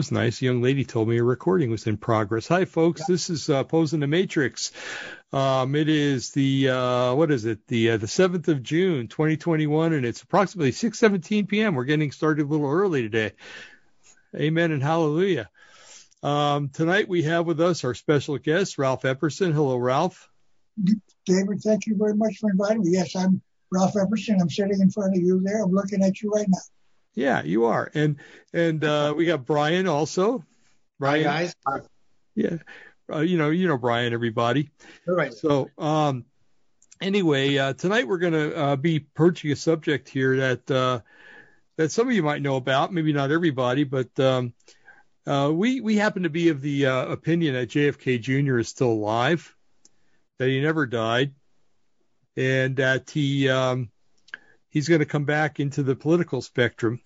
was nice. A young lady told me a recording was in progress. Hi, folks. This is uh, Posing the Matrix. Um, it is the uh, what is it? The uh, the seventh of June, 2021, and it's approximately 6:17 p.m. We're getting started a little early today. Amen and hallelujah. Um, tonight we have with us our special guest, Ralph Epperson. Hello, Ralph. David, thank you very much for inviting me. Yes, I'm Ralph Epperson. I'm sitting in front of you there. I'm looking at you right now. Yeah, you are. And and uh, we got Brian also. Brian, Hi guys. Yeah, uh, you know, you know Brian. Everybody. All right. So, um, anyway, uh, tonight we're going to uh, be approaching a subject here that uh, that some of you might know about. Maybe not everybody, but um, uh, we we happen to be of the uh, opinion that JFK Jr. is still alive, that he never died, and that he um, he's going to come back into the political spectrum,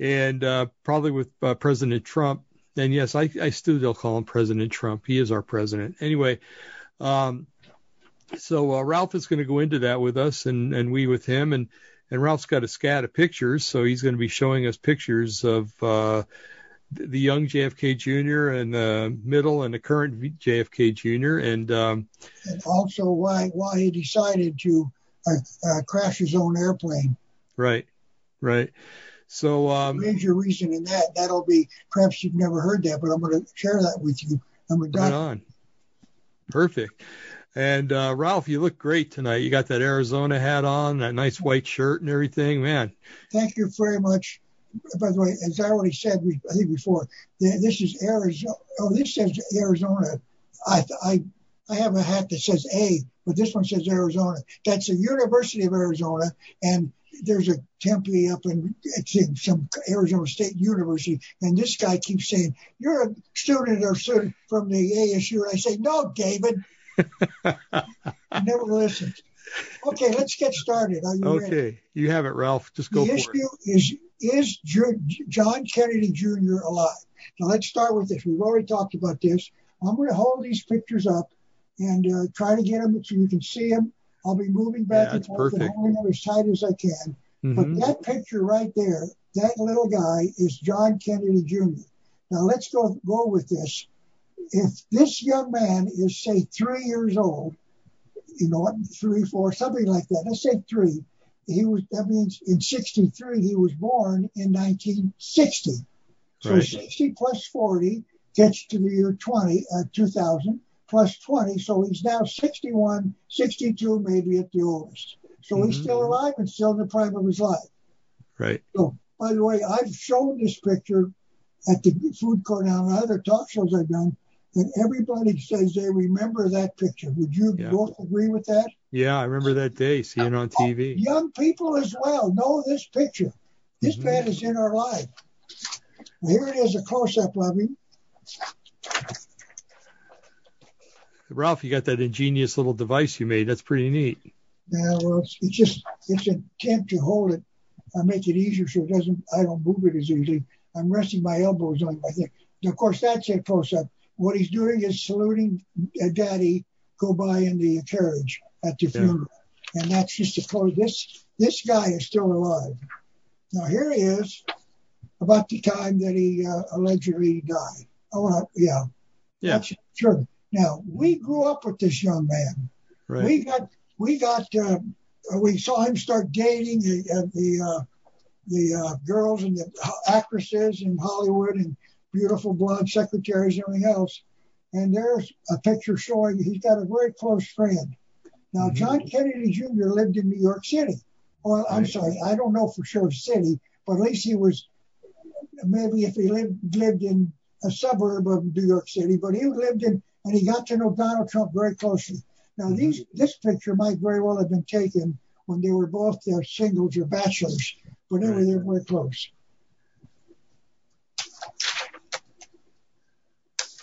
and uh, probably with uh, President Trump. And yes, I, I still call him President Trump. He is our president. Anyway, um, so uh, Ralph is going to go into that with us, and and we with him, and and Ralph's got a scat of pictures, so he's going to be showing us pictures of uh, the young JFK Jr. and the middle and the current JFK Jr. and um, and also why why he decided to uh, crash his own airplane. Right, right. So um, major reason in that that'll be perhaps you've never heard that, but I'm going to share that with you. I'm a Right on. Perfect. And uh, Ralph, you look great tonight. You got that Arizona hat on, that nice white shirt, and everything, man. Thank you very much. By the way, as I already said, I think before, this is Arizona. Oh, this says Arizona. I I I have a hat that says A, but this one says Arizona. That's the University of Arizona, and there's a Tempe up in, in some Arizona State University, and this guy keeps saying, "You're a student or student from the ASU," and I say, "No, David." never listened. Okay, let's get started. Are you okay, ready? you have it, Ralph. Just go the for issue is is John Kennedy Jr. alive? Now let's start with this. We've already talked about this. I'm going to hold these pictures up and uh, try to get them so you can see them. I'll be moving back and forth and holding them as tight as I can. Mm-hmm. But that picture right there, that little guy is John Kennedy Jr. Now let's go go with this. If this young man is say three years old, you know, three, four, something like that. Let's say three. He was that means in '63 he was born in 1960. So right. 60 plus 40 gets to the year 20, uh, 2000 plus 20. So he's now 61, 62, maybe at the oldest. So mm-hmm. he's still alive and still in the prime of his life. Right. So, by the way, I've shown this picture at the food court on other talk shows I've done, and everybody says they remember that picture. Would you yeah. both agree with that? Yeah, I remember that day, seeing it on TV. Young people as well know this picture. This mm-hmm. man is in our life. Here it is, a close up of him. Ralph, you got that ingenious little device you made. That's pretty neat. Yeah, well, it's, it's just it's an attempt to hold it. I make it easier so it doesn't. I don't move it as easily. I'm resting my elbows on my thing. Of course, that's a close up. What he's doing is saluting Daddy go by in the carriage at the funeral, yeah. and that's just a close. This this guy is still alive. Now here he is, about the time that he uh, allegedly died. Oh, uh, yeah, yeah, that's true. Now we grew up with this young man. Right. We got we got uh, we saw him start dating the uh, the uh, the uh, girls and the actresses in Hollywood and beautiful blonde secretaries and everything else. And there's a picture showing he's got a very close friend. Now mm-hmm. John Kennedy Jr. lived in New York City. Well, I'm right. sorry, I don't know for sure city, but at least he was maybe if he lived lived in a suburb of New York City, but he lived in and he got to know Donald Trump very closely. Now, mm-hmm. these this picture might very well have been taken when they were both uh, singles or bachelors, but anyway, they're very close.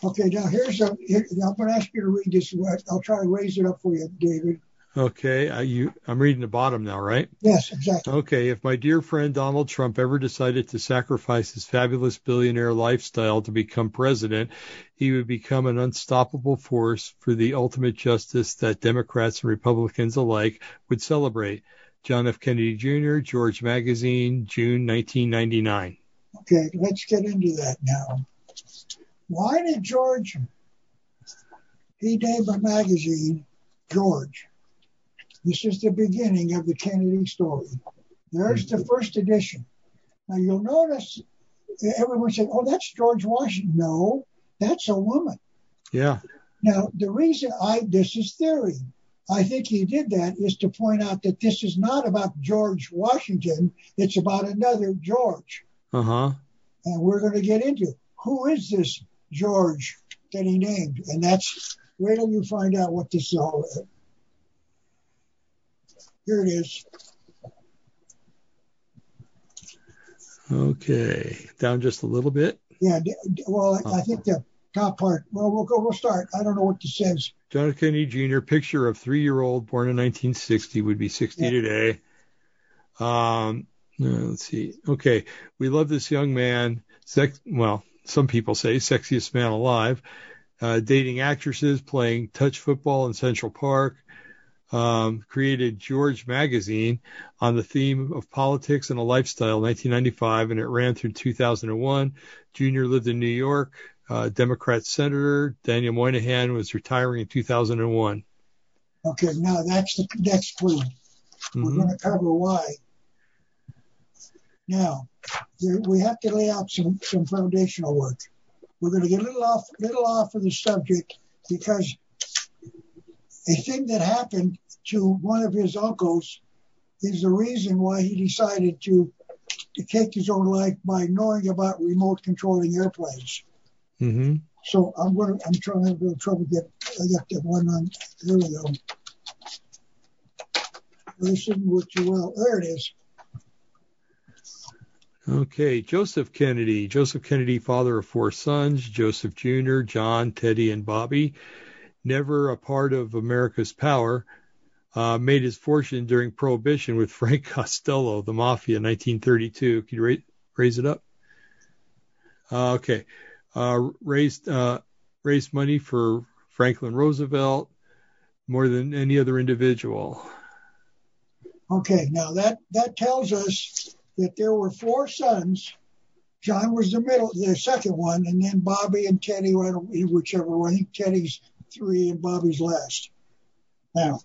Okay, now here's a. Here, I'm going to ask you to read this. I'll try to raise it up for you, David. Okay, uh, you, I'm reading the bottom now, right? Yes, exactly. Okay, if my dear friend Donald Trump ever decided to sacrifice his fabulous billionaire lifestyle to become president, he would become an unstoppable force for the ultimate justice that Democrats and Republicans alike would celebrate. John F. Kennedy Jr., George Magazine, June 1999. Okay, let's get into that now. Why did George, he named a magazine George. This is the beginning of the Kennedy story. There's the first edition. Now you'll notice everyone said, oh, that's George Washington. No, that's a woman. Yeah. Now, the reason I, this is theory. I think he did that is to point out that this is not about George Washington. It's about another George. Uh huh. And we're going to get into who is this George that he named. And that's, wait till you find out what this is all about. Here it is. Okay. Down just a little bit. Yeah. Well, I think the top part. Well, we'll go. We'll start. I don't know what this says. John F. Kennedy Jr. Picture of three-year-old born in 1960 would be 60 yeah. today. Um, let's see. Okay, we love this young man. Sex. Well, some people say sexiest man alive. Uh, dating actresses, playing touch football in Central Park. Um, created George Magazine on the theme of politics and a lifestyle, 1995, and it ran through 2001. Junior lived in New York, uh, Democrat Senator Daniel Moynihan was retiring in 2001. Okay, now that's the next clue. Mm-hmm. We're going to cover why. Now, there, we have to lay out some, some foundational work. We're going to get a little off, little off of the subject because a thing that happened to one of his uncles is the reason why he decided to, take his own life by knowing about remote controlling airplanes. Mm-hmm. So I'm going to, I'm trying to have a little trouble get, I got that one on, there we go. This didn't work too well. There it is. Okay, Joseph Kennedy. Joseph Kennedy, father of four sons, Joseph Jr., John, Teddy, and Bobby. Never a part of America's power. Uh, made his fortune during Prohibition with Frank Costello, the Mafia, 1932. Can you ra- raise it up? Uh, okay uh, raised uh, raised money for Franklin Roosevelt more than any other individual. Okay, now that that tells us that there were four sons. John was the middle, the second one, and then Bobby and Teddy, whichever one. Teddy's three and Bobby's last. Now,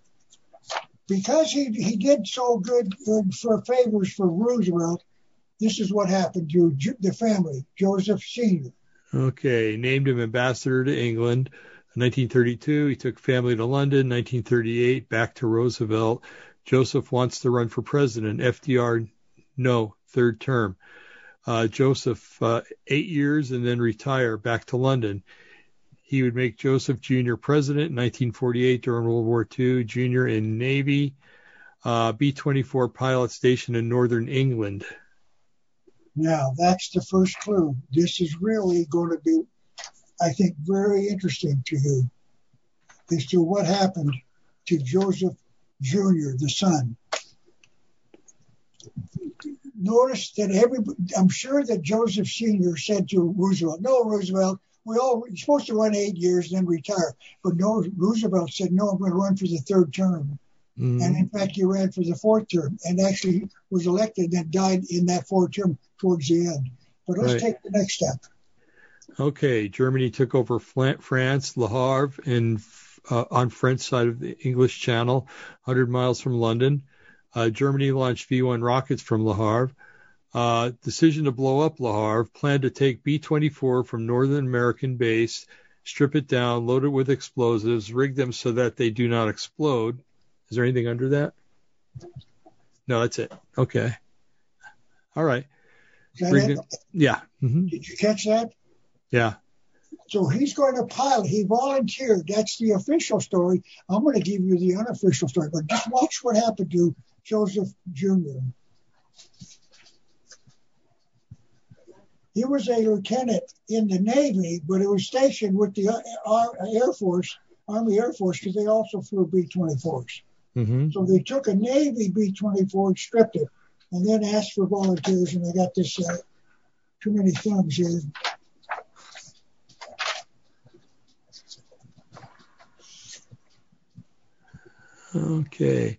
because he did so good for favors for Roosevelt, this is what happened to the family. Joseph Sr. Okay, named him ambassador to England. In 1932, he took family to London. 1938, back to Roosevelt. Joseph wants to run for president. FDR, no, third term. Uh, Joseph, uh, eight years and then retire back to London. He would make Joseph Jr. president in 1948 during World War II, Jr. in Navy, uh, B 24 pilot stationed in northern England. Now, that's the first clue. This is really going to be, I think, very interesting to you as to what happened to Joseph Jr., the son. Notice that every, I'm sure that Joseph Sr. said to Roosevelt, no, Roosevelt, we all, you're supposed to run eight years and then retire. But no, Roosevelt said, no, I'm going to run for the third term. Mm-hmm. And in fact, he ran for the fourth term and actually was elected and died in that fourth term towards the end. But let's right. take the next step. Okay, Germany took over France, Le Havre, and uh, on French side of the English Channel, 100 miles from London. Uh, Germany launched V-1 rockets from Le Havre. Uh, decision to blow up Le Havre, planned to take B-24 from Northern American base, strip it down, load it with explosives, rig them so that they do not explode, is there anything under that? No, that's it. Okay. All right. Yeah. Mm-hmm. Did you catch that? Yeah. So he's going to pilot. He volunteered. That's the official story. I'm going to give you the unofficial story, but just watch what happened to Joseph Jr. He was a lieutenant in the Navy, but he was stationed with the Air Force, Army Air Force, because they also flew B-24s. Mm-hmm. So they took a Navy B-24 stripped it, and then asked for volunteers, and they got this uh, too many thumbs here. Okay.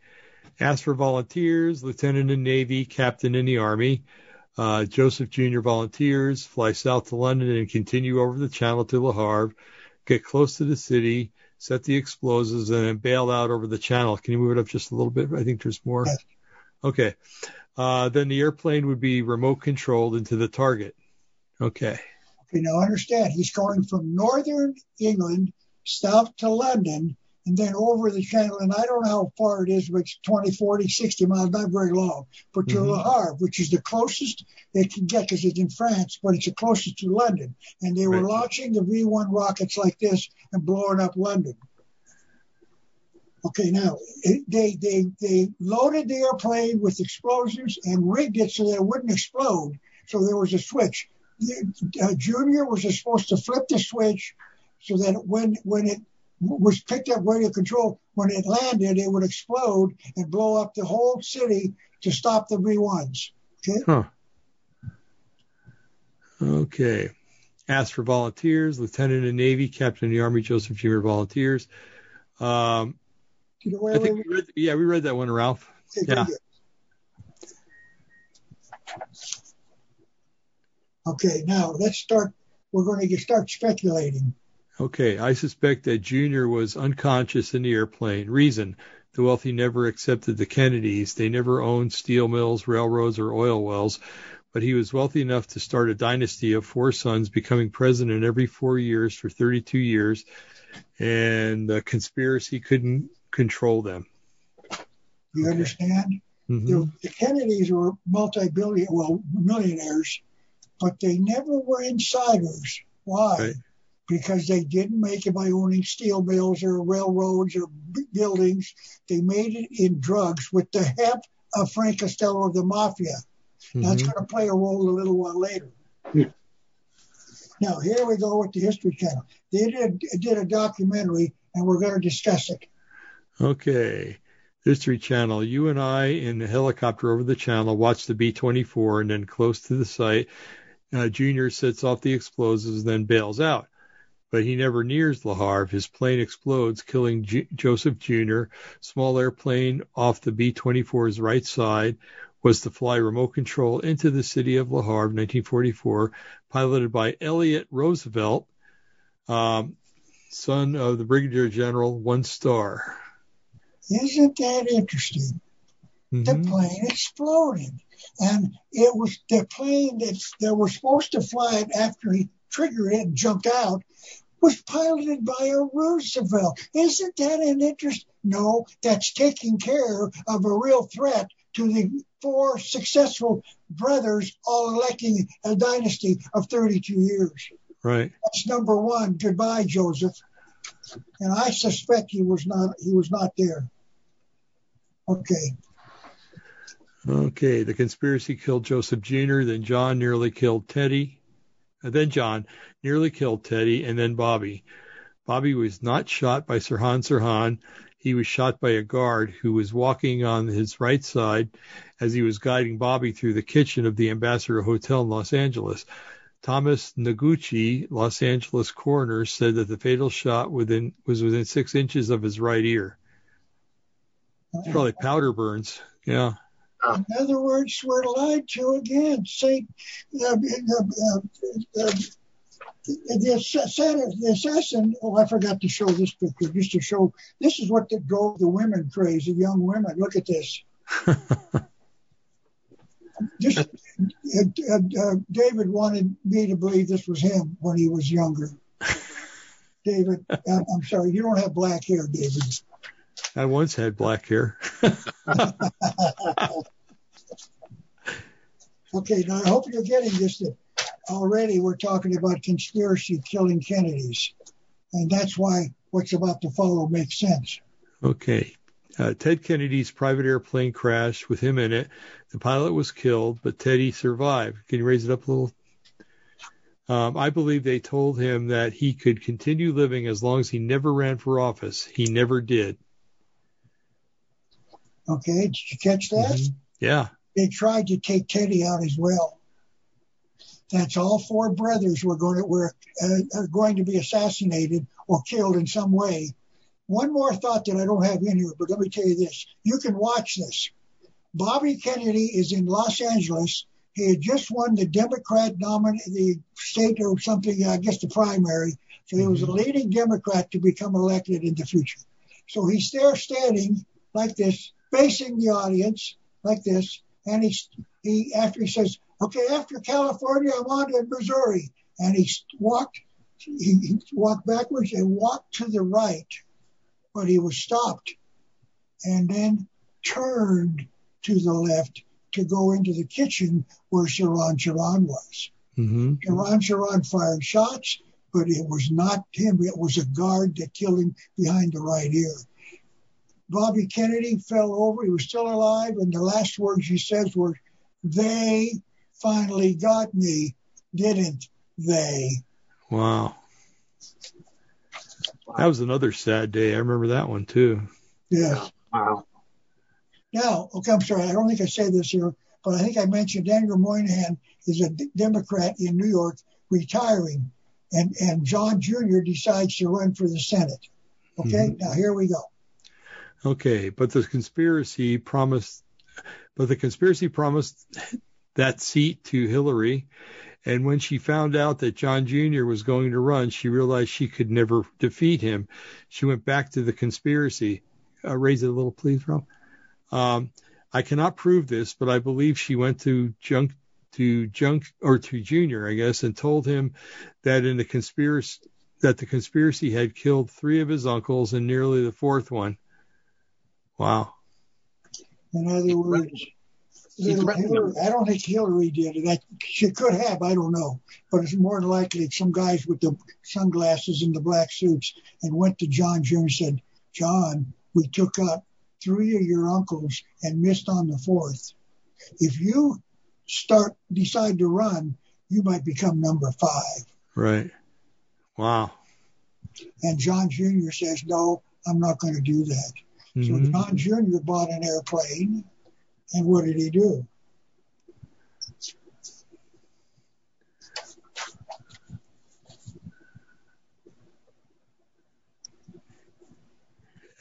Asked for volunteers, lieutenant in Navy, captain in the Army. Uh, Joseph Jr. volunteers, fly south to London and continue over the channel to Le Havre, get close to the city, set the explosives, and then bail out over the channel. Can you move it up just a little bit? I think there's more. Okay. Uh, then the airplane would be remote controlled into the target. Okay. Okay, now understand, he's going from northern England south to London and then over the channel. And I don't know how far it is, but it's 20, 40, 60 miles, not very long. But to Mhm. Le Havre, which is the closest they can get because it's in France, but it's the closest to London. And they were Right. launching the V 1 rockets like this and blowing up London. Okay, now they, they, they loaded the airplane with explosives and rigged it so that it wouldn't explode. So there was a switch. Uh, Junior was supposed to flip the switch so that when when it was picked up radio control, when it landed, it would explode and blow up the whole city to stop the V1s. Okay, Huh. Okay. Asked for volunteers, Lieutenant in Navy, Captain in the Army, Joseph Jr. volunteers. Um, you know, I think we read, yeah, we read that one, Ralph. yeah. Okay, now let's start. We're going to start speculating. Okay, I suspect that Junior was unconscious in the airplane. Reason: the wealthy never accepted the Kennedys. They never owned steel mills, railroads, or oil wells, but he was wealthy enough to start a dynasty of four sons, becoming president every four years for 32 years, and the conspiracy couldn't control them. You Okay. understand? Mhm. The, the Kennedys were multi-billion, well, millionaires, but they never were insiders. Why? Right. Because they didn't make it by owning steel mills or railroads or buildings. They made it in drugs with the help of Frank Costello of the mafia. That's Mhm. going to play a role a little while later. Yeah. Now, here we go with the History Channel. They did, did a documentary, and we're going to discuss it. Okay. History Channel. You and I in the helicopter over the channel watch the B 24 and then close to the site. Uh, Junior sets off the explosives, then bails out. But he never nears Le Havre. His plane explodes, killing Joseph Jr. Small airplane off the B 24's right side was to fly remote control into the city of Le Havre, 1944, piloted by Elliott Roosevelt, um, son of the Brigadier General, one star. Isn't that interesting? the Mhm. plane exploded. And it was the plane that, that was supposed to fly it after he triggered it and jumped out was piloted by a Roosevelt. Isn't that an interest? No, that's taking care of a real threat to the four successful brothers all electing a dynasty of 32 years. Right. That's number one. Goodbye, Joseph. And I suspect he was not he was not there. Okay. Okay. The conspiracy killed Joseph Jr., then John nearly killed Teddy. Then John nearly killed Teddy, and then Bobby. Bobby was not shot by Sirhan Sirhan. He was shot by a guard who was walking on his right side as he was guiding Bobby through the kitchen of the Ambassador Hotel in Los Angeles. Thomas Noguchi, Los Angeles coroner, said that the fatal shot within was within six inches of his right ear. It's probably powder burns. Yeah. In other words, we're lied to again. Uh, uh, uh, the, assassin, the assassin, oh, I forgot to show this picture just to show this is what drove the women crazy, young women. Look at this. David wanted me to believe this was him when he was younger. David, I'm sorry, you don't have black hair, David. I once had black hair. Okay, now I hope you're getting this that already we're talking about conspiracy killing Kennedys. And that's why what's about to follow makes sense. Okay. Uh, Ted Kennedy's private airplane crashed with him in it. The pilot was killed, but Teddy survived. Can you raise it up a little? Um, I believe they told him that he could continue living as long as he never ran for office. He never did. Okay, did you catch that? Mhm. Yeah. They tried to take Teddy out as well. That's all four brothers were going to were uh, going to be assassinated or killed in some way. One more thought that I don't have in here, but let me tell you this: you can watch this. Bobby Kennedy is in Los Angeles he had just won the Democrat nominee, the state or something, I guess the primary. So he was a leading Democrat to become elected in the future. So he's there standing like this, facing the audience like this, and he he after he says, "Okay, after California, I'm on to Missouri," and he walked he, he walked backwards and walked to the right, but he was stopped, and then turned to the left to go into the kitchen where Sirhan Sirhan was. Mm-hmm. Sirhan Sirhan fired shots, but it was not him. It was a guard that killed him behind the right ear. Bobby Kennedy fell over. He was still alive, and the last words he says were, "They finally got me, didn't they?" Wow. That was another sad day. I remember that one too. Yes. Wow. Now, okay, I'm sorry. I don't think I said this here, but I think I mentioned Daniel Moynihan is a d- Democrat in New York retiring, and and John Jr. decides to run for the Senate. Okay, mm-hmm. now here we go. Okay, but the conspiracy promised, but the conspiracy promised that seat to Hillary. And when she found out that John Jr. was going to run, she realized she could never defeat him. She went back to the conspiracy. Uh, raise it a little, please, Rob. Um, I cannot prove this, but I believe she went to Junk to Junk or to Junior, I guess, and told him that in the conspiracy that the conspiracy had killed three of his uncles and nearly the fourth one. Wow. In other words, He little I don't think Hillary did it. She could have, I don't know, but it's more than likely some guys with the sunglasses and the black suits and went to John Jr. and said, "John, we took out three of your uncles and missed on the fourth. If you start decide to run, you might become number five. Right. Wow. And John Jr. says, No, I'm not going to do that. So mm-hmm. John Jr. bought an airplane, and what did he do?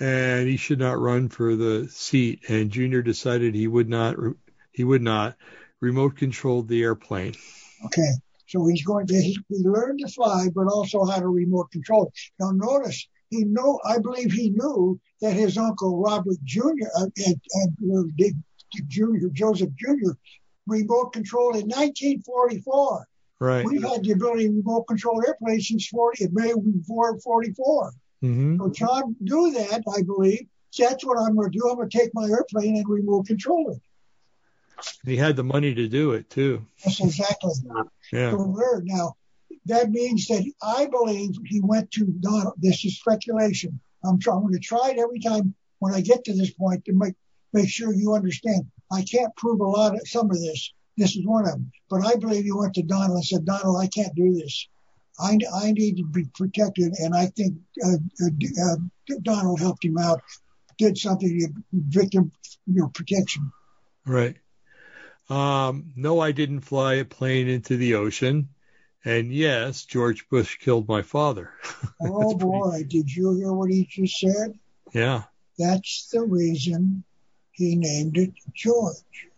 and he should not run for the seat. And Junior decided he would not. He would not. Remote controlled the airplane. Okay, so he's going to he learned to fly, but also how to remote control. Now notice he know I believe he knew that his uncle Robert Jr. Uh, uh, Jr. Joseph Jr. remote controlled in 1944. Right. We've had the ability to remote control airplanes since 40, May before 44. hmm So John knew that, I believe. So that's what I'm going to do. I'm going to take my airplane and remote control it. He had the money to do it too. That's exactly. Yeah. Now, that means that I believe he went to Donald. This is speculation. I'm, trying, to try it every time when I get to this point to make make sure you understand. I can't prove a lot of some of this. This is one of them. But I believe he went to Donald and said, Donald, I can't do this. I, I need to be protected. And I think uh, uh, uh, Donald helped him out, did something to victim you know, protection. Right. Um, no, I didn't fly a plane into the ocean. And yes, George Bush killed my father. Oh pretty- boy, did you hear what he just said? Yeah. That's the reason he named it George.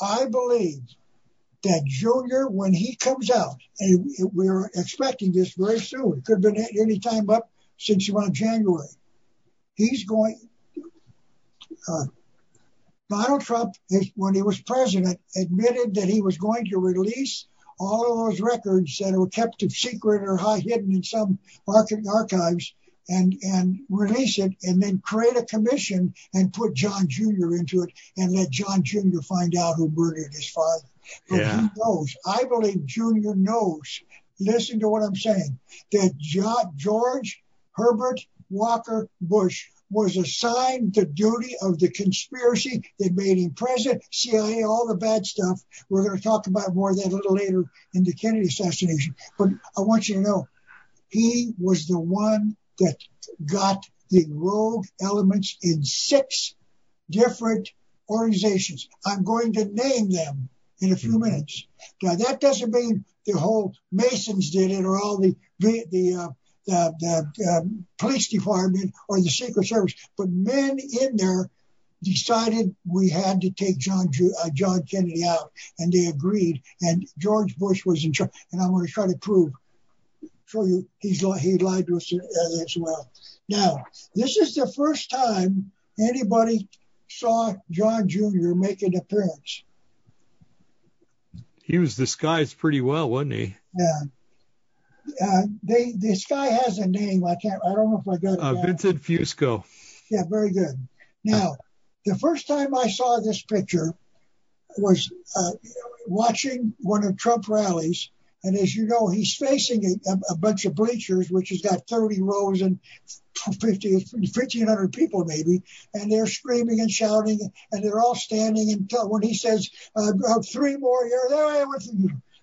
I believe that Junior, when he comes out, and we're expecting this very soon, it could have been any time up since around January, he's going. Uh, Donald Trump, when he was president, admitted that he was going to release all of those records that were kept secret or high hidden in some arch- archives and and release it and then create a commission and put John Jr. into it and let John Jr. find out who murdered his father. He knows. I believe Jr. knows. Listen to what I'm saying. That George Herbert Walker Bush was assigned the duty of the conspiracy that made him president, CIA, all the bad stuff. We're going to talk about more of that a little later in the Kennedy assassination. But I want you to know he was the one that got the rogue elements in six different organizations. I'm going to name them in a few Mhm. minutes. Now that doesn't mean the whole Masons did it or all the the the, uh, the, the um, police department or the Secret Service, but men in there decided we had to take John uh, John Kennedy out, and they agreed. And George Bush was in charge. And I'm going to try to prove, show you, he's he lied to us uh, as well. Now, this is the first time anybody saw John Jr. make an appearance. He was disguised pretty well, wasn't he? Yeah. Uh, they this guy has a name. I can't. I don't know if I got it. Uh, Vincent Fusca. Yeah, very good. Now, the first time I saw this picture was uh, watching one of Trump rallies. And as you know, he's facing a, a, bunch of bleachers, which has got 30 rows and 50, 1,500 people maybe, and they're screaming and shouting, and they're all standing until when he says, three more.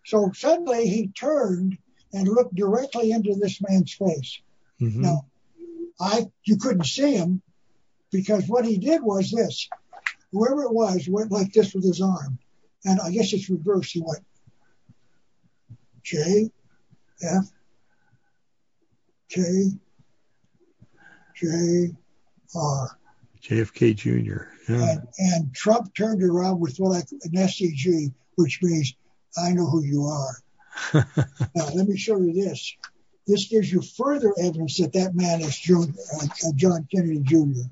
So suddenly he turned and looked directly into this man's face. Mm-hmm. Now, I you couldn't see him, because what he did was this. Whoever it was went like this with his arm. And I guess it's reverse. He went J, F, K, J, R. JFK Jr. And, and Trump turned around with an SCG, which means I know who you are. now, let me show you this. This gives you further evidence that that man is John, uh, John Kennedy Jr.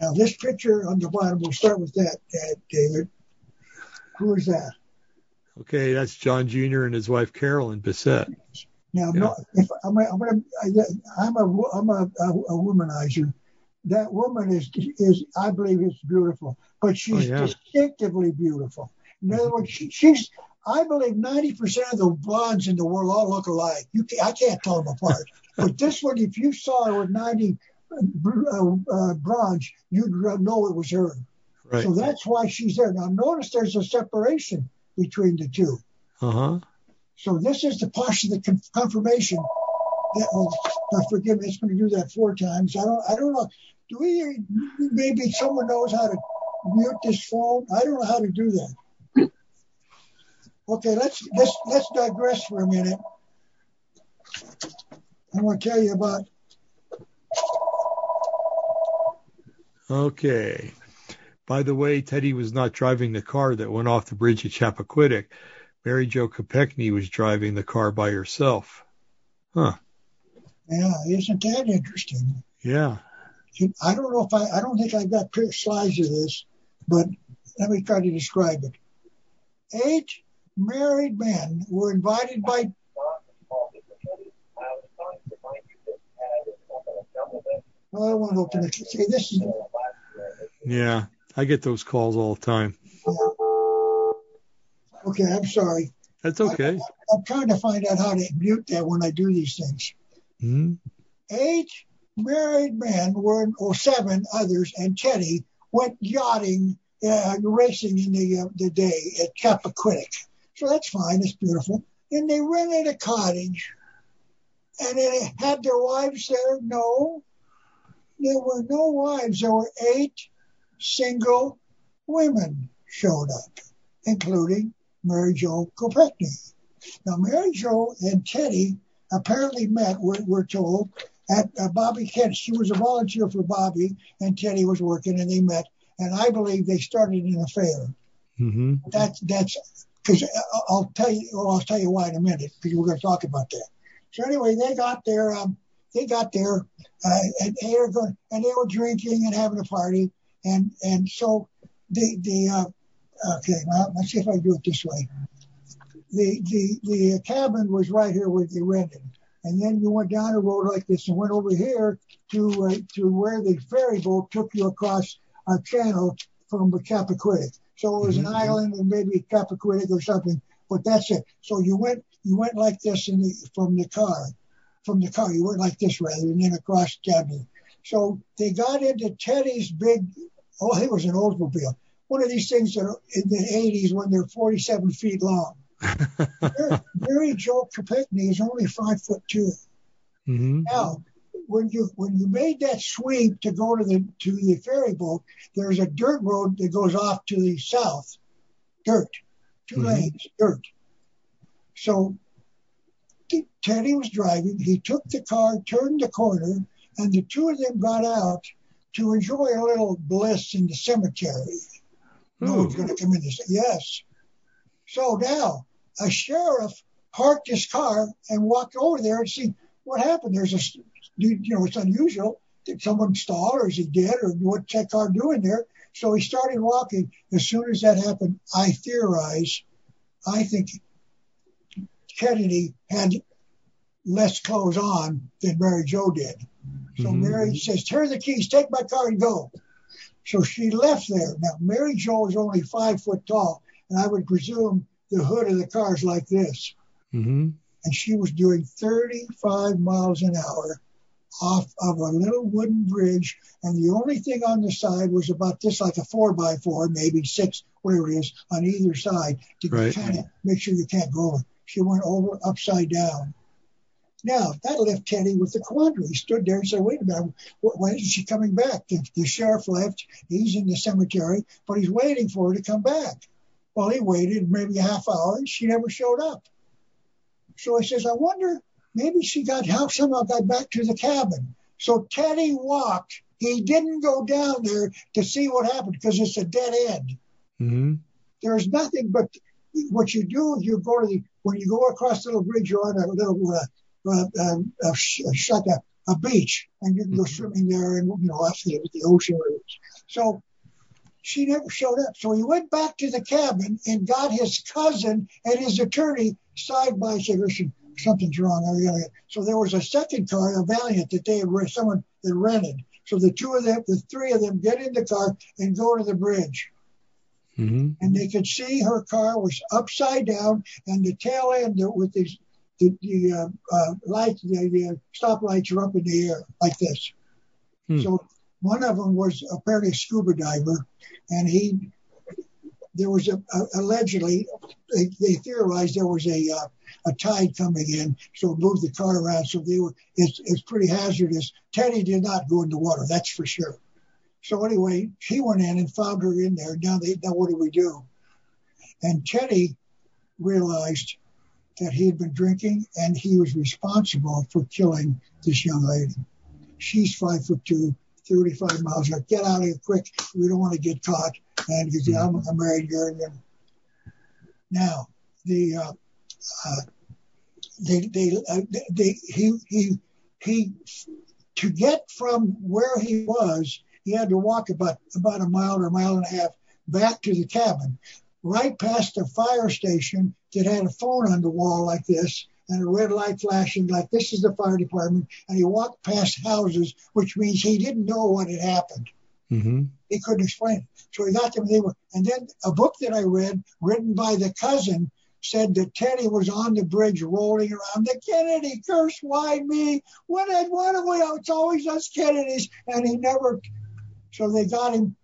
Now, this picture on the bottom, we'll start with that, David. Who is that? Okay, that's John Jr. and his wife Carolyn Bessette. Now, I'm, a, I'm, gonna, I'm a, I'm a, a, a, womanizer. That woman is, is, I believe, is beautiful, but she's oh, distinctively beautiful. In other words, she, she's, I believe, 90% of the blondes in the world all look alike. You, can, I can't tell them apart. but this one, if you saw her with 90 uh, uh, bronze, you'd know it was her. Right. So that's why she's there. Now notice there's a separation between the two. Uh-huh. So this is the posture of the confirmation. That, oh, forgive me, it's going to do that four times. I don't, I don't know. Do we? Maybe someone knows how to mute this phone. I don't know how to do that. Okay, let's let's let's digress for a minute. I want to tell you about Okay. By the way, Teddy was not driving the car that went off the bridge at Chappaquiddick. Mary Jo Kopechne was driving the car by herself. Huh. Yeah, isn't that interesting? Yeah. I don't know if I, I don't think I've got slides of this, but let me try to describe it. Eight married men were invited by. I want to open it. See, this is yeah, I get those calls all the time. Okay, I'm sorry. That's okay. I, am trying to find out how to mute that when I do these things. Mm-hmm. Eight married men were, or seven others, and Teddy went yachting, uh, racing in the uh, the day at Chappaquiddick. So that's fine. It's beautiful. And they rented a cottage, and they had their wives there. No, there were no wives. There were eight single women showed up, including Mary Jo Kopechne. Now, Mary Jo and Teddy apparently met, we're, we're told, at uh, Bobby Kent. She was a volunteer for Bobby, and Teddy was working, and they met. And I believe they started an affair. Mm-hmm. That's that's because I'll tell you. Well, I'll tell you why in a minute because we're going to talk about that. So anyway, they got there. Um, they got there, uh, and they were going, and they were drinking and having a party. And and so the the uh, okay, now let's see if I do it this way. The the the cabin was right here where they rented, and then you went down a road like this and went over here to uh, to where the ferry boat took you across a channel from Chappaquiddick. So it was mm-hmm. an island and maybe Chappaquiddick or something, but that's it. So you went you went like this in the from the car, from the car. You went like this rather, and then across cabin. So they got into Teddy's big, oh, it was an Oldsmobile. One of these things that are in the 80s when they're 47 feet long. Mary, Jo Kopechne is only five foot 2 mm-hmm. Now, when you when you made that sweep to go to the to the ferry boat, there's a dirt road that goes off to the south. Dirt, 2 mm-hmm. lanes, dirt. So Teddy was driving. He took the car, turned the corner, and the two of them got out to enjoy a little bliss in the cemetery. No one's going to come in say, yes. So now a sheriff parked his car and walked over there and see what happened. There's a, you know, it's unusual. Did someone stall or is he dead or what check car doing there? So he started walking. As soon as that happened, I theorize, I think Kennedy had less clothes on than Mary Jo did. So Mhm. Mary says, turn the keys, take my car and go. So she left there. Now, Mary Jo is only five foot tall, and I would presume the hood of the car is like this. Mm-hmm. And she was doing 35 miles an hour off of a little wooden bridge. And the only thing on the side was about this, like a four by four, maybe six, whatever it is, on either side to Right. kind of make sure you can't go over. She went over upside down. Now, that left Teddy with the quandary. He stood there and said, wait a minute, wh- when is she coming back? The, the sheriff left. He's in the cemetery, but he's waiting for her to come back. Well, he waited maybe a half hour and she never showed up. So he says, I wonder, maybe she got how somehow got back to the cabin. So Teddy walked. He didn't go down there to see what happened because it's a dead end. Mm-hmm. There's nothing but what you do is you go to the when you go across the little bridge, you're on a little uh, uh, um, a, sh- a, a, a beach, and you can go Mhm. swimming there, and you know it was the ocean. So she never showed up. So he went back to the cabin and got his cousin and his attorney side by side. Listen, something's wrong. So there was a second car, a Valiant, that they had someone had rented. So the two of them, the three of them, get in the car and go to the bridge Mm-hmm. and they could see her car was upside down, and the tail end with these the, the uh, uh, lights, the, the stop lights are up in the air like this. Hmm. So one of them was apparently a scuba diver, and he there was a, allegedly they, theorized there was a uh, a tide coming in, so it moved the car around. So they were it's it's pretty hazardous. Teddy did not go in the water, that's for sure. So anyway, she went in and found her in there. Now they now what do we do? And Teddy realized that he had been drinking and he was responsible for killing this young lady. She's five foot two, 35 miles an. Get out of here quick. We don't want to get caught. Because I'm married. And now the uh, uh, they they, uh, they he he he to get from where he was, he had to walk about about a mile or a mile and a half back to the cabin, right past the fire station that had a phone on the wall like this and a red light flashing like this is the fire department. And he walked past houses, which means he didn't know what had happened. He couldn't explain it. So he got them. They were, and then a book that I read, written by the cousin, said that Teddy was on the bridge rolling around. The Kennedy curse, why me? What what have we? It's always us Kennedys, and he never. So they got him.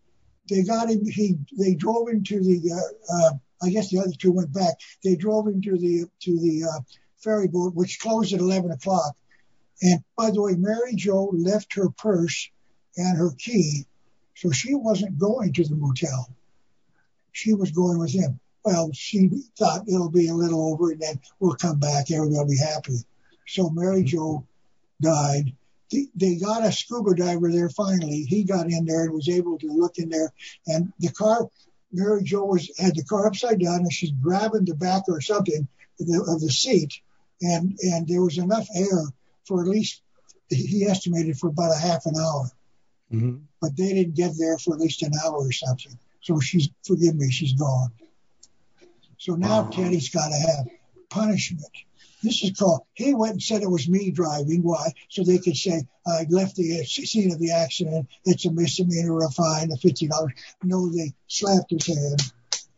They got him. He. They drove him to the. Uh, uh, I guess the other two went back. They drove him to the to the uh, ferry boat, which closed at eleven o'clock. And by the way, Mary Jo left her purse and her key, so she wasn't going to the motel. She was going with him. Well, she thought it'll be a little over and then we'll come back. Everybody will be happy. So Mary Jo died. They, got a scuba diver there finally. He got in there and was able to look in there. And the car, Mary Jo had the car upside down and she's grabbing the back or something of the, seat. And and there was enough air for at least he estimated for about a half an hour Mm-hmm. But they didn't get there for at least an hour or something. So she's, forgive me, she's gone. So now. Teddy's got to have punishment. This is called, he went and said it was me driving. Why? So they could say, I left the scene of the accident. It's a misdemeanor, a fine of $50. No, they slapped his hand.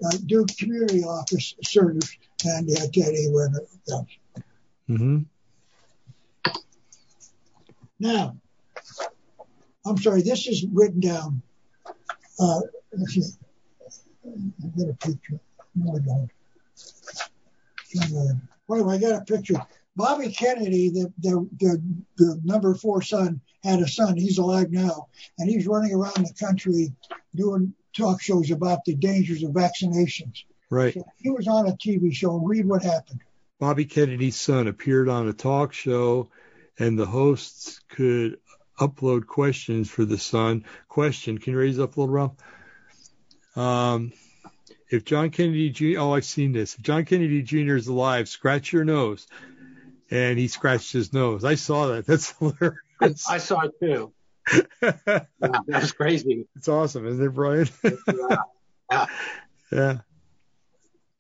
Uh, Duke Community Office servers and uh, Teddy went. Uh, Mm-hmm. Now, I'm sorry, this is written down. Uh. I got a picture. No, I don't. Wait, I got a picture. Bobby Kennedy, the, the, the, the number four son, had a son. He's alive now. And he's running around the country doing talk shows about the dangers of vaccinations. Right. He was on a TV show. Read what happened. Bobby Kennedy's son appeared on a talk show, and the hosts could upload questions for the Sun. Question: Can you raise up a little, Ralph? Um, if John Kennedy Jr. Oh, I've seen this. If John Kennedy Jr. is alive, scratch your nose. And he scratched his nose. I saw that. That's hilarious. I saw it too. yeah, that was crazy. It's awesome, isn't it, Brian? yeah. yeah. Yeah.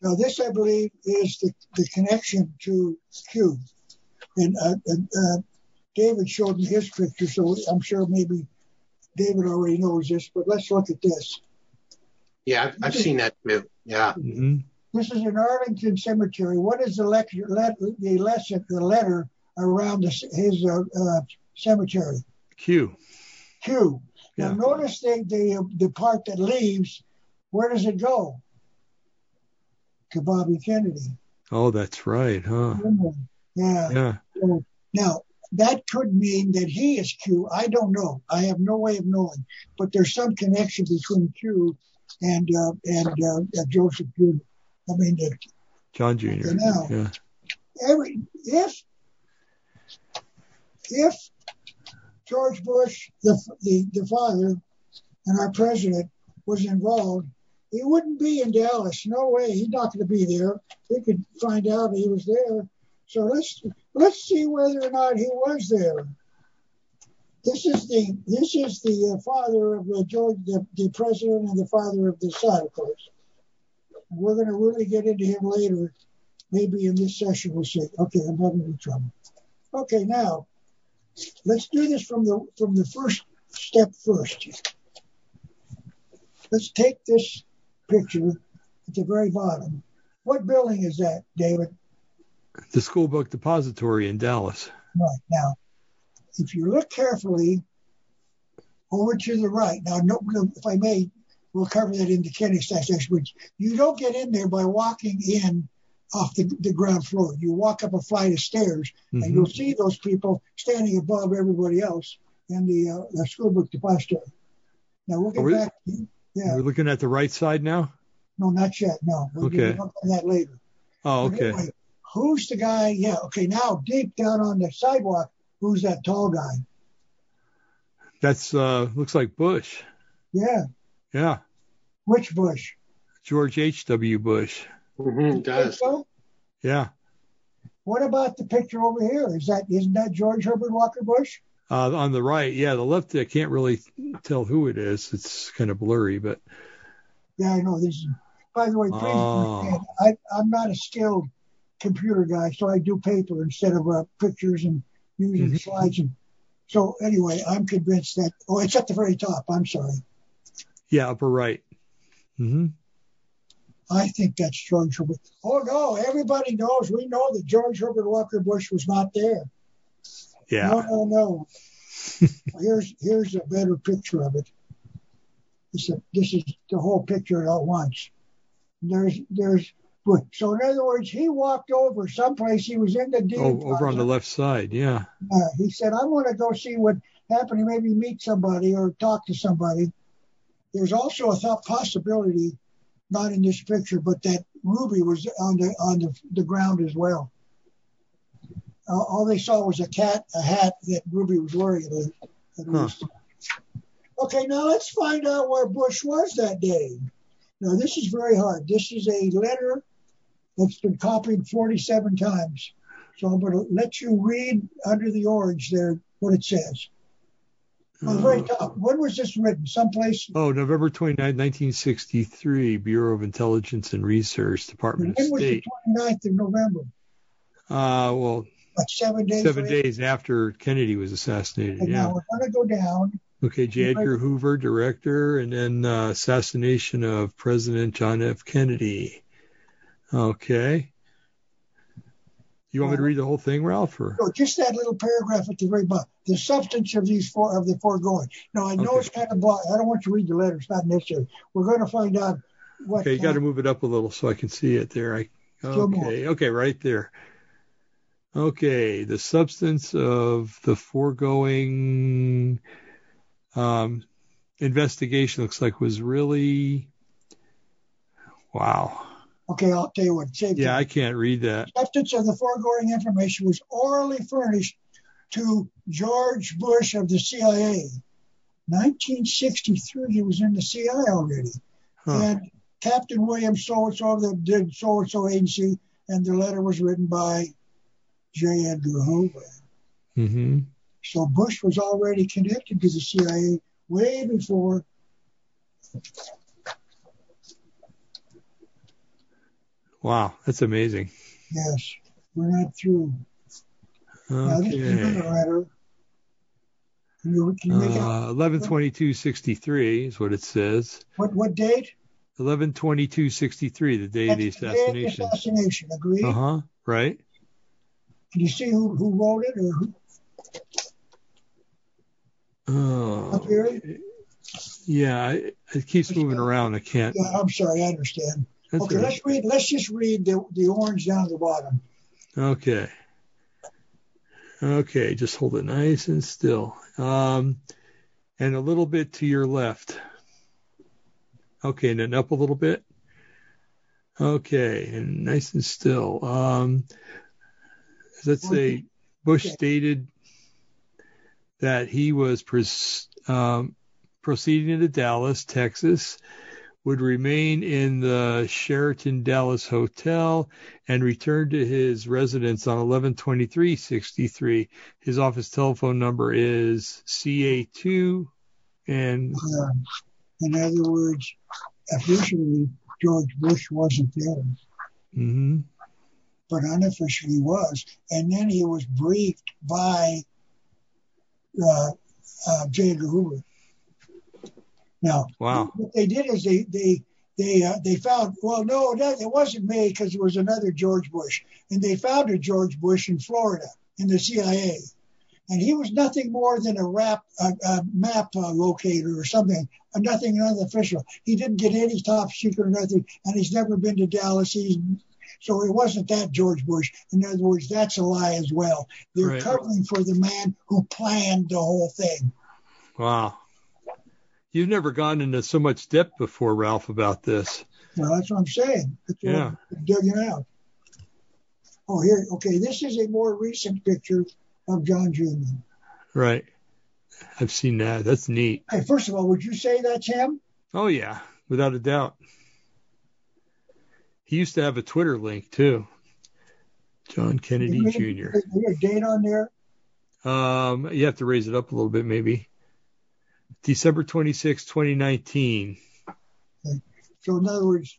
Now, this, I believe, is the, the connection to Q. And, uh, and uh, David showed me his picture, so I'm sure maybe David already knows this, but let's look at this. Yeah, I've, I've seen that too. Yeah. Mm-hmm. This is in Arlington Cemetery. What is the lecture, let, the lesson, the letter around the, his uh, uh, cemetery? Q. Q. Yeah. Now notice the, the the part that leaves. Where does it go? To Bobby Kennedy. Oh, that's right, huh? Yeah. Yeah. So, now that could mean that he is Q. I don't know. I have no way of knowing. But there's some connection between Q and uh, and uh, Joseph Jr. I mean, uh, John Jr. Now, yeah. every if if George Bush, the, the the father, and our president was involved, he wouldn't be in Dallas. No way. He's not going to be there. We could find out he was there. So let's let's see whether or not he was there. This is the this is the uh, father of the George, the, the president, and the father of the son, of course. We're going to really get into him later. Maybe in this session we'll see. Okay, I'm having any trouble. Okay, now let's do this from the from the first step first. Let's take this picture at the very bottom. What building is that, David? The school book depository in Dallas. Right now, if you look carefully over to the right, now, no, if I may, we'll cover that in the Kennedy section. But you don't get in there by walking in off the, the ground floor. You walk up a flight of stairs, Mhm. and you'll see those people standing above everybody else in the, uh, the school book depository. Now we'll get we- back. Yeah, We're looking at the right side now. no, not yet. No, we'll Okay. that later. Oh, okay. anyway, who's the guy? Yeah, okay. Now deep down on the sidewalk, who's that tall guy? That's uh looks like Bush. Yeah, Yeah. which Bush? George H. W. Bush. Mm-hmm, does. So, Yeah. what about the picture over here? Is that isn't that George Herbert Walker Bush? Uh, on the right, yeah, the left, I can't really tell who it is. It's kind of blurry, but Yeah, I know this. Is, by the way, please Oh. I, I'm not a skilled computer guy, so I do paper instead of uh, pictures and using Mhm. slides. And so anyway, I'm convinced that. Oh, it's at the very top. I'm sorry. yeah, upper right. hmm I think that's George Herbert. Oh no, everybody knows. We know that George Herbert Walker Bush was not there. Yeah. no, no. No. here's here's a better picture of it. This is, this is the whole picture at once. There's there's so in other words, he walked over someplace. He was in the Oh, over on the left side. Yeah. He said, "I want to go see what happened. Maybe meet somebody or talk to somebody." There's also a thought possibility, not in this picture, but that Ruby was on the on the, the ground as well. Uh, all they saw was a cat, a hat that Ruby was wearing. At, at Huh. least. Okay, now let's find out where Bush was that day. Now this is very hard. This is a letter that's been copied 47 times. So I'm going to let you read under the orange there what it says. On the very top. When was this written? Someplace. oh, November 29, 1963, Bureau of Intelligence and Research, Department of State. When was the State. 29th of November? Uh, well, seven days. seven later? days after Kennedy was assassinated. Yeah. now we're going to go down. Okay, J. Edgar Hoover, director, and then uh, assassination of President John F. Kennedy. Okay. You want me to read the whole thing, Ralph? Or? No, just that little paragraph at the very bottom. The substance of these four of the foregoing. Now I know Okay. it's kind of blah. I don't want you to read the letter. It's not necessary. We're going to find out what. Okay, you got to move it up a little so I can see it there. I, okay, okay, right there. Okay, the substance of the foregoing um, investigation looks like was really wow. Okay, I'll tell you what. Yeah. I can't read that. substance of the foregoing information was orally furnished to George Bush of the CIA. 1963, he was in the CIA already. And Captain William so and so that did so and so agency, and the letter was written by J. Edgar Hoover. hmm So Bush was already connected to the CIA way before. Wow, that's amazing. Yes, we're not through. Now this is another Okay. letter. Can you, can you? Uh, 112263 is what it says. What what date? 112263, the day of the That's the day of the assassination. assassination. Agreed. Uh huh. Right. Can you see who, who wrote it or who? Oh. Yeah, it, it keeps moving around. I can't. Yeah, I'm sorry, I understand. That's okay, right. let's read. Let's just read the the orange down at the bottom. Okay. Okay, just hold it nice and still. Um, and a little bit to your left. Okay, and then up a little bit. Okay, and nice and still. Um, let's say Bush Okay. stated that he was pres- um, proceeding to Dallas, Texas, would remain in the Sheraton Dallas Hotel and return to his residence on 112363. His office telephone number is CA2 and Uh, in other words, officially George Bush wasn't there, mhm, but unofficially was. And then he was briefed by uh, uh, J. Edgar Hoover. Now, Wow. what they did is they they they uh, they found well no that, it wasn't me because it was another George Bush and they found a George Bush in Florida in the CIA and he was nothing more than a rap a, a map uh, locator or something uh, nothing unofficial he didn't get any top secret or nothing and he's never been to Dallas he's so it wasn't that George Bush. In other words, that's a lie as well. They're Right. covering for the man who planned the whole thing. wow. You've never gone into so much depth before, Ralph, about this. Well, that's what I'm saying. That's what Yeah. I'm digging out. Oh, here. Okay, this is a more recent picture of John Jr. Right. I've seen that. That's neat. Hey, first of all, would you say that's him? Oh, yeah, without a doubt. He used to have a Twitter link, too. John Kennedy Jr. Is there a date on there? Um, you have to raise it up a little bit, maybe. December 26, 2019. So, in other words,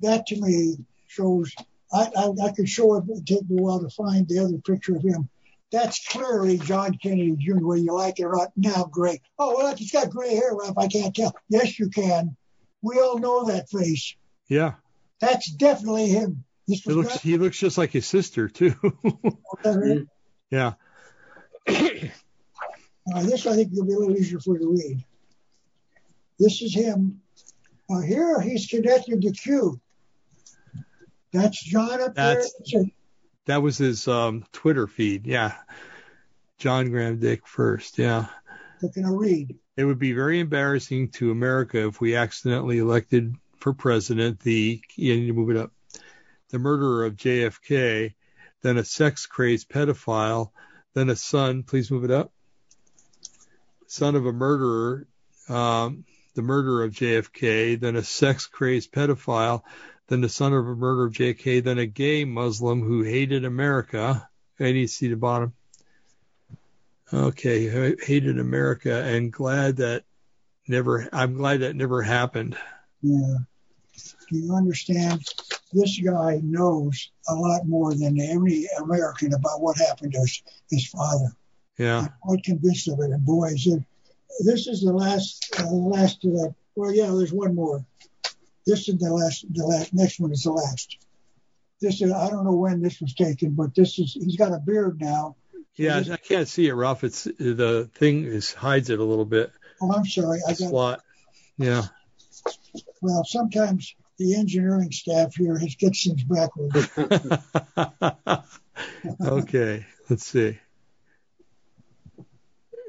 that to me shows. I, I, I could show it. It'd take me a while to find the other picture of him. That's clearly John Kennedy Jr. Whether you like it or not, now gray. Oh, well, he's got gray hair, Ralph. I can't tell. Yes, you can. We all know that face. Yeah, That's definitely him. This he looks he looks just like his sister too. yeah. This I think will be a little easier for you to read. This is him. Here he's connected to Q. That's John up That's- there. That was his um, Twitter feed. Yeah. John Graham Dick first. Yeah. Looking to read. It would be very embarrassing to America if we accidentally elected for president the you need to move it up the murderer of JFK, then a sex crazed pedophile, then a son. Please move it up. Son of a murderer, um, the murderer of JFK, then a sex crazed pedophile, then the son of a murderer of JFK, then a gay Muslim who hated America. I need to see the bottom. Okay, hated America and glad that never. I'm glad that never happened. Yeah. Do you understand? This guy knows a lot more than any American about what happened to his, his father. Yeah, I'm quite convinced of it. And boy, is it, this is the last, uh, the last of that. Well, yeah, there's one more. This is the last, the last, next one is the last. This is, I don't know when this was taken, but this is, he's got a beard now. yeah. I can't see it, Ralph. It's the thing is hides it a little bit. Oh, I'm sorry. I got, slot. Yeah. well, sometimes the engineering staff here has gets things backwards. okay. Let's see.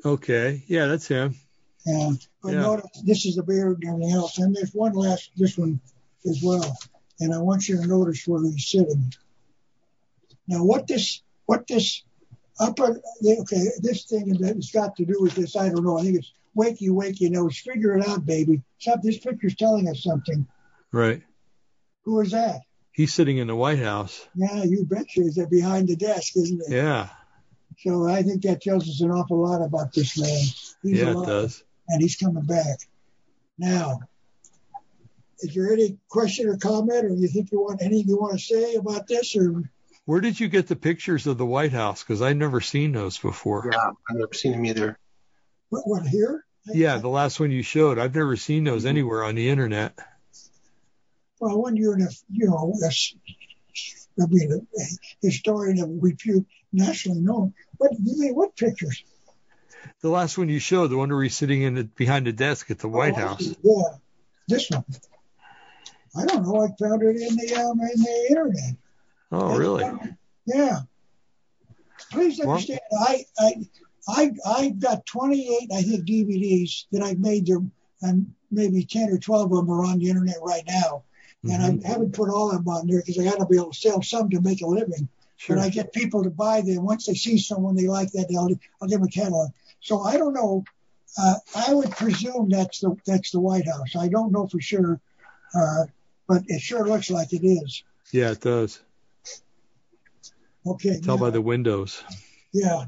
Okay. Yeah, that's him. And but Yeah. notice this is the beard and everything else. And there's one last this one as well. And I want you to notice where he's sitting. Now what this what this up on, okay, this thing that has got to do with this, I don't know. I think it's wakey, wakey nose. Figure it out, baby. Some, this picture's telling us something. Right. Who is that? He's sitting in the White House. Yeah, you betcha. Is that behind the desk, isn't it? Yeah. So I think that tells us an awful lot about this man. He's yeah, alive, it does. And he's coming back. Now, is there any question or comment, or you think you want anything you want to say about this, or Where did you get the pictures of the White House? Because I've never seen those before. Yeah, I've never seen him either. what, what here? Yeah, the last one you showed. I've never seen those mm-hmm. anywhere on the internet. Well, when you're in a, you know, a, I mean, a, a historian of repute, nationally known. What mean? What pictures? The last one you showed, the one where he's sitting in the, behind the desk at the White Oh, I House. Yeah, this one. I don't know. I found it in the um, in the internet. Oh, really? Yeah. Please Well- understand, I, I, I, I've got 28, I think, DVDs that I've made there, and maybe 10 or 12 of them are on the internet right now. And I haven't put all of them on there because I got to be able to sell some to make a living. Sure. But I get people to buy them. Once they see someone they like that, they'll, I'll give them a catalog. So I don't know. Uh, I would presume that's the that's the White House. I don't know for sure, uh, but it sure looks like it is. Yeah, it does. Okay. Tell now- by the windows. Yeah.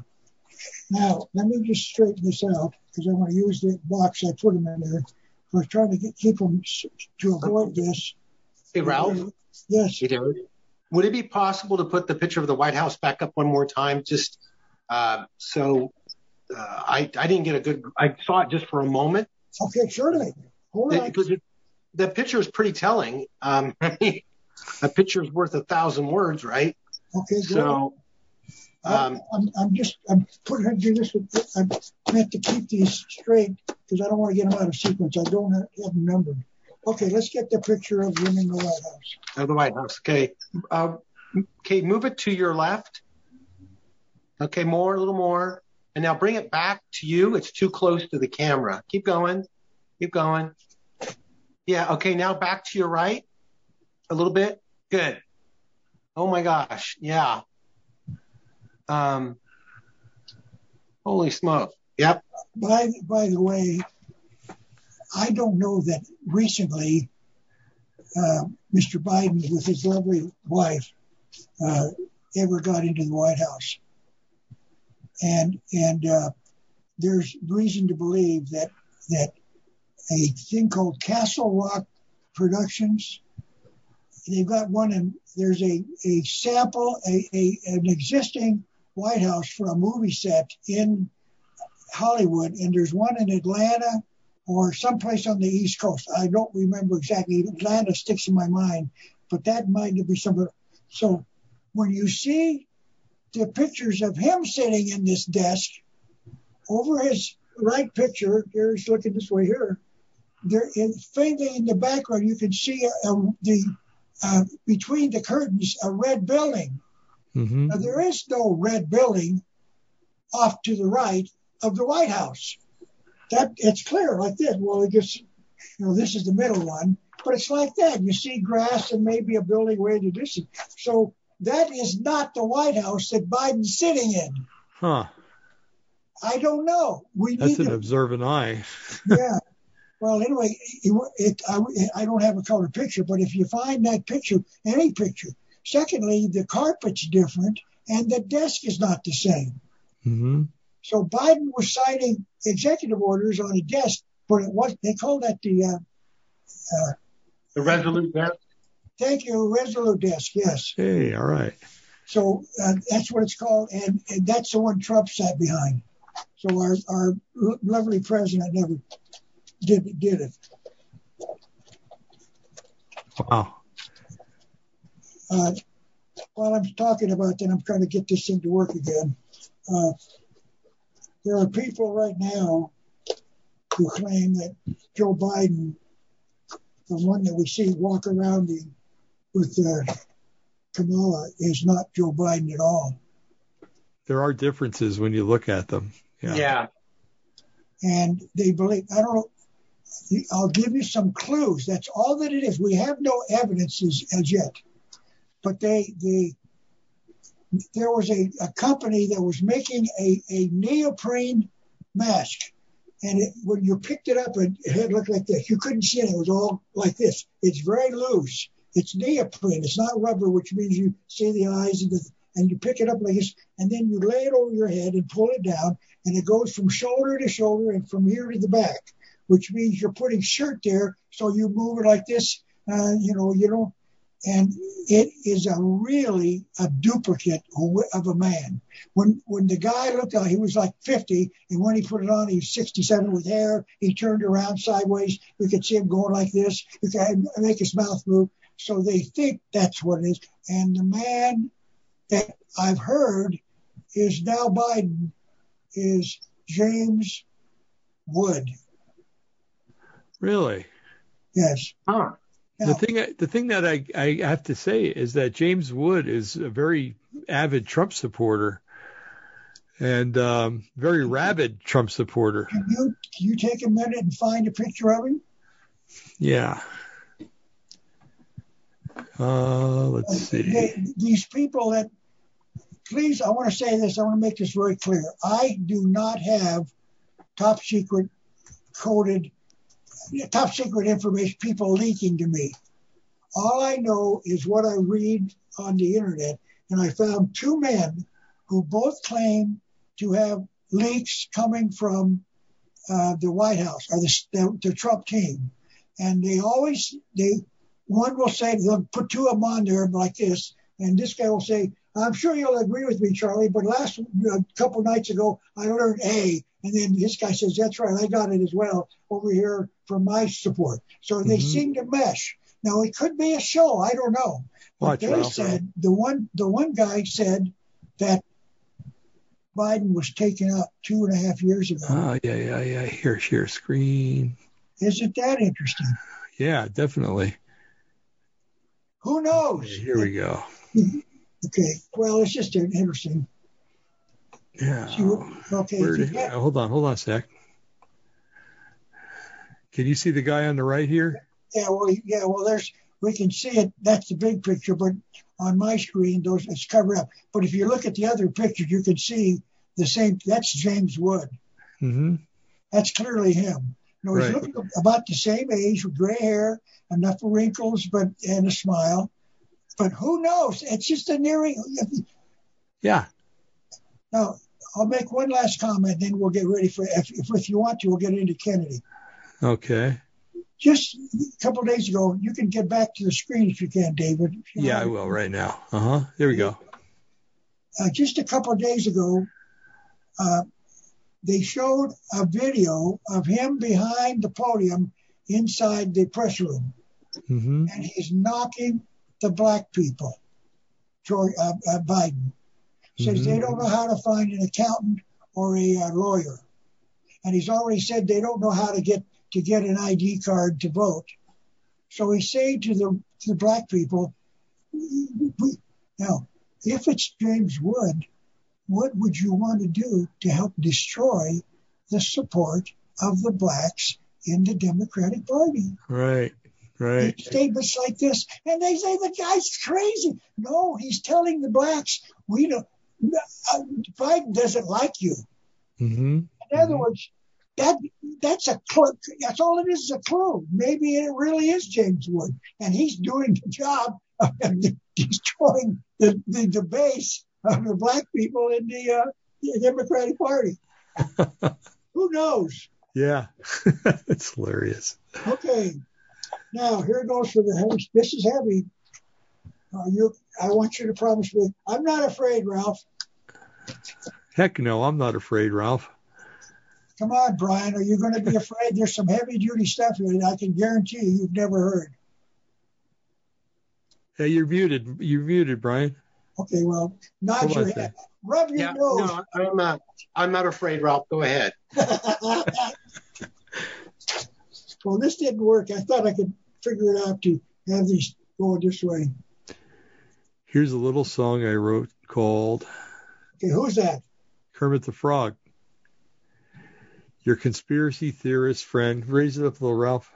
Now, let me just straighten this out because I want to use the box I put them in there. I was trying to get, keep them to avoid this. Hey, Ralph. Yes. Hey, Derek. Would it be possible to put the picture of the White House back up one more time? Just uh, so uh, I I didn't get a good. I saw it just for a moment. Okay, certainly. Hold. Because it, the picture is pretty telling. Um, a picture is worth a thousand words, right? Okay, good. So, um, I'm, I'm just, I'm putting her do this I'm meant to keep these straight because I don't want to get them out of sequence. I don't have have them numbered. Okay, let's get the picture of them in the White House. of the White House. Okay. Uh, okay, move it to your left. Okay, more, a little more. And now bring it back to you. It's too close to the camera. Keep going. Keep going. Yeah, okay, now back to your right. A little bit. Good. Oh my gosh. Yeah. Um holy smoke. Yep. By, by the way, I don't know that recently uh, Mr. Biden, with his lovely wife, uh, ever got into the White House. And and uh, there's reason to believe that that a thing called Castle Rock Productions, they've got one in there's a, sample, an existing White House for a movie set in Hollywood, and there's one in Atlanta or someplace on the East Coast. I don't remember exactly. Atlanta sticks in my mind, but that might be somewhere. So when you see the pictures of him sitting in this desk, over his right picture, here's looking this way here. There, in, faintly in the background, you can see uh, the uh, between the curtains a red building. hmm Now, there is no red building off to the right of the White House. That it's clear like this. Well, it just you know this is the middle one, but it's like that. You see grass and maybe a building way in the distance. So that is not the White House that Biden's sitting in. Huh. I don't know. We That's need an to, observant eye. yeah. Well, anyway, it, it, I, I don't have a color picture, but if you find that picture, any picture. Secondly, the carpet's different and the desk is not the same. hmm So Biden was signing executive orders on a desk, but it was they call that the uh, uh, The resolute desk. thank you resolute desk. Yes. Hey, all right. So uh, that's what it's called, and, and that's the one Trump sat behind. So our our lovely president never did did it. Wow. Uh, while I'm talking about that, I'm trying to get this thing to work again. Uh, there are people right now who claim that Joe Biden, the one that we see walk around the, with uh, Kamala, is not Joe Biden at all. There are differences when you look at them. Yeah. yeah. And they believe, I don't know, I'll give you some clues. That's all that it is. We have no evidences as yet. But they, they, there was a, a company that was making a, a neoprene mask. And it, when you picked it up, it, it looked like this. You couldn't see it. It was all like this. It's very loose. It's neoprene. It's not rubber, which means you see the eyes and the, and you pick it up like this, and then you lay it over your head and pull it down, and it goes from shoulder to shoulder and from here to the back, which means you're putting shirt there, so you move it like this. Uh, you know, you don't and it is a really a duplicate of a man. When when the guy looked at, he was like 50, and when he put it on, he was 67 with hair. He turned around sideways. You could see him going like this. You could make his mouth move. So they think that's what it is. And the man that I've heard is now Biden is James Wood. Really? Yes. Huh. The thing, the thing that I, I have to say is that James Wood is a very avid Trump supporter, and um, very rabid Trump supporter. Can you can you take a minute and find a picture of him? Yeah. Uh, let's see. They, these people that, please, I want to say this. I want to make this very clear. I do not have top secret coded top secret information, people leaking to me. All I know is what I read on the internet, and I found two men who both claim to have leaks coming from uh, the White House or the, the, the Trump team, and they always they one will say they'll put two of them on there like this, and this guy will say, "I'm sure you'll agree with me, Charlie, but last a couple nights ago I learned A, and then this guy says, "That's right, I got it as well over here from my support." So they mm-hmm. seem to mesh. Now it could be a show. I don't know. But Watch they said the one the one guy said that Biden was taken up two and a half years ago. Oh yeah, yeah, yeah. Here, share screen. Isn't that interesting? Yeah, definitely. Who knows? Here we go. okay. Well, it's just interesting. Yeah. okay. Where hold on, hold on a sec. Can you see the guy on the right here? Yeah, well, yeah, well, there's we can see it. That's the big picture, but on my screen, those it's covered up. But if you look at the other picture, you can see the same. That's James Wood. Mm-hmm. That's clearly him. You know, he's right. looking about the same age with gray hair, enough wrinkles, but and a smile. But who knows? It's just a nearing. Yeah. Now, I'll make one last comment, then we'll get ready for. If, if you want to, we'll get into Kennedy. Okay. Just a couple of days ago, you can get back to the screen if you can, David. You yeah, I will right now. Uh huh. There we go. Uh, just a couple of days ago, uh, they showed a video of him behind the podium inside the press room, mm-hmm. and he's knocking the black people. George, uh, uh Biden says mm-hmm. they don't know how to find an accountant or a uh, lawyer, and he's already said they don't know how to get to get an ID card to vote. So he's say to the to the black people, now if it's James Wood, what would you want to do to help destroy the support of the blacks in the Democratic Party? Right. Right. Statements like this, and they say the guy's crazy. No, he's telling the blacks, we don't. Uh, Biden doesn't like you. Mm-hmm. In other words, that that's a clue. That's all it is, is a clue. Maybe it really is James Wood, and he's doing the job of destroying the, the, the base of the black people in the, uh, the Democratic Party. Who knows? Yeah, it's hilarious. Okay, now here goes for the heavy. This is heavy. Uh, you, I want you to promise me. I'm not afraid, Ralph. Heck no, I'm not afraid, Ralph. Come on, Brian. Are you going to be afraid? There's some heavy duty stuff here that I can guarantee you you've never heard. Hey, you're muted. You're muted, Brian. Okay, well, nod your head. Rub your yeah, nose. No, I'm not. I'm not afraid, Ralph. Go ahead. well, this didn't work. I thought I could figure it out to have these go this way. Here's a little song I wrote called. Okay, who's that? Kermit the Frog. Your conspiracy theorist friend. Raise it up a little, Ralph.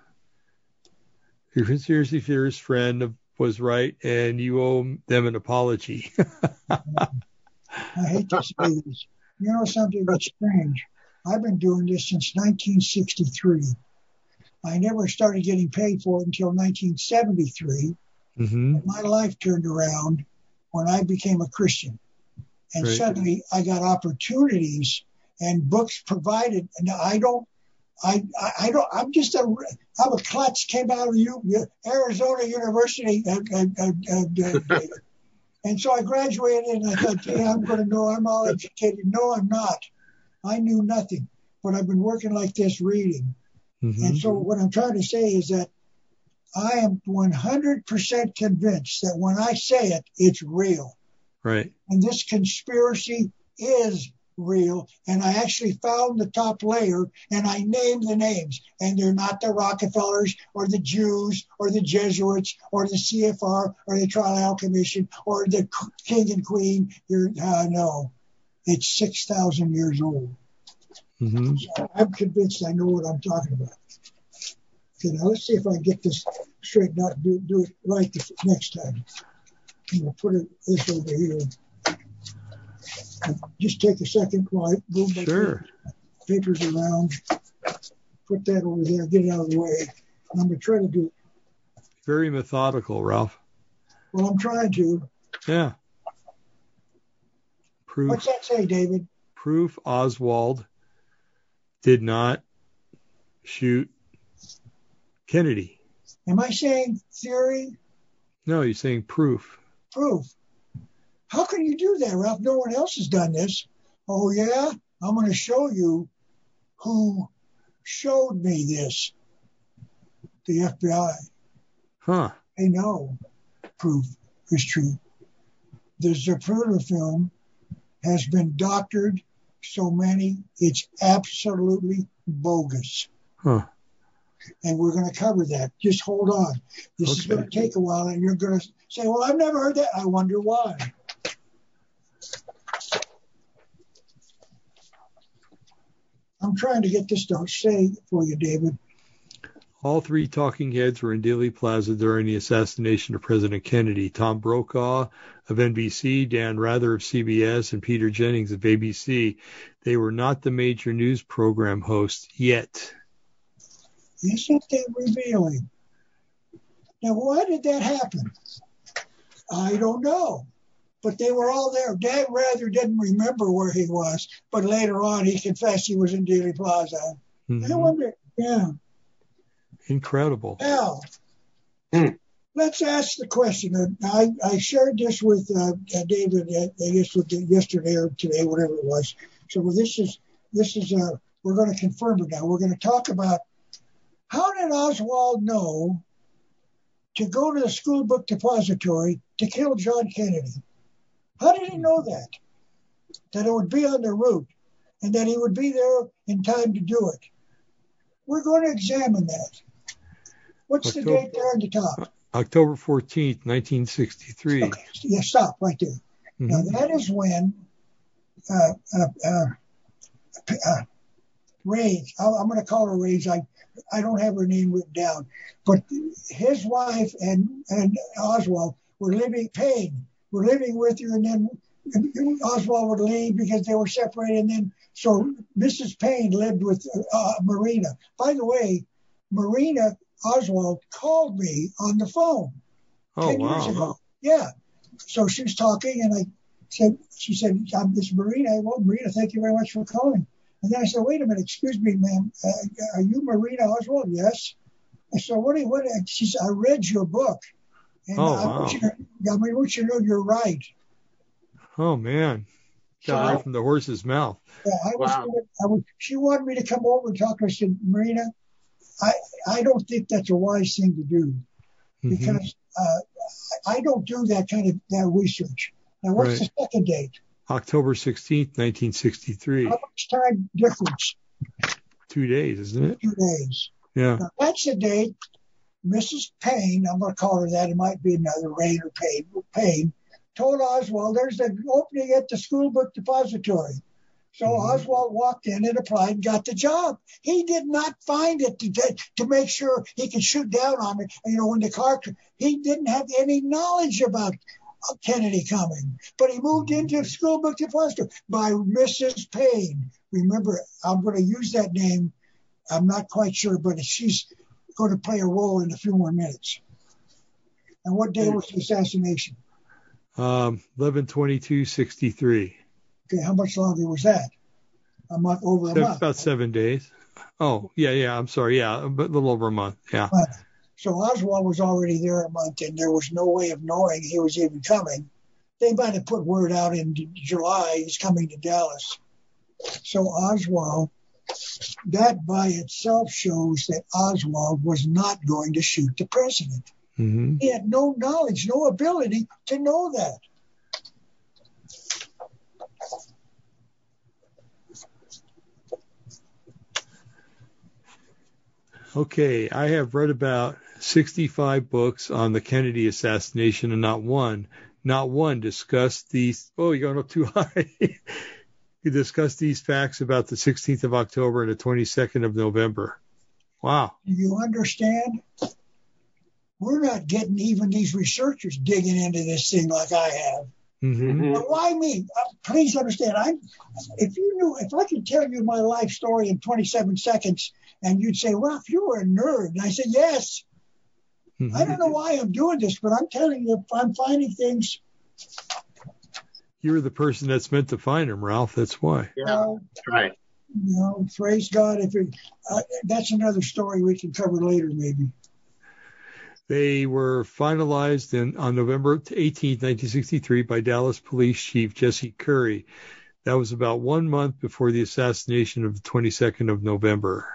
Your conspiracy theorist friend was right, and you owe them an apology. I hate to say this. You know something that's strange? I've been doing this since 1963. I never started getting paid for it until 1973. Mm-hmm. My life turned around when I became a Christian. And Right. suddenly I got opportunities and books provided. And I don't, I, I, don't, I'm just a, I'm a klutz came out of U, Arizona University. Uh, uh, uh, uh, uh, and so I graduated and I thought, yeah, I'm going to know I'm all educated. No, I'm not. I knew nothing, but I've been working like this reading. Mm-hmm. And so what I'm trying to say is that I am 100% convinced that when I say it, it's real. Right. And this conspiracy is real. And I actually found the top layer and I named the names. And they're not the Rockefellers or the Jews or the Jesuits or the CFR or the Trilateral Commission or the King and Queen. You're, uh, no, it's 6,000 years old. Mm-hmm. So I'm convinced I know what I'm talking about. Okay, now let's see if I can get this straightened out do, do it right the next time. I'm going to put it this over here. Just take a second while I move my Sure. papers around. Put that over there, get it out of the way. And I'm going to try to do, it. Very methodical, Ralph. well, I'm trying to. Yeah. Proof. What's that say, David? proof Oswald did not shoot Kennedy. Am I saying theory? No, you're saying proof. proof. How can you do that, Ralph? No one else has done this. Oh, yeah? I'm going to show you who showed me this. The FBI. Huh. They know proof is true. The Zapruder film has been doctored so many, it's absolutely bogus. Huh. And we're going to cover that. Just hold on. This is going to take a while, and you're going to say, Well, I've never heard that. I wonder why. I'm trying to get this to say for you, David. All three talking heads were in Dealey Plaza during the assassination of President Kennedy. Tom Brokaw of NBC, Dan Rather of CBS, and Peter Jennings of ABC. They were not the major news program hosts yet. Isn't that revealing? Now, why did that happen? I don't know. But they were all there. Dan Rather didn't remember where he was, but later on he confessed he was in Dealey Plaza. I Mhm. wonder, yeah. Incredible. Now, Hmm. let's ask the question. Uh, I, I shared this with uh, uh, David, uh, I guess, with yesterday or today, whatever it was. So this is this is uh, we're going to confirm it now. We're going to talk about how did Oswald know to go to the school book depository to kill John Kennedy? How did he know that? That it would be on the route and that he would be there in time to do it. We're going to examine that. What's the October- date there on the top? October 14th, 1963. Okay, yeah, stop right there. Now Mhm. that is when uh, uh, uh, uh, Rage, I'm going to call her Rage. I I don't have her name written down, but his wife and and Oswald were living. Paine were living with her, and then Oswald would leave because they were separated, and then so Mrs. Paine lived with uh, Marina. By the way, Marina Oswald called me on the phone. Oh, 10 years ago. Yeah. So she was talking, and I said, she said, I'm this Marina. Well, Marina, thank you very much for calling. And then I said, wait a minute, excuse me, ma'am. Uh, are you Marina Oswald? Yes. I said, what do you, what? She said, I read your book. And Oh, I, want wow. you to, I mean, I want you to know you're right. Oh, man. Got Wow. right from the horse's mouth. Yeah, I was, Wow. I was, she wanted me to come over and talk to her. I said, Marina, I, I don't think that's a wise thing to do. Mhm. because uh, I don't do that kind of that research. Now, what's the second date? October 16th, 1963. How much time difference? Two days, isn't it? Two days. Yeah. Now, that's the date Mrs. Paine, I'm going to call her that, it might be another Rain or Payne, Payne, told Oswald there's an opening at the school book depository. So Mhm. Oswald walked in and applied and got the job. He did not find it to, to make sure he could shoot down on it. You know, when the car, he didn't have any knowledge about Kennedy coming, but he moved into school book depository by Mrs. Paine. Remember, I'm going to use that name. I'm not quite sure, but she's going to play a role in a few more minutes. And what day was the assassination? Um, 11 22 63. Okay, how much longer was that? A month, over a month. About seven days. Oh, yeah, yeah. I'm sorry. Yeah, a little over a month. Yeah. But, so Oswald was already there a month, and there was no way of knowing he was even coming. They might have put word out in July he's coming to Dallas. So Oswald, that by itself shows that Oswald was not going to shoot the president. hmm He had no knowledge, no ability to know that. Okay, I have read about 65 books on the Kennedy assassination, and not one, not one discussed these. Oh, you're going up too high. you discussed these facts about the 16th of October and the 22nd of November. Wow. Do you understand? We're not getting even these researchers digging into this thing like I have. hmm But why me? Uh, please understand. I, if you knew, if I could tell you my life story in 27 seconds, and you'd say, "Ralph, you were a nerd," and I said, "Yes." I don't know why I'm doing this, but I'm telling you, I'm finding things. You're the person that's meant to find him, Ralph. That's why. Yeah, that's right. you know, praise God. If it, uh, that's another story we can cover later, maybe. They were finalized in, on November 18, 1963, by Dallas Police Chief Jesse Curry. That was about one month before the assassination of the 22nd of November.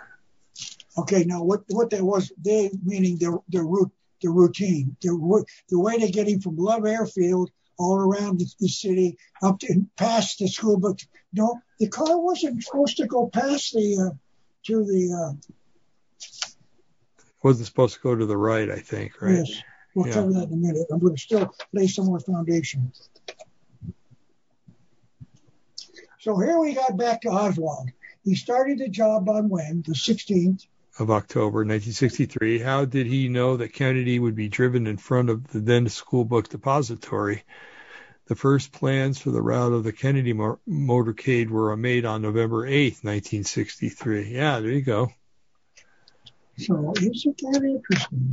Okay, now what what that was? They meaning the the route the routine the the way to get him from Love Airfield all around the, city up to past the school book. No, the car wasn't supposed to go past the uh, to the. Uh, Wasn't supposed to go to the right, I think, right? Yes, we'll cover that in a minute. I'm going to still lay some more foundation. So here we got back to Oswald. He started the job on when? The 16th. Of October 1963. How did he know that Kennedy would be driven in front of the then school book depository? The first plans for the route of the Kennedy motorcade were made on November 8th, 1963. Yeah, there you go. So isn't that interesting?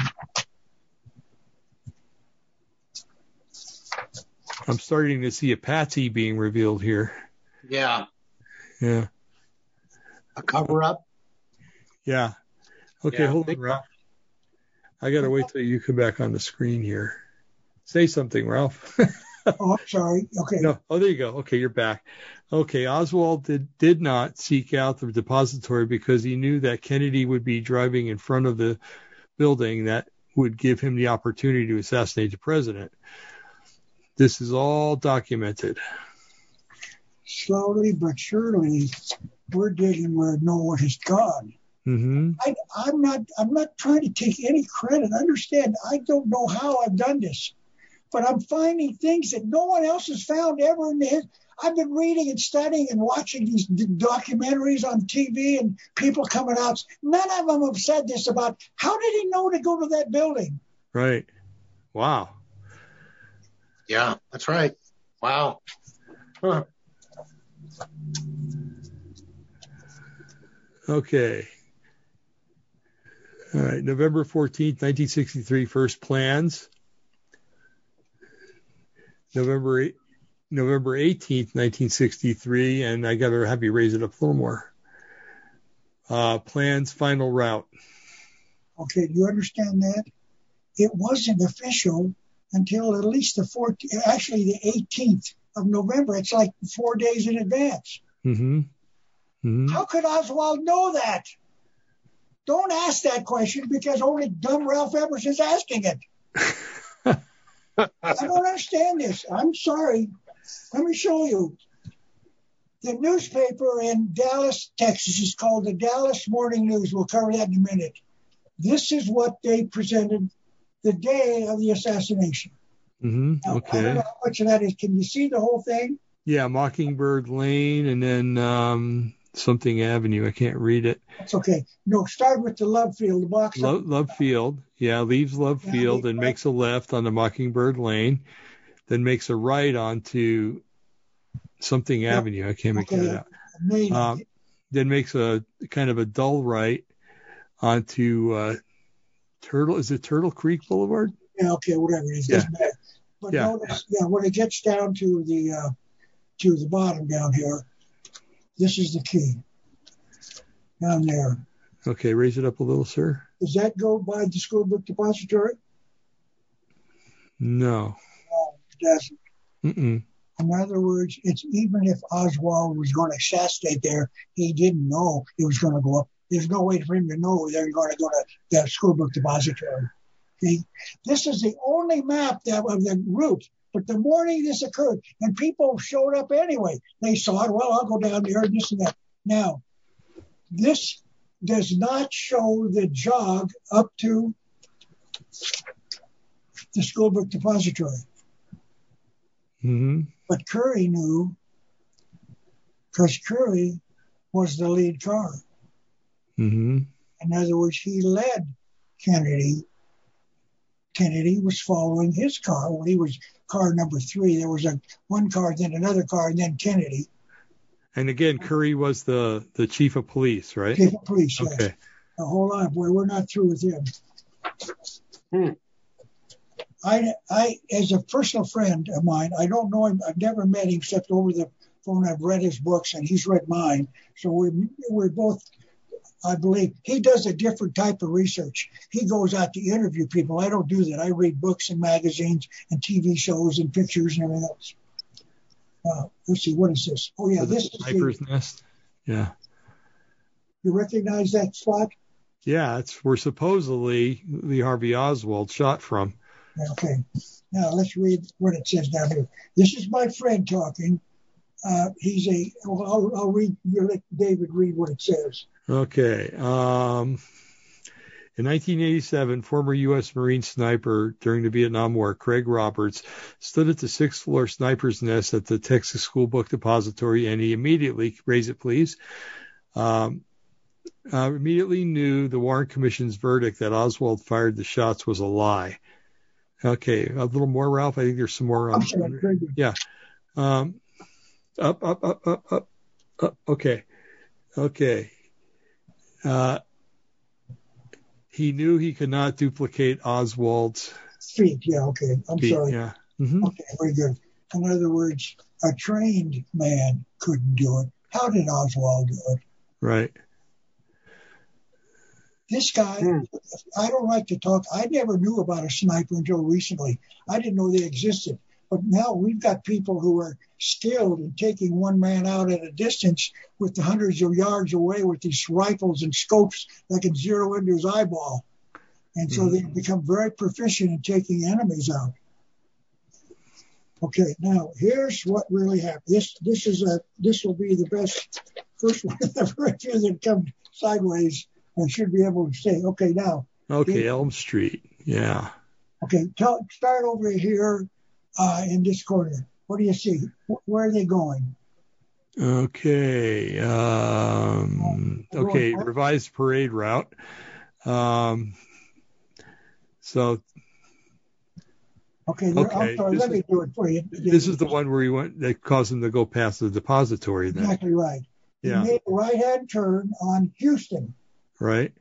I'm starting to see a patsy being revealed here. Yeah, Yeah. a cover up. Yeah. Okay, Yeah, hold on, Ralph. I gotta wait till you come back on the screen here. Say something, Ralph. Oh, I'm sorry. Okay. no. Oh, there you go. Okay, you're back. Okay, Oswald did, did not seek out the depository because he knew that Kennedy would be driving in front of the building that would give him the opportunity to assassinate the president. This is all documented. Slowly but surely, we're digging where no one has gone. Hmm I, I'm not. I'm not trying to take any credit. Understand? I don't know how I've done this, but I'm finding things that no one else has found ever in the. his- I've been reading and studying and watching these d- documentaries on TV and people coming out. None of them have said this about how did he know to go to that building? Right. Wow. Yeah, that's right. Wow. Huh. Okay. All right. November 14th, 1963, first plans. November 8, November 18th, 1963, and I got to have you raise it up a little more. Uh, plans, final route. Okay, do you understand that? It wasn't official until at least the 14th, actually the 18th of November. It's like four days in advance. Mm-hmm. Mm-hmm. How could Oswald know that? Don't ask that question because only dumb Ralph Epperson is asking it. I don't understand this. I'm sorry. Let me show you. The newspaper in Dallas, Texas is called the Dallas Morning News. We'll cover that in a minute. This is what they presented the day of the assassination. Mm-hmm. Now, I don't know how much of that is. Can you see the whole thing? Yeah, Mockingbird Lane and then um, something Avenue. I can't read it. That's okay. No, start with the love field, the box. Love, Love Field. Yeah, leaves Love Yeah, Field and makes a left on the Mockingbird Lane. then makes a right onto something Yeah. Avenue. I can't make Okay. that out. Maybe. Um, then makes a kind of a dull right onto uh, Turtle. Is it Turtle Creek Boulevard? yeah, okay, whatever it is. Yeah. But Yeah. notice, yeah, when it gets down to the uh, to the bottom down here, this is the key. Down there. Okay, raise it up a little, sir. Does that go by the school book depository? No. No, it doesn't. Mm-mm. In other words, it's even if Oswald was going to assassinate there, he didn't know it was going to go up. There's no way for him to know they're going to go to the school book depository. See, this is the only map that of the route. But the morning this occurred, and people showed up anyway, they saw it. Well, I'll go down there and this and that. Now, this does not show the jog up to the school book depository. hmm But Curry knew because Curry was the lead car. hmm In other words, he led Kennedy. Kennedy was following his car. When he was car number three, there was a one car, then another car, and then Kennedy. And again, Curry was the the chief of police, right? Chief of police. yes. Okay. Now, hold on, boy, we're not through with him. Hmm. I, I, as a personal friend of mine, I don't know him. I've never met him except over the phone. I've read his books and he's read mine. So we're, we're both, I believe, he does a different type of research. He goes out to interview people. I don't do that. I read books and magazines and TV shows and pictures and everything else. Uh, let's see, what is this? Oh yeah, this is the, sniper's nest. Yeah. you recognize that spot? Yeah, it's where supposedly Lee Harvey Oswald shot from. Okay. Now let's read what it says down here. This is my friend talking. Uh, he's a. Well, I'll, I'll read. You let David read what it says. Okay. Um, in 1987, former U.S. Marine sniper during the Vietnam War, Craig Roberts, stood at the sixth floor sniper's nest at the Texas School Book Depository, and he immediately, raise it please, um, uh, immediately knew the Warren Commission's verdict that Oswald fired the shots was a lie. Okay, a little more, Ralph. I think there's some more. On, sorry, good. um, up, up, up, up, up, up. Okay, okay. Uh, he knew he could not duplicate Oswald's Feet. Yeah. Okay. I'm feat. sorry. Yeah. hmm Okay. Very good. In other words, a trained man couldn't do it. How did Oswald do it? Right. This guy, Hmm. I don't like to talk. I never knew about a sniper until recently. I didn't know they existed. But now we've got people who are skilled in taking one man out at a distance with the hundreds of yards away with these rifles and scopes that can zero into his eyeball. And so they mm-hmm. become very proficient in taking enemies out. Okay, now here's what really happened. This this is a this will be the best first one of the very few that come sideways. I should be able to say, okay, now Okay. Elm Street. Yeah. Okay, tell, start over here in this corner. What do you see? Where are they going? Okay. Um, okay. Revised parade route. Um, so Okay, Okay, I'm sorry, this let me do it for you. this is the one where you went that caused them to go past the depository then. Exactly right. Yeah. He made a right-hand turn on Houston, Right.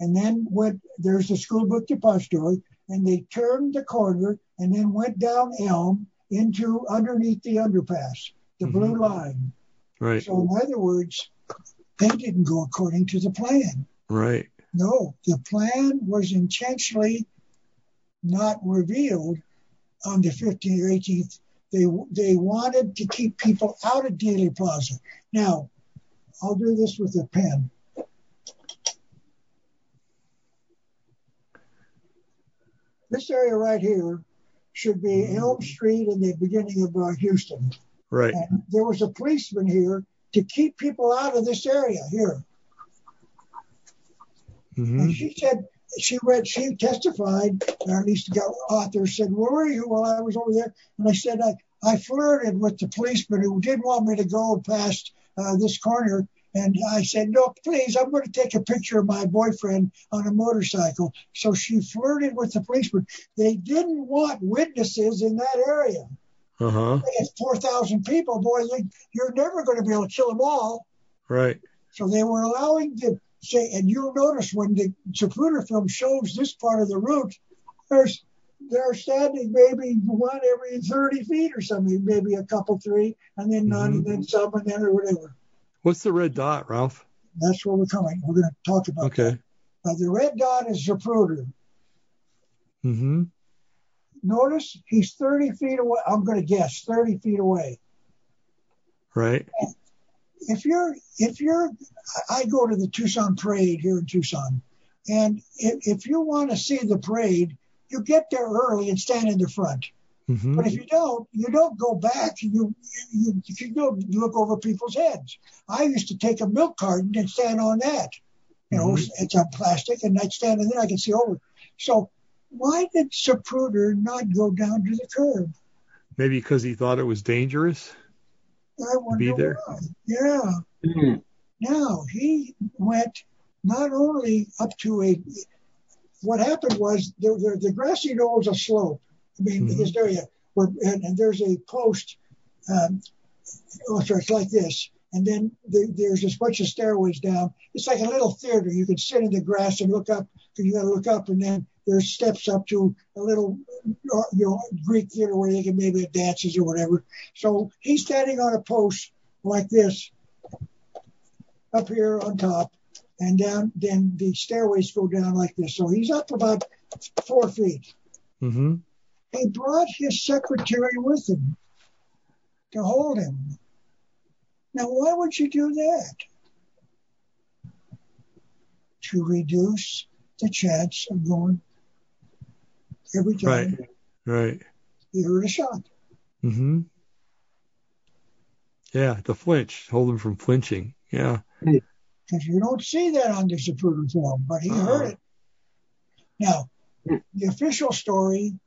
and then went. There's the school book depository, and they turned the corner and then went down Elm into underneath the underpass, the blue Mhm. line. Right. So in other words, they didn't go according to the plan. Right. No, the plan was intentionally not revealed on the 15th or 18th. They they wanted to keep people out of Dealey Plaza. Now, I'll do this with a pen. This area right here should be Elm Street in the beginning of uh, Houston. Right. And there was a policeman here to keep people out of this area here. hmm And she said she read, she testified, or at least the author said, "Where were you?" while I was over there, and I said I I flirted with the policeman who didn't want me to go past uh, this corner. And I said, no, please, I'm going to take a picture of my boyfriend on a motorcycle. So she flirted with the policeman. They didn't want witnesses in that area. Uh huh. At 4,000 people, boy, you- you're never going to be able to kill them all. Right. So they were allowing to say, and you'll notice when the Zapruder film shows this part of the route, there's they're standing maybe one every 30 feet or something, maybe a couple, three, and then none, Mhm. and then some, and then or whatever. What's the red dot, Ralph? That's where we're coming. We're going to talk about Okay. Now, the red dot is Zapruder. Mm-hmm. Notice he's 30 feet away. I'm going to guess 30 feet away. Right. If you're, if you're, I I go to the Tucson parade here in Tucson, and if, if you want to see the parade, you get there early and stand in the front. Mm-hmm. But if you don't, you don't go back. You you you don't look over people's heads. I used to take a milk carton and stand on that. You know, Mhm. it's on plastic, and I'd stand in there. I could see over. So why did Zapruder not go down to the curb? Maybe because he thought it was dangerous. I wonder Be there. why. Yeah. Hmm. Now he went not only up to a. What happened was the the, the grassy knoll is a slope. I mean, Mhm. this area where and, there's a post. Um, oh, sorry, it's like this, and then the, there's this bunch of stairways down. It's like a little theater. You can sit in the grass and look up. You got to look up, and then there's steps up to a little, uh, you know, Greek theater where they can maybe have dances or whatever. So he's standing on a post like this, up here on top, and down. Then the stairways go down like this. So he's up about four feet. He brought his secretary with him to hold him. Now, why would you do that? To reduce the chance of going every time Right. Right. you heard a shot. Mm-hmm. Yeah, the flinch, hold him from flinching. Yeah. Because you don't see that on the Zapruder film, but he Uh-uh. heard it. Now, the official story,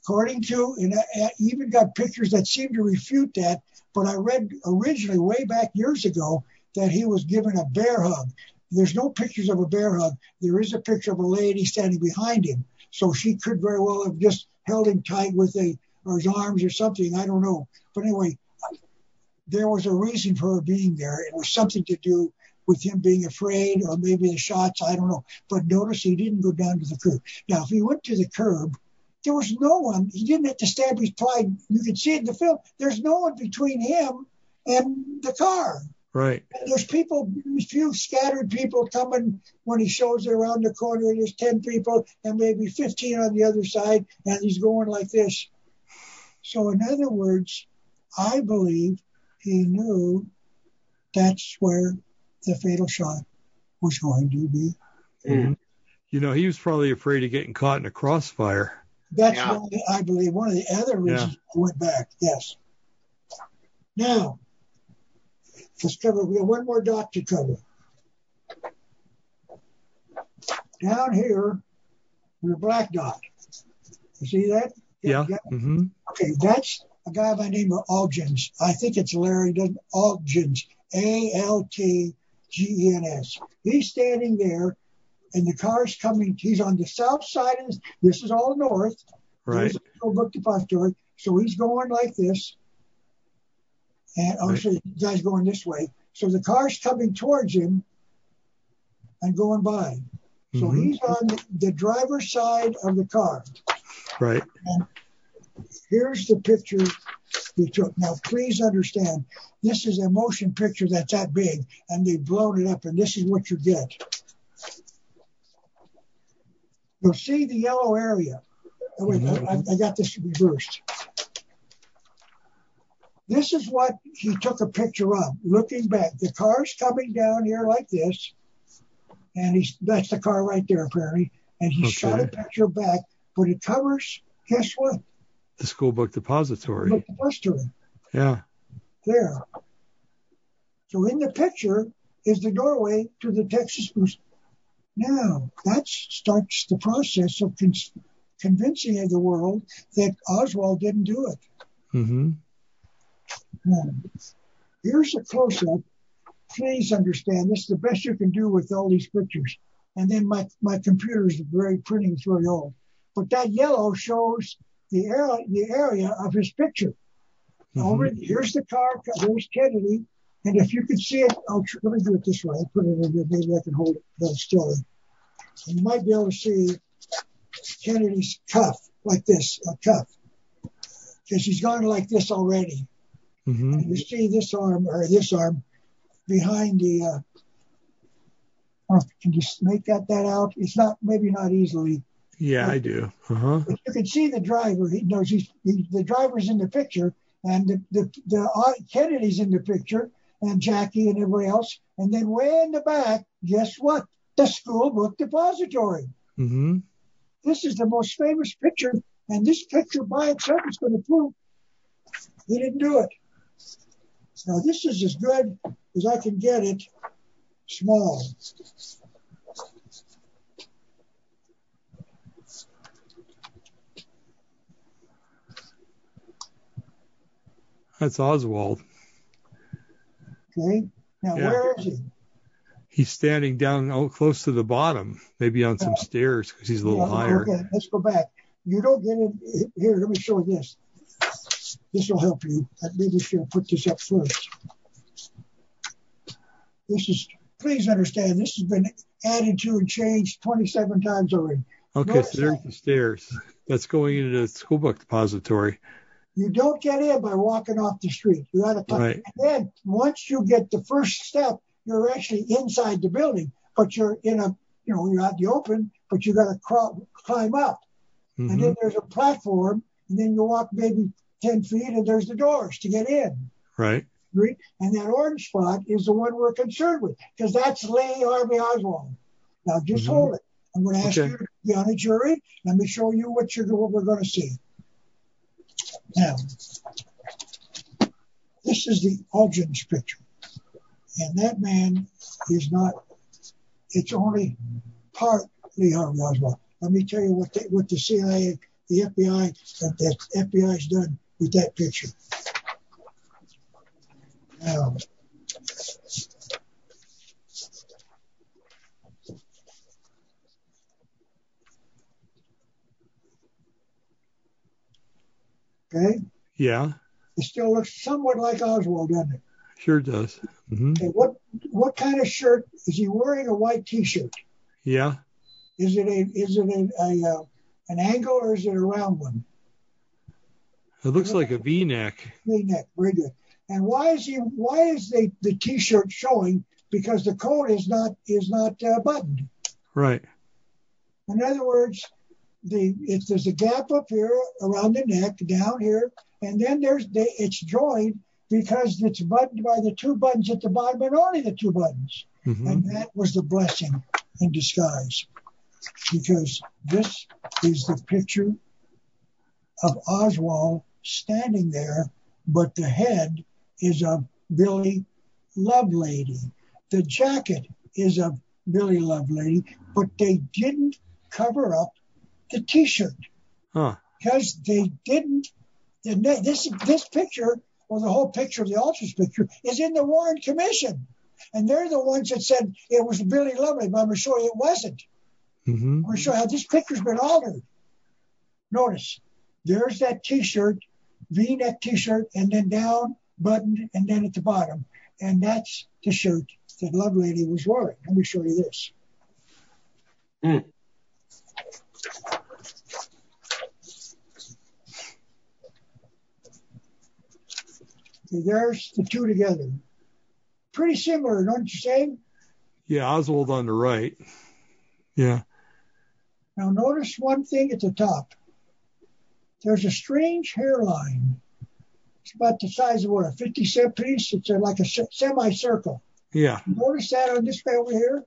according to, and I even got pictures that seem to refute that, but I read originally, way back years ago, that he was given a bear hug. There's no pictures of a bear hug. There is a picture of a lady standing behind him. So she could very well have just held him tight with a, or his arms or something. I don't know. But anyway, there was a reason for her being there. It was something to do with him being afraid or maybe the shots. I don't know. But notice he didn't go down to the curb. Now, if he went to the curb, there was no one. He didn't have to stab his pride. You can see it in the film. There's no one between him and the car. Right. And there's people, a few scattered people coming when he shows it around the corner. There's 10 people and maybe 15 on the other side, and he's going like this. So, in other words, I believe he knew that's where the fatal shot was going to be. Mhm. You know, he was probably afraid of getting caught in a crossfire. That's Yeah. why I believe one of the other reasons I went back. Yes. Now, let's cover. We have one more dot to cover. Down here, the black dot. You see that? Yeah. Mm-hmm. Okay, that's a guy by the name of Altgens. I think it's Larry Altgens. A L T G E N S. He's standing there, and the car's coming. He's on the south side of this. This is all north. Right. There's a book depository. So he's going like this. And oh, Right. so the guy's going this way. So the car's coming towards him and going by. So Mhm. he's on the, the driver's side of the car. Right. Here's the picture he took. Now, please understand, this is a motion picture that's that big, and they've blown it up, and this is what you get. You'll see the yellow area. Wait, mm-hmm. I, I got this reversed. This is what he took a picture of. Looking back, the car's coming down here like this, and he's that's the car right there apparently, and he shot a picture back, but it covers. Guess what? The school book depository. The bus to it Yeah. there. So in the picture is the doorway to the Texas boost. Now that starts the process of con- convincing of the world that Oswald didn't do it. Mm-hmm. Here's a close-up. Please understand this is the best you can do with all these pictures. And then my, my computer is very printing is very old. But that yellow shows the area, the area of his picture. Mhm. Over here's the car. There's Kennedy, and if you could see it, I'll let me do it this way. I'll put it in here. Maybe I can hold it still. You might be able to see Kennedy's cuff like this, a cuff, because he's gone like this already. hmm you see this arm or this arm behind the. Uh, oh, can you make that that out? It's not maybe not easily. Yeah, I do. Uh huh. You can see the driver. He knows he's he, the driver's in the picture, and the the, the uh, Kennedy's in the picture, and Jackie and everybody else. And then way in the back, guess what? The school book depository. hmm This is the most famous picture, and this picture by itself is going to prove he didn't do it. Now this is as good as I can get it, small. That's Oswald. Okay. Now Yeah. where is he? He's standing down oh, close to the bottom, maybe on some oh. stairs because he's a little Yeah, higher. Okay, let's go back. You don't get it here. Let me show you this. This will help you. I maybe should put this up first. This is. Please understand. This has been added to and changed 27 times already. Okay, Notice so there's that. the stairs. That's going into the school book depository. You don't get in by walking off the street. You got to. Then once you get the first step, you're actually inside the building, but you're in a. You know, you're out in the open, but you got to crawl, climb up. and then there's a platform, and then you walk maybe 10 feet, and there's the doors to get in. Right. And that orange spot is the one we're concerned with, because that's Lee Harvey Oswald. Now, just Mhm. hold it. I'm going to ask you to be on a jury. Let me show you what, you're, what we're going to see. Now, this is the Altgens picture. And that man is not, it's only part Lee Harvey Oswald. Let me tell you what the, what the CIA, the FBI, that the done with that picture. Now, okay, Yeah, it still looks somewhat like Oswald, doesn't it? sure does. hmm Okay, what what kind of shirt is he wearing? A white T-shirt. Yeah. Is it a is it a, a uh, an angle or is it a round one? It looks like a V-neck. V-neck, very good. And why is he? Why is the the T-shirt showing? Because the coat is not is not uh, buttoned. Right. In other words, the if there's a gap up here around the neck, down here, and then there's the, it's joined because it's buttoned by the two buttons at the bottom and only the two buttons. hmm And that was the blessing in disguise. Because this is the picture of Oswald standing there, but the head is of Billy Lovelady. The jacket is of Billy Lovelady, but they didn't cover up the t-shirt Huh. because they didn't. This this picture, or the whole picture of the Altgens picture, is in the Warren Commission, and they're the ones that said it was Billy Lovelady. But I'm going to show you it wasn't. hmm I'm going to show how this picture's been altered. Notice there's that T-shirt, V-neck T-shirt, and then down buttoned, and then at the bottom, and that's the shirt that Lovelady was wearing. Let me show you this. Hmm. There's the two together. Pretty similar, don't you say? Yeah, Oswald on the right. Yeah. Now notice one thing at the top. There's a strange hairline. It's about the size of what, a 50 cent piece? It's a, like a se- semicircle. Yeah. Notice that on this guy over here?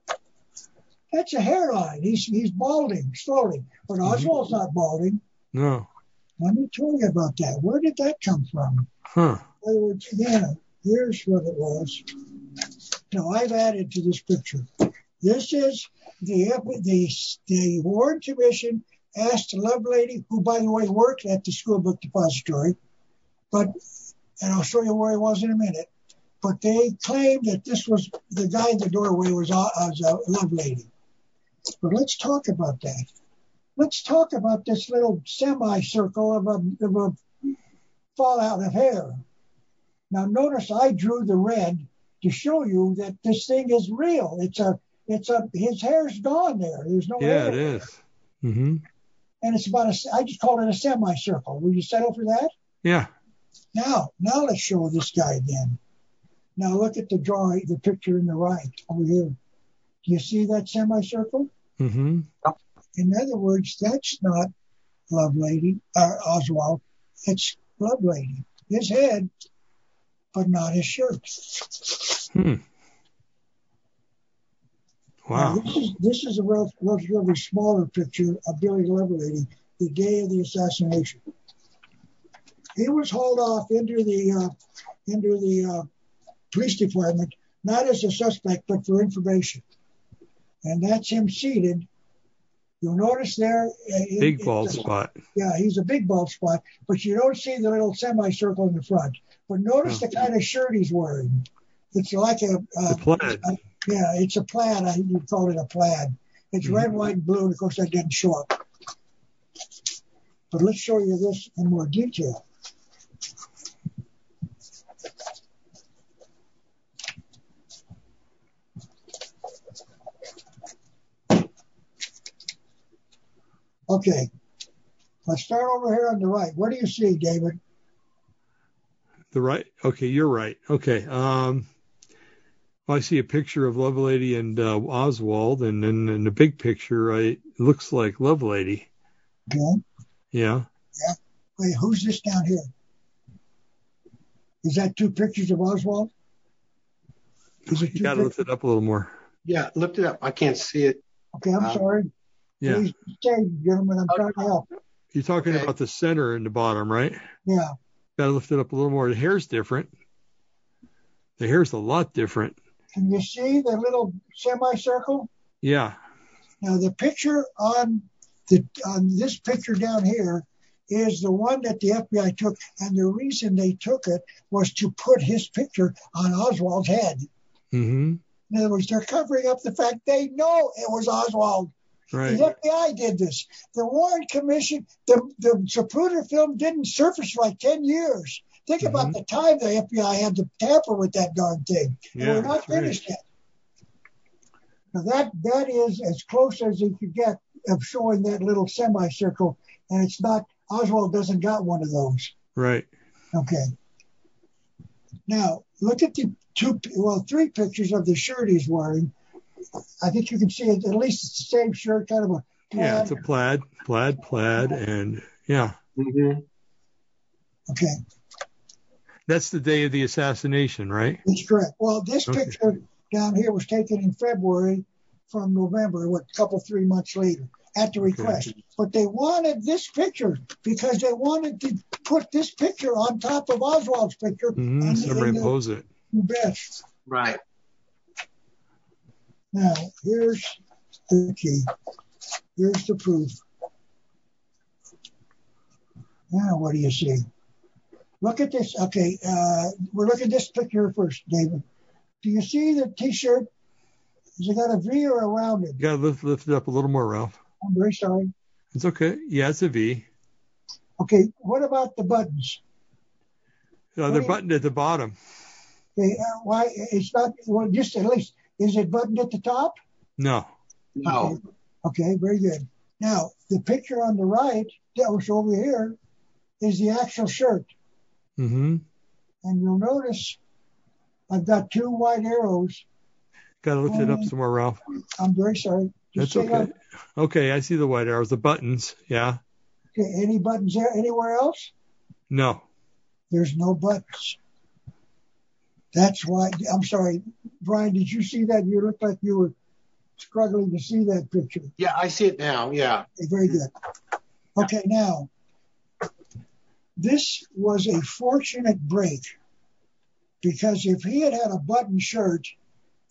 That's a hairline. He's he's balding slowly. But mm-hmm. Oswald's not balding. No. Let me tell you about that. Where did that come from? Huh. Other words, yeah, here's what it was. Now I've added to this picture. This is the the the Warren Commission asked the Lovelady, who by the way worked at the school book depository, but and I'll show you where he was in a minute. But they claimed that this was the guy in the doorway was uh, a, was a Lovelady. But let's talk about that. Let's talk about this little semicircle of a, of a fallout of hair. Now notice I drew the red to show you that this thing is real. It's a, it's a, his hair's gone there. There's no Yeah, hair. it is. Mm-hmm. And it's about a, I just called it a semicircle. Will you settle for that? Yeah. Now, now let's show this guy again. Now look at the drawing, the picture in the right over here. Do you see that semicircle? Mm-hmm. In other words, that's not Lovelady, uh, Oswald. It's Lovelady. His head, but not his shirt. Hmm. Now, Wow. this is this is a relatively smaller picture of Billy Lovelady the day of the assassination. He was hauled off into the uh, into the uh, police department not as a suspect but for information, and that's him seated. You'll notice there. uh, it- Big bald a- spot. Yeah, he's a big bald spot, but you don't see the little semicircle in the front. But notice the kind of shirt he's wearing. It's like a, uh, plaid. yeah, it's a plaid. I you call it a plaid. It's red, Mhm. white, and blue, and of course that didn't show up. But let's show you this in more detail. Okay, let's start over here on the right. What do you see, David? The right. Okay, you're right. Okay. Um, I see a picture of Lovelady and uh, Oswald, and then in the big picture, I, it looks like Lovelady. Okay. Yeah. Yeah. Wait, who's this down here? Is that two pictures of Oswald? Is it You got to pictures? lift it up a little more. Yeah, lift it up. I can't see it. Okay, I'm Um, sorry. Yeah. Please stay, gentlemen. I'm trying to help. You're talking Okay. about the center and the bottom, right? Yeah. Got to lift it up a little more. The hair's different. The hair's a lot different. Can you see the little semicircle? Yeah. Now the picture on the on this picture down here is the one that the FBI took, and the reason they took it was to put his picture on Oswald's head. Mm-hmm. In other words, they're covering up the fact they know it was Oswald. Right. The FBI did this. The Warren Commission, the the Zapruder film didn't surface for like ten years. Think mm-hmm. about the time the FBI had to tamper with that darn thing. And Yeah, we're not that's right. finished yet. Now that that is as close as you could get of showing that little semicircle, and it's not. Oswald doesn't got one of those. Right. Okay. Now look at the two, well, three pictures of the shirt he's wearing. I think you can see it. At least it's the same shirt, kind of a Yeah, it's a plaid. plaid, plaid, plaid, and yeah, Mm-hmm. Okay, that's the day of the assassination, right? that's correct. Well, this Okay. picture down here was taken in February from November, what, a couple, three months later, at the request. But they wanted this picture because they wanted to put this picture on top of Oswald's picture. Mm-hmm. in the- in Superimpose it. the bed. Right. Now, here's the key. Here's the proof. Now, what do you see? Look at this. Okay, uh, we're looking at this picture first, David. Do you see the T-shirt? Has it got a V or a rounded? Got to lift, lift it up a little more, Ralph. I'm very sorry. It's okay. Yeah, it's a V. Okay, what about the buttons? Uh, they're buttoned at the bottom. Okay, uh, why it's not? Well, just at least is it buttoned at the top? No. No. Okay, very good. Now, the picture on the right, that was over here, is the actual shirt. Mm-hmm. And you'll notice I've got two white arrows. Got to lift it up somewhere, Ralph. I'm very sorry. That's Just say okay. Okay, I see the white arrows, the buttons. Yeah. Okay, any buttons there anywhere else? No. There's no buttons. That's why, I'm sorry. Brian, did you see that? You looked like you were struggling to see that picture. Yeah, I see it now. Yeah. Very good. Okay, now, this was a fortunate break because if he had had a button shirt,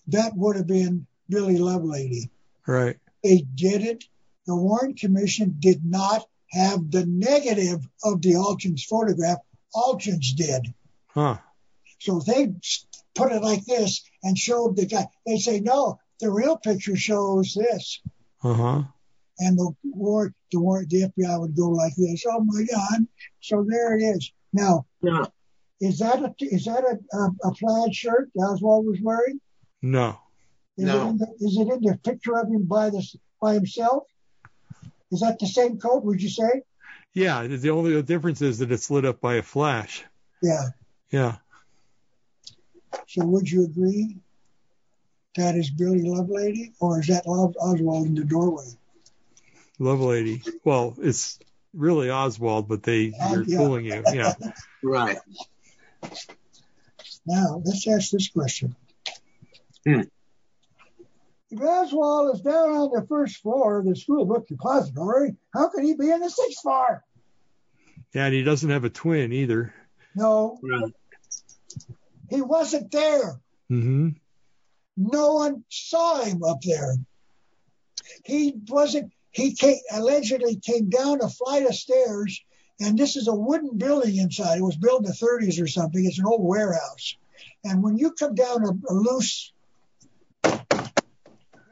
that would have been Billy Lovelady. Right. They didn't. The Warren Commission did not have the negative of the Altgens photograph. Altgens did. Huh. So they put it like this and showed the guy. They say, no, the real picture shows this. Uh-huh. And the war, the war, the FBI would go like this. Oh my God. So there it is. Now, Yeah. Is that a is that a, a, a plaid shirt Oswald was wearing? No. Is No. It in the, is it in the picture of him by this by himself? Is that the same coat? Would you say? Yeah, the only difference is that it's lit up by a flash. Yeah. Yeah. So would you agree that is Billy Lovelady, or is that Oswald in the doorway? Lovelady. Well, it's really Oswald, but they they're yeah. fooling you. Yeah. Right. Now let's ask this question. Hmm. If Oswald is down on the first floor of the school book depository, how can he be in the sixth floor? Yeah, and he doesn't have a twin either. No, Right. He wasn't there. hmm No one saw him up there. He wasn't. He came, allegedly came down a flight of stairs, and this is a wooden building inside. It was built in the 30s or something. It's an old warehouse, and when you come down a, a loose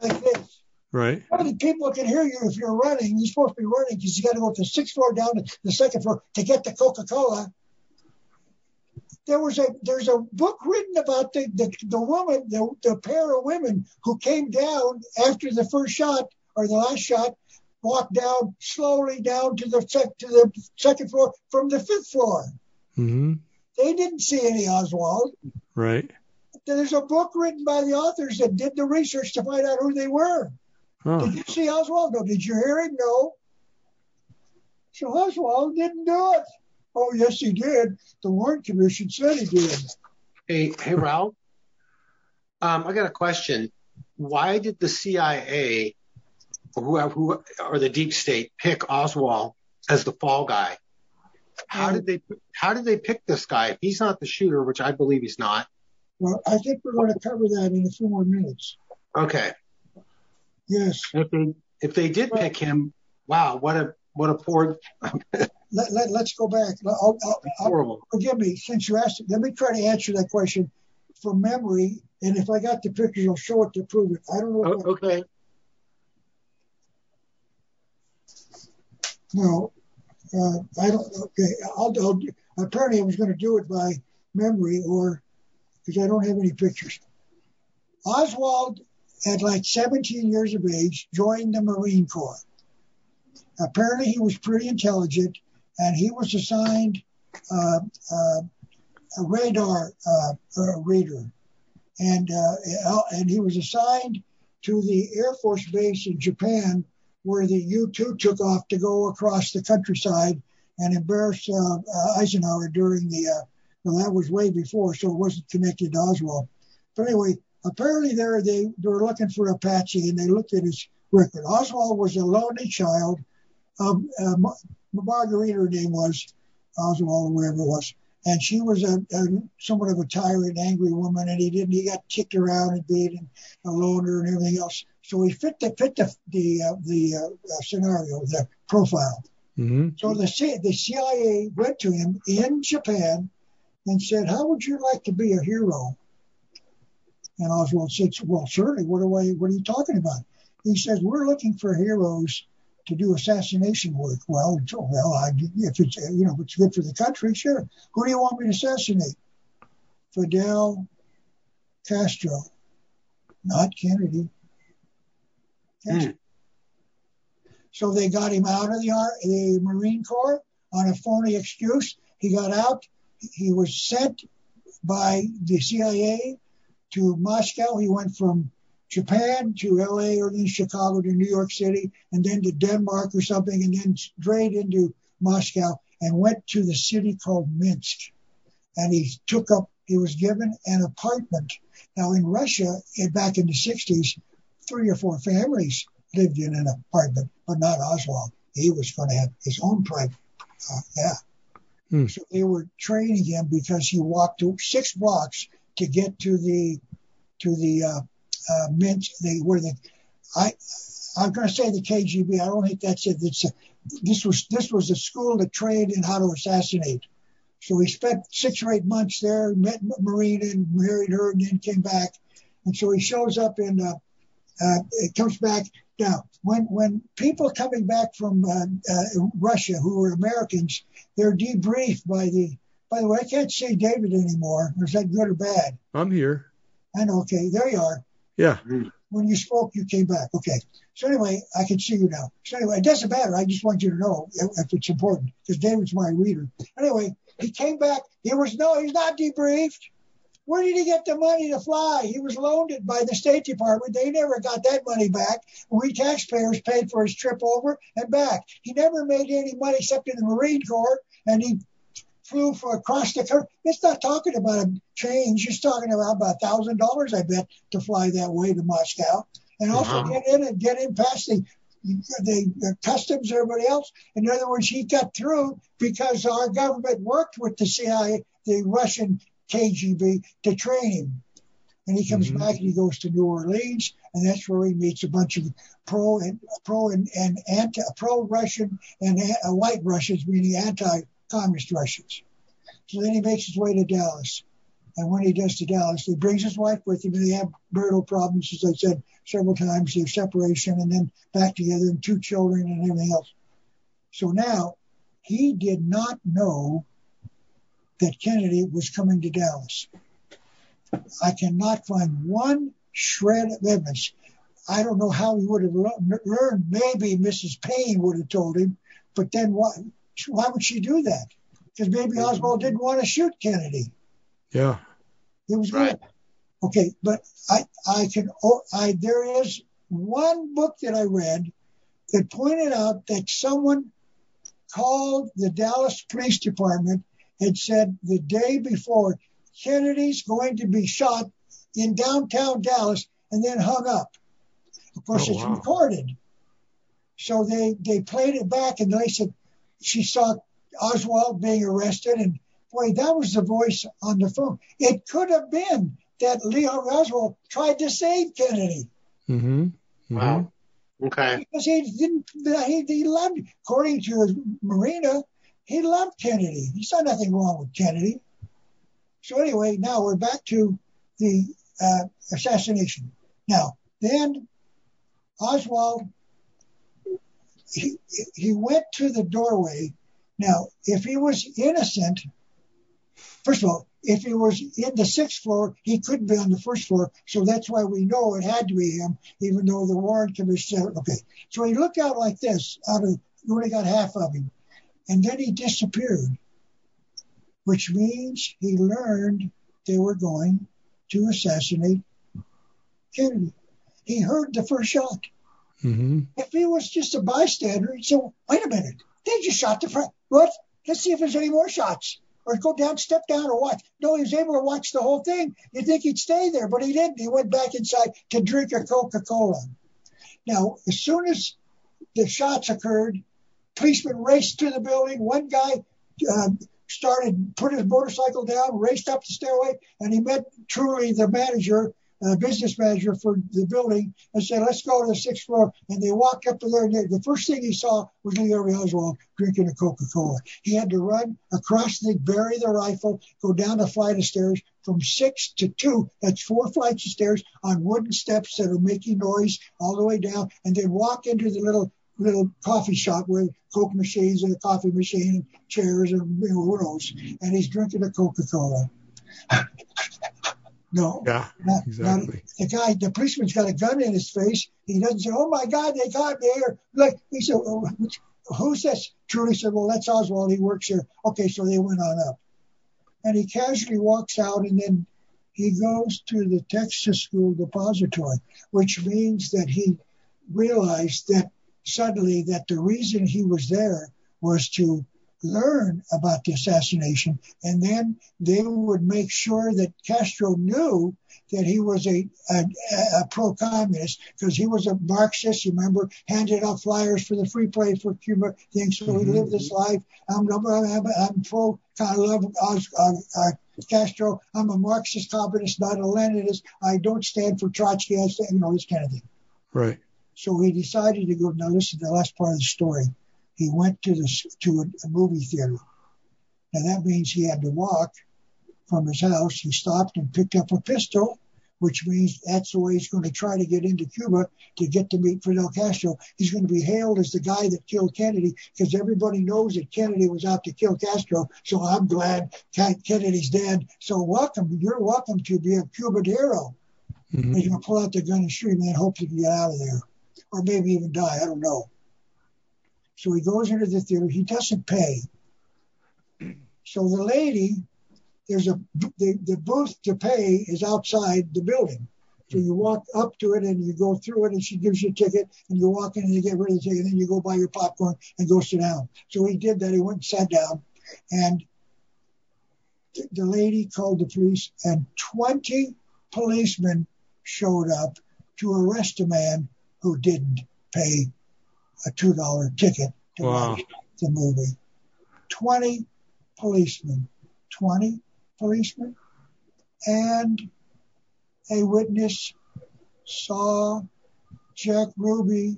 like this, Right. how many people can hear you if you're running? You're supposed to be running because you got to go to the sixth floor down to the second floor to get the Coca-Cola. There was a there's a book written about the the, the woman the, the pair of women who came down after the first shot or the last shot walked down slowly down to the sec, to the second floor from the fifth floor. hmm They didn't see any Oswald. Right. There's a book written by the authors that did the research to find out who they were. Oh. Did you see Oswald? No. Did you hear him? No. So Oswald didn't do it. Oh, yes, he did. The Warren Commission said he did. Hey, hey, Ralph. Um, I got a question. Why did the CIA, or whoever, who, or the deep state, pick Oswald as the fall guy? How did they? How did they pick this guy? If he's not the shooter, which I believe he's not. Well, I think we're going to cover that in a few more minutes. Okay. Yes. If they if they did pick him, wow, what a what a poor Let, let, let's go back. I'll, I'll, I'll, forgive me, since you asked it, let me try to answer that question from memory. And if I got the pictures, I'll show it to prove it. I don't know. Okay. No, uh, I don't. Okay, I'll, I'll. Apparently, I was going to do it by memory or because I don't have any pictures. Oswald, at like 17 years of age, joined the Marine Corps. Apparently, he was pretty intelligent, and he was assigned uh, uh, a radar uh, reader, and he was assigned to the Air Force base in Japan where the U-2 took off to go across the countryside and embarrass Eisenhower during the, well, that was way before, so it wasn't connected to Oswald. But anyway, apparently they were looking for a patsy and they looked at his record. Oswald was a lonely child. Um, uh, Margarita, her name was Oswald, or whatever it was. And she was a, somewhat of a tyrant, angry woman, and he didn't. He got kicked around and beat and a loner and everything else. So he fit the fit the the uh, the uh, scenario, the profile. hmm So the the CIA went to him in Japan and said, "How would you like to be a hero?" And Oswald said, "Well, certainly. What do I? What are you talking about?" He says, "We're looking for heroes to do assassination work." Well, well, I, if it's you know it's good for the country, sure. Who do you want me to assassinate? Fidel Castro, not Kennedy. Hmm. Castro. So they got him out of the, the Marine Corps on a phony excuse. He got out. He was sent by the CIA to Moscow. He went from Japan to LA or then Chicago to New York City and then to Denmark or something and then straight into Moscow and went to the city called Minsk. And he took up, he was given an apartment. Now in Russia, back in the 60s, three or four families lived in an apartment, but not Oswald. He was going to have his own private. Uh, yeah. Hmm. So they were training him because he walked six blocks to get to the to the uh, uh, mint. They where the I I'm going to say the KGB. I don't think that's it. This was this was a school that trained in how to assassinate. So he spent six or eight months there, met Marina and married her, and then came back. And so he shows up and Uh, uh, it comes back now when when people coming back from uh, uh, Russia who were Americans, they're debriefed by the By the way, I can't see David anymore. Is that good or bad? I'm here. I know. Okay, there you are. Yeah. When you spoke, you came back. Okay. So anyway, I can see you now. So anyway, it doesn't matter. I just want you to know if, it's important because David's my reader. Anyway, he came back. He was no, he's not debriefed. Where did he get the money to fly? He was loaned it by the State Department. They never got that money back. We taxpayers paid for his trip over and back. He never made any money except in the Marine Corps, and he flew for across the country. It's not talking about a change. It's talking about about a thousand dollars, I bet, to fly that way to Moscow, and also Wow. get in and get in past the the, the customs, everybody else. In other words, he got through because our government worked with the CIA, the Russian KGB, to train him. And he comes Mhm. back and he goes to New Orleans, and that's where he meets a bunch of pro and pro and, and anti pro Russian and a- uh, white Russians, meaning anti-communist Russians. So then he makes his way to Dallas. And when he does to Dallas, he brings his wife with him, and they have marital problems, as I said several times, their separation, and then back together, and two children, and everything else. So now he did not know that Kennedy was coming to Dallas. I cannot find one shred of evidence. I don't know how he would have learned. Maybe Mrs. Paine would have told him, but then why, why would she do that? Because maybe mm-hmm. Oswald didn't want to shoot Kennedy. Yeah. It was Right. good. Okay, but I I can oh, I there is one book that I read that pointed out that someone called the Dallas Police Department and said the day before Kennedy's going to be shot in downtown Dallas and then hung up. Of course, Oh, it's wow. recorded. So they they played it back and they said she saw Oswald being arrested and boy, that was the voice on the phone. It could have been that Lee Oswald tried to save Kennedy Mm-hmm. Wow. Okay. because he didn't. He, he loved, according to Marina, he loved Kennedy. He saw nothing wrong with Kennedy. So anyway, now we're back to the uh, assassination. Now then, Oswald he went to the doorway. Now, if he was innocent, first of all, if he was in the sixth floor, he couldn't be on the first floor. So that's why we know it had to be him, even though the Warren Commission said, okay. So he looked out like this, out of, you only got half of him. And then he disappeared, which means he learned they were going to assassinate Kennedy. He heard the first shot. Mm-hmm. If he was just a bystander, he'd say, wait a minute, they just shot the president. What? Let's see if there's any more shots. Or go down, step down, or watch. No, he was able to watch the whole thing. You'd think he'd stay there, but he didn't. He went back inside to drink a Coca Cola. Now, as soon as the shots occurred, policemen raced to the building. One guy uh, started, put his motorcycle down, raced up the stairway, and he met Truly the manager, Uh, business manager for the building, and said, "Let's go to the sixth floor." And they walked up to there, and the first thing he saw was Lee Harvey Oswald drinking a Coca-Cola. He had to run across the, bury the rifle, go down a flight of stairs from six to two. That's four flights of stairs on wooden steps that are making noise all the way down, and then walk into the little little coffee shop with Coke machines and a coffee machine and chairs and you know, who knows. And he's drinking a Coca-Cola. No, Yeah. not, Exactly. not, the guy, the policeman's got a gun in his face. He doesn't say, "Oh my God, they got me here!" Like he said, oh, "Who's this?" Truly said, "Well, that's Oswald. He works here." Okay, so they went on up, and he casually walks out, and then he goes to the Texas School Depository, which means that he realized that suddenly that the reason he was there was to learn about the assassination, and then they would make sure that Castro knew that he was a, a, a pro-communist because he was a Marxist. You remember, handed out flyers for the free play for Cuba thing. So he Mhm. lived his life. I'm, I'm, I'm, pro. I love uh, uh, Castro. I'm a Marxist communist, not a Leninist. I don't stand for Trotsky. I stand, you know, this kind of thing. Right. So he decided to go. Now listen to the last part of the story. He went to the to a, movie theater. Now that means he had to walk from his house. He stopped and picked up a pistol, which means that's the way he's going to try to get into Cuba to get to meet Fidel Castro. He's going to be hailed as the guy that killed Kennedy because everybody knows that Kennedy was out to kill Castro. So I'm glad Kennedy's dead. So welcome, you're welcome to be a Cuban hero. Mm-hmm. He's going to pull out the gun and shoot him and hope to get out of there, or maybe even die. I don't know. So he goes into the theater. He doesn't pay. So the lady, there's a the, the booth to pay is outside the building. So you walk up to it and you go through it, and she gives you a ticket, and you walk in and you get rid of the ticket, and then you go buy your popcorn and go sit down. So he did that. He went and sat down, and the lady called the police, and 20 policemen showed up to arrest a man who didn't pay a two dollar ticket to wow. watch the movie. Twenty policemen, twenty policemen, and a witness saw Jack Ruby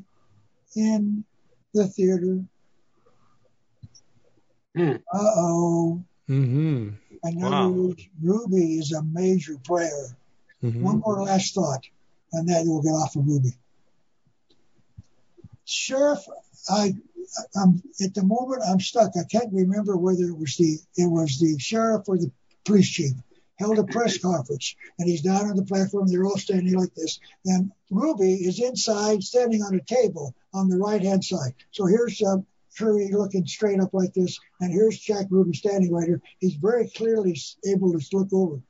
in the theater. Mm. Uh oh. Mm-hmm. In wow. words, Ruby is a major player. Mm-hmm. One more last thought, and then we'll get off of Ruby. Sheriff, I, I'm at the moment I'm stuck. I can't remember whether it was the it was the sheriff or the police chief held a press conference, and he's down on the platform. They're all standing like this, and Ruby is inside, standing on a table on the right hand side. So here's um, Curry looking straight up like this, and here's Jack Ruby standing right here. He's very clearly able to look over.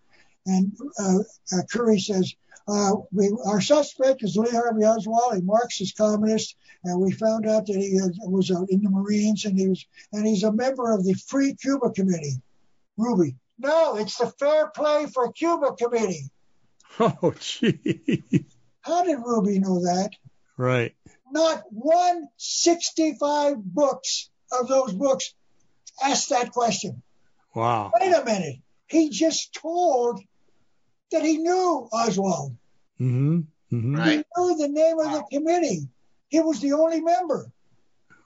And uh, uh, Curry says, uh, our suspect is Lee Harvey Oswald, a Marxist communist, and we found out that he was uh, in the Marines and he was and he's a member of the Free Cuba Committee. Ruby, no, it's the Fair Play for Cuba Committee. Oh, gee. How did Ruby know that? Right. Not one 65 books of those books asked that question. Wow. Wait a minute. He just told that he knew Oswald. Mm-hmm. Mm-hmm. Right. He knew the name of the committee. He was the only member.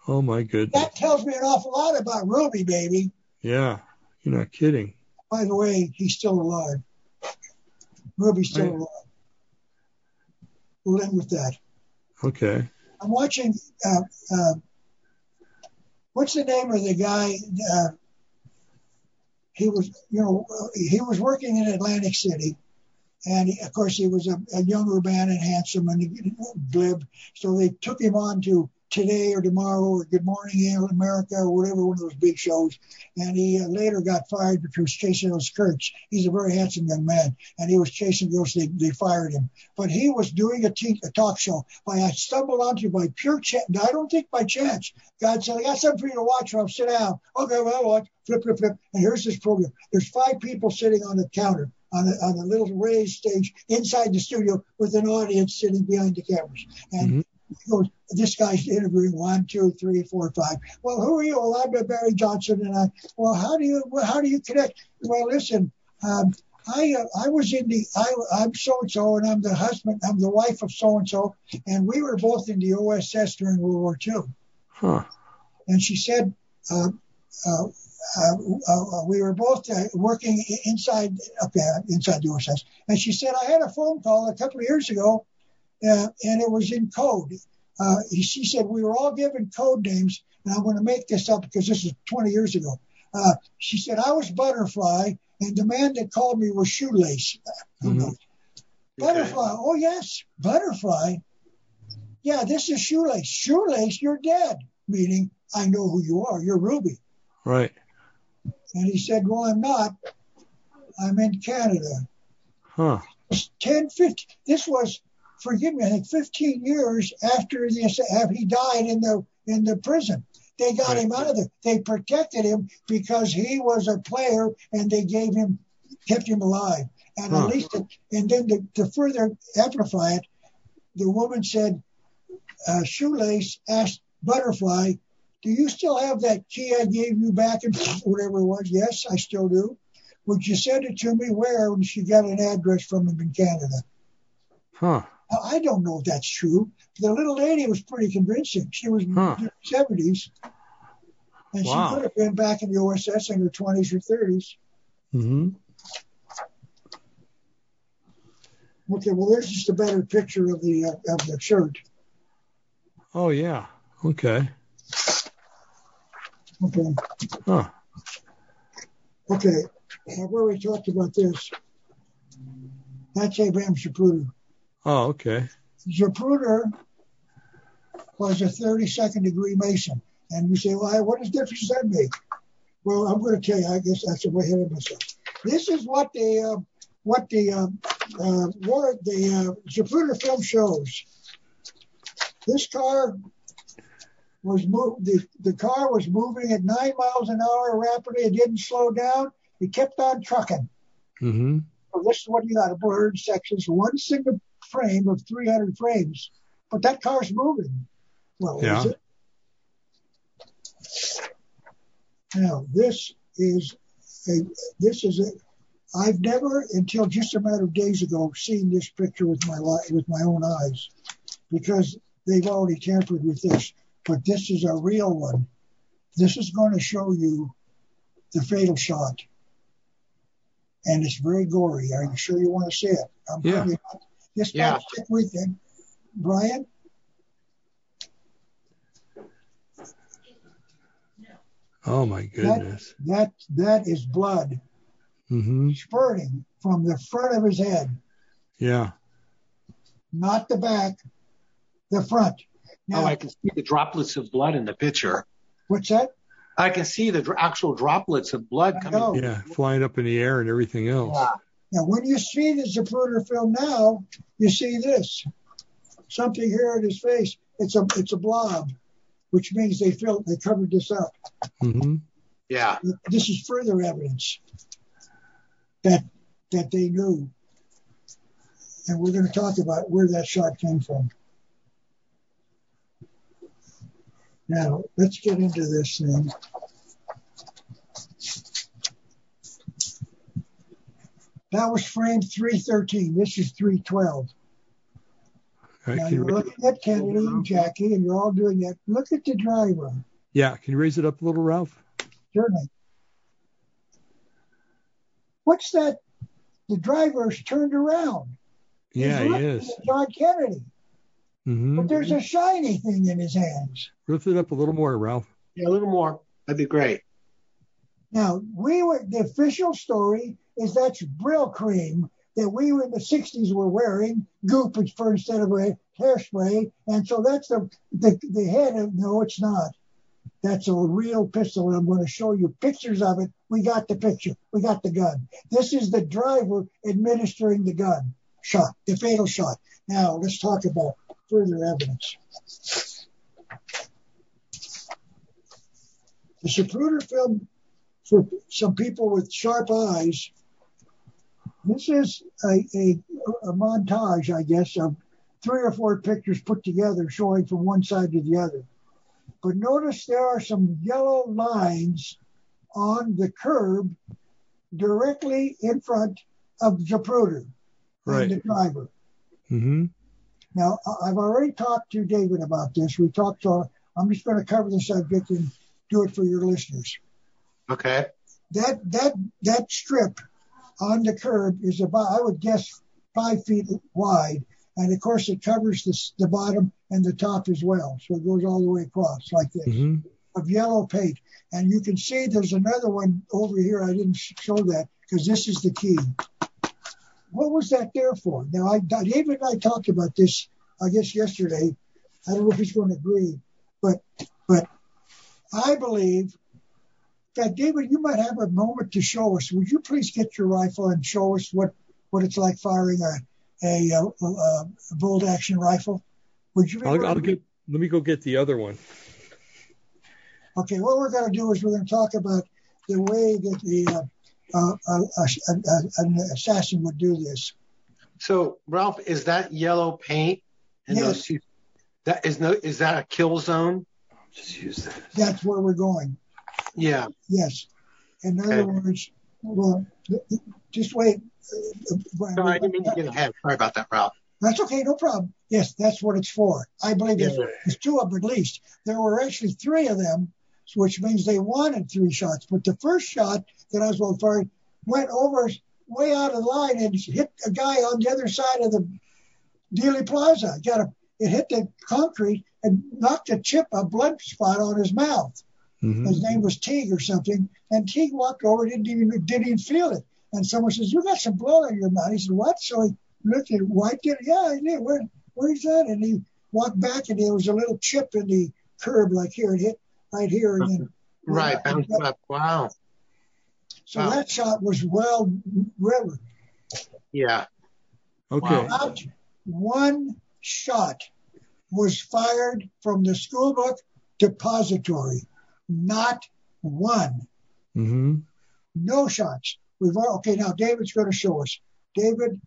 Oh my goodness. That tells me an awful lot about Ruby, baby. Yeah, you're not kidding. By the way, he's still alive. Ruby's still alive. We'll end with that. Okay. I'm watching. Uh, uh, what's the name of the guy? Uh, he was, you know, he was working in Atlantic City, and of course he was a, a younger man and handsome and glib. So they took him on to Today or Tomorrow or Good Morning America or whatever one of those big shows. And he uh, later got fired because chasing those skirts. He's a very handsome young man, and he was chasing girls. They, they fired him. But he was doing a, talk show. By I stumbled onto by pure chance. I don't think by chance. God said, "I got something for you to watch. I'll sit down." Okay, well, I'll watch. Flip, flip, flip. And here's this program. There's five people sitting on the counter on a, on a little raised stage inside the studio with an audience sitting behind the cameras. And mm-hmm goes, this guy's interviewing one, two, three, four, five. Well, who are you? Well, I'm Barry Johnson, and I. Well, how do you how do you connect? Well, listen, um, I uh, I was in the I I'm so and so, and I'm the husband. I'm the wife of so and so, and we were both in the OSS during World War II. Huh. And she said. Uh, uh, we were both uh, working inside inside the OSS, and she said I had a phone call a couple of years ago uh, and it was in code. Uh, she said we were all given code names, and I'm going to make this up because this is 20 years ago. Uh, she said I was Butterfly, and the man that called me was Shoelace. Mm-hmm. Butterfly. Oh yes, Butterfly. Yeah, this is Shoelace. Shoelace, you're dead. Meaning, I know who you are. You're Ruby. Right. And he said, Well, I'm not. I'm in Canada. Huh. 10, 15. This was forgive me, I think 15 years after this, after he died in the in the prison. They got right. him out of there. They protected him because he was a player, and they gave him, kept him alive. And huh. at least, and then to, to, further amplify it, the woman said, uh, Shoelace asked Butterfly, "Do you still have that key I gave you back in whatever it was?" Yes, I still do. Would you send it to me? Where? And she got an address from him in Canada. Huh. I don't know if that's true. The little lady was pretty convincing. She was huh. in her 70s, and wow. she could have been back in the OSS in her 20s or 30s. Mm-hmm. Okay, well, there's just a better picture of the uh, of the shirt. Oh yeah. Okay. Okay, Huh. okay. I've already talked about this. That's Abraham Zapruder. Oh okay. Zapruder was a 32nd degree Mason. And you say, well, what does difference does that make? Well, I'm going to tell you, I guess that's a way ahead of myself. This is what the, uh, what uh, uh, the uh, Zapruder film shows. This car was the, car was moving at nine miles an hour rapidly. It didn't slow down. It kept on trucking. Mm-hmm. This is what you got, a blurred sections, one single frame of 300 frames. But that car's moving. Well, is it? Now, this is a, this is a, I've never, until just a matter of days ago, seen this picture with my li- with my own eyes, because they've already tampered with this. But this is a real one. This is going to show you the fatal shot, and it's very gory. Are you sure you want to see it? I'm Yeah. probably not. This Yeah. stick with it. Brian. Oh my goodness. That that is blood Mm-hmm. spurting from the front of his head, Yeah. not the back, the front. Now, Oh, I can see the droplets of blood in the picture. what's that? I can see the actual droplets of blood I coming. know. Yeah. Flying up in the air and everything else. Yeah. Now, when you see the Zapruder film now, you see this something here at his face. It's a it's a blob, which means they filled they covered this up. Mm-hmm. Yeah. This is further evidence that that they knew, and we're going to talk about where that shot came from. Now, let's get into this thing. That was frame 313. This is 312. Okay, Now you you're looking at Kennedy and Jackie, and you're all doing that. Look at the driver. yeah. Can you raise it up a little, Ralph? Certainly. What's that? The driver's turned around. Yeah, he is. John Kennedy, Mm-hmm. but there's a shiny thing in his hands. Lift it up a little more, Ralph. Yeah, a little more. That'd be great. Now, we were the official story is that's Brylcreem that we in the 60s were wearing, goop is for instead of a hairspray. And so that's the, the, the head of, no, it's not. That's a real pistol. And I'm going to show you pictures of it. We got the picture. We got the gun. This is the driver administering the gun shot, the fatal shot. Now, let's talk about further evidence. The Zapruder film for some people with sharp eyes, this is a, a, a montage, I guess, of three or four pictures put together showing from one side to the other. But notice there are some yellow lines on the curb directly in front of Zapruder Right. and the driver. Mm-hmm. Now, I- I've already talked to David about this. We talked, so I'm just going to cover the subject and do it for your listeners. Okay. that that that strip on the curb is about I would guess five feet wide, and of course it covers the the bottom and the top as well, so it goes all the way across like this Mm-hmm. of yellow paint. And you can see there's another one over here. I didn't show that because this is the key. What was that there for? Now, I, David and I talked about this, I guess, yesterday. I don't know if he's going to agree, but but I believe that David, you might have a moment to show us. Would you please get your rifle and show us what what it's like firing a a, a, a bolt action rifle? Would you? I'll, I'll get. Let me go get the other one. Okay, what we're going to do is we're going to talk about the way that the uh, an assassin would do this. So, Ralph, is that yellow paint Yes. That is no. Is that a kill zone? Just use that. That's where we're going. Yeah. Yes. In other Okay. words, well, th- th- just wait. Uh, uh, Sorry, I didn't mean to get ahead. Sorry about that, Ralph. That's okay, no problem. Yes, that's what it's for. I believe there's, there's two of them at least. There were actually three of them, which means they wanted three shots. But the first shot that Oswald fired went over way out of line and hit a guy on the other side of the Dealey Plaza. Got a, it hit the concrete and knocked a chip, a blood spot on his mouth. hmm His name was Teague or something. And Teague walked over, didn't even didn't even feel it. And someone says, "You got some blood on your mouth." He said, "What?" So he looked at it, wiped it. Yeah, I did. Where where's that? And he walked back, and there was a little chip in the curb, like here. It hit right here, and then Right, bounced up. Wow. so Wow. that shot was well rivered. Yeah. Okay. Not one shot was fired from the school book depository. Not one. hmm No shots. We've all, okay. Now David's going to show us. David,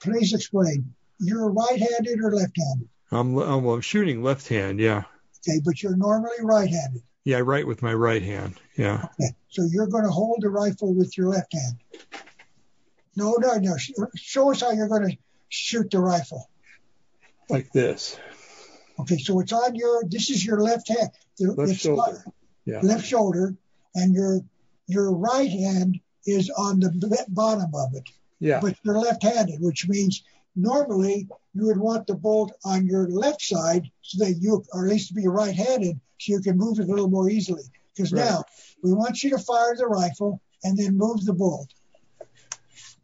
please explain. You're right-handed or left-handed? I'm, I'm uh, shooting left hand. Yeah. Okay, but you're normally right-handed. Yeah. I write with my right hand. Yeah. Okay, so you're going to hold the rifle with your left hand. No, no, no. Show us how you're going to shoot the rifle. Like this. Okay, so it's on your. This is your left hand. Left shoulder. Yeah. left shoulder, and your your right hand is on the bottom of it. Yeah. But you're left-handed, which means normally you would want the bolt on your left side so that you, or at least to be right-handed, so you can move it a little more easily. Because now we want you to fire the rifle and then move the bolt.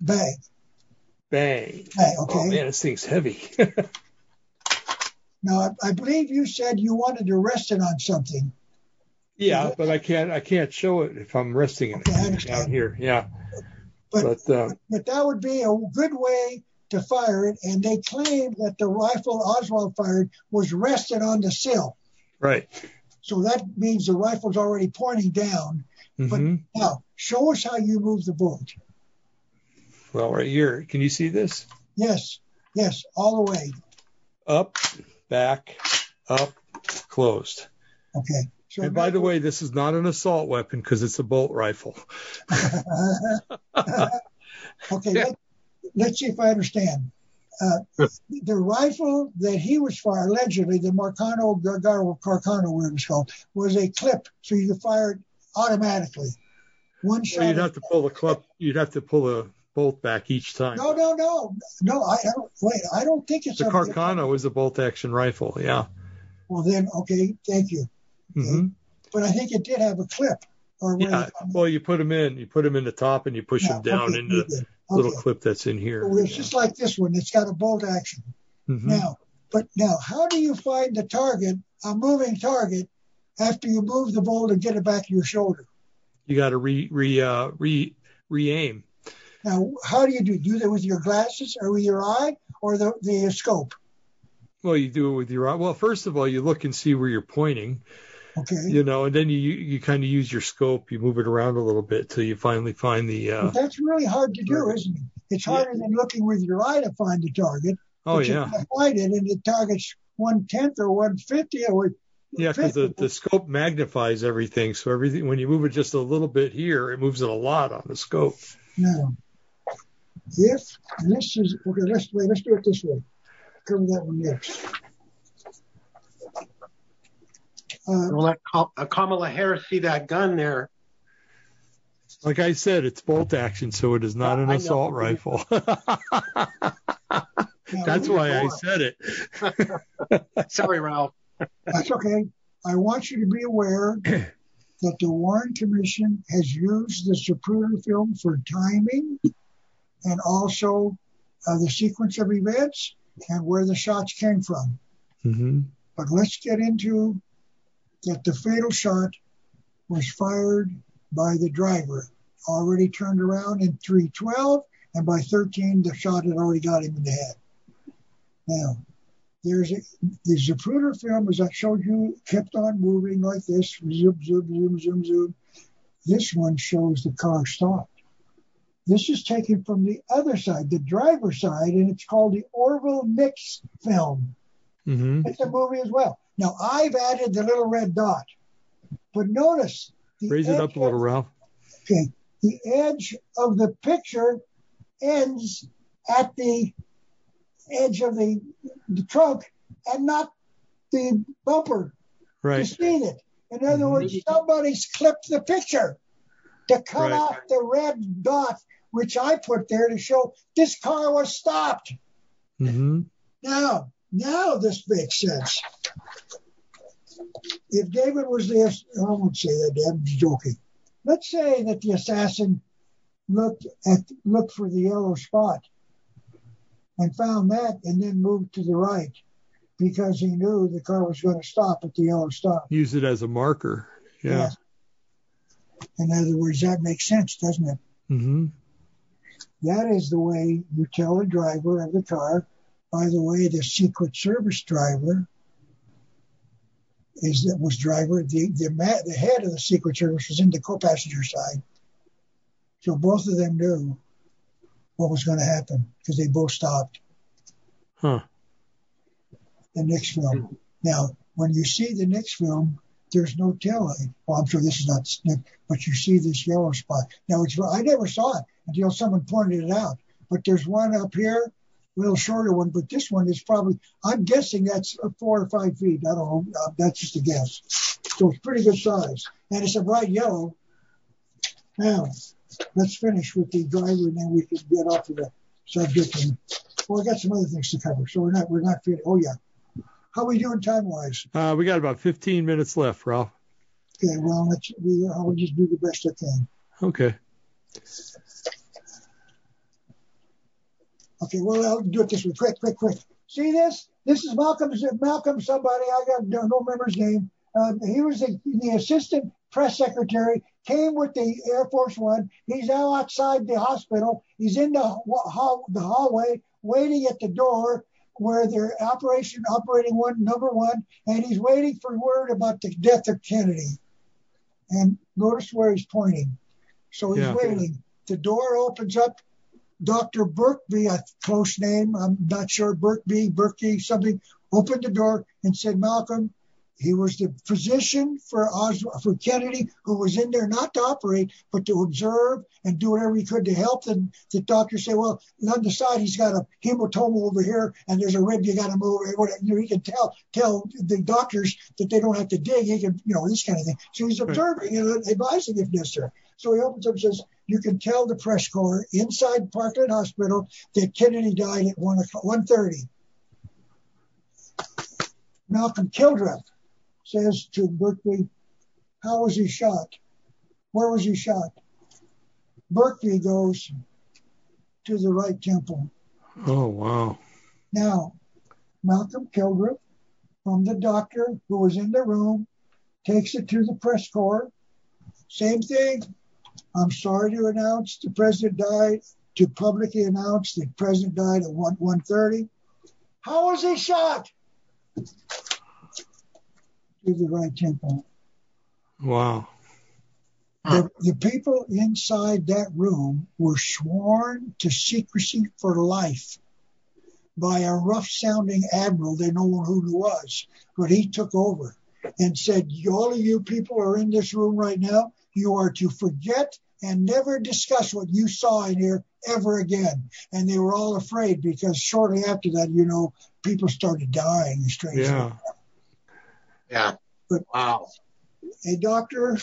Bang, Bang. bang. Okay. Oh man, this thing's heavy. Now I, I believe you said you wanted to rest it on something. yeah, but I can't. I can't show it if I'm resting it down here. Yeah. Uh, but that would be a good way to fire it. And they claim that the rifle Oswald fired was rested on the sill. right. So that means the rifle's already pointing down. Mm-hmm. But Now, show us how you move the bolt. Well, right here. Can you see this? Yes, yes, all the way. Up, back, up, closed. Okay. So And by the way, this is not an assault weapon because it's a bolt rifle. okay, let, let's see if I understand. Uh, the rifle that he was firing, allegedly, the Marcano Gargaro Carcano, whatever it's called, was a clip, so you could fire automatically. One shot. You'd have to pull the clip. You'd have to pull the bolt back each time. no, no, no, no. I, don't. Wait, I don't think it's The a Carcano is a bolt action rifle. Yeah. Well, then, okay, thank you. hmm But I think it did have a clip. Yeah. Well, you put them in. You put them in the top, and you push them down into little okay. clip that's in here. It's just like this one. It's got a bolt action. Mhm. Now, but now, how do you find the target, a moving target, after you move the bolt and get it back to your shoulder? You got to re re uh, re re aim. Now, how do you do? Do that with your glasses or with your eye or the, the scope? Well, you do it with your eye. Well, first of all, you look and see where you're pointing, Okay. you know, and then you you kind of use your scope. You move it around a little bit till you finally find the. Uh, that's really hard to do, isn't it? It's Yeah. harder than looking with your eye to find the target. oh yeah, find it, and the target's one tenth or one fifty or yeah, because the, the scope magnifies everything. So everything when you move it just a little bit here, it moves it a lot on the scope. No. If this is okay, let's wait. Let's do it this way. Cover that one next. Uh, Don't let uh, Kamala Harris see that gun there. Like I said, it's bolt action, so it is not an assault rifle. That's why I said it. Sorry, Ralph. That's okay. I want you to be aware that the Warren Commission has used the Zapruder film for timing and also uh, the sequence of events and where the shots came from. hmm But let's get into that the fatal shot was fired by the driver, already turned around in 312, and by 13, the shot had already got him in the head. Now, there's a, the Zapruder film, as I showed you, kept on moving like this, zoom, zoom, zoom, zoom, zoom. This one shows the car stopped. This is taken from the other side, the driver's side, and it's called the Orville Nix film. hmm It's a movie as well. Now I've added the little red dot, but notice Raise it up a little, Ralph. Okay, the edge of the picture ends at the edge of the, the trunk and not the bumper. Right. You Right. see it. In other Mhm. words, somebody's clipped the picture to cut off the red dot which I put there to show this car was stopped. hmm Now, now this makes sense. If David was the, I won't say that, I'm joking. Let's say that the assassin looked at looked for the yellow spot and found that and then moved to the right because he knew the car was going to stop at the yellow stop. Use it as a marker. Yeah. In other words, that makes sense, doesn't it? Mm-hmm. That is the way you tell the driver of the car. By the way, the Secret Service driver is that was driver. The the, the head of the Secret Service was in the co-passenger side, so both of them knew what was going to happen because they both stopped. Huh. The next film. Now, when you see the next film, there's no tail light. Well, I'm sure this is not but you see this yellow spot. Now, it's I never saw it until someone pointed it out. But there's one up here, a little shorter one, but this one is probably, I'm guessing that's four or five feet. I don't know. Uh, that's just a guess. So it's pretty good size. And it's a bright yellow. Now, let's finish with the driver and then we can get off of the subject. And, well, I got some other things to cover. So we're not, we're not, fin- oh yeah. How are we doing time wise? Uh, we got about 15 minutes left, Ralph. Okay, well, let's, I'll just do the best I can. Okay. Okay, well, I'll do it this way, quick, quick, quick. See this? This is Malcolm, Malcolm somebody, I got, don't remember his name. Um, he was the, the assistant press secretary, came with the Air Force One. He's now outside the hospital. He's in the, hall, the hallway, waiting at the door where they're operation operating one number one, and he's waiting for word about the death of Kennedy. And notice where he's pointing. So he's Yeah. waiting. The door opens up. Dr. Burkby, a close name, I'm not sure, Burkby, Berkey, something, opened the door and said, Malcolm, he was the physician for Kennedy, who was in there not to operate, but to observe and do whatever he could to help. And the doctor said, "Well, on the side he's got a hematoma over here, and there's a rib you got to move." He can tell tell the doctors that they don't have to dig. He can, you know, this kind of thing. So he's observing and advising if necessary. So he opens up and says, "You can tell the press corps inside Parkland Hospital that Kennedy died at one o'clock, one thirty." Malcolm Kildreth says to Burkley, How was he shot? Where was he shot? Burkley goes to the right temple. Oh, wow. Now, Malcolm Kildreth, from the doctor who was in the room, takes it to the press corps. Same thing. I'm sorry to announce the president died, to publicly announce the president died at 1 1:30. How was he shot? To the right temple. Wow. The, the people inside that room were sworn to secrecy for life by a rough sounding admiral they know who he was, but he took over and said, All of you people are in this room right now. You are to forget and never discuss what you saw in here ever again. And they were all afraid because shortly after that, you know, people started dying strangely. Yeah. Yeah. Wow. a doctor,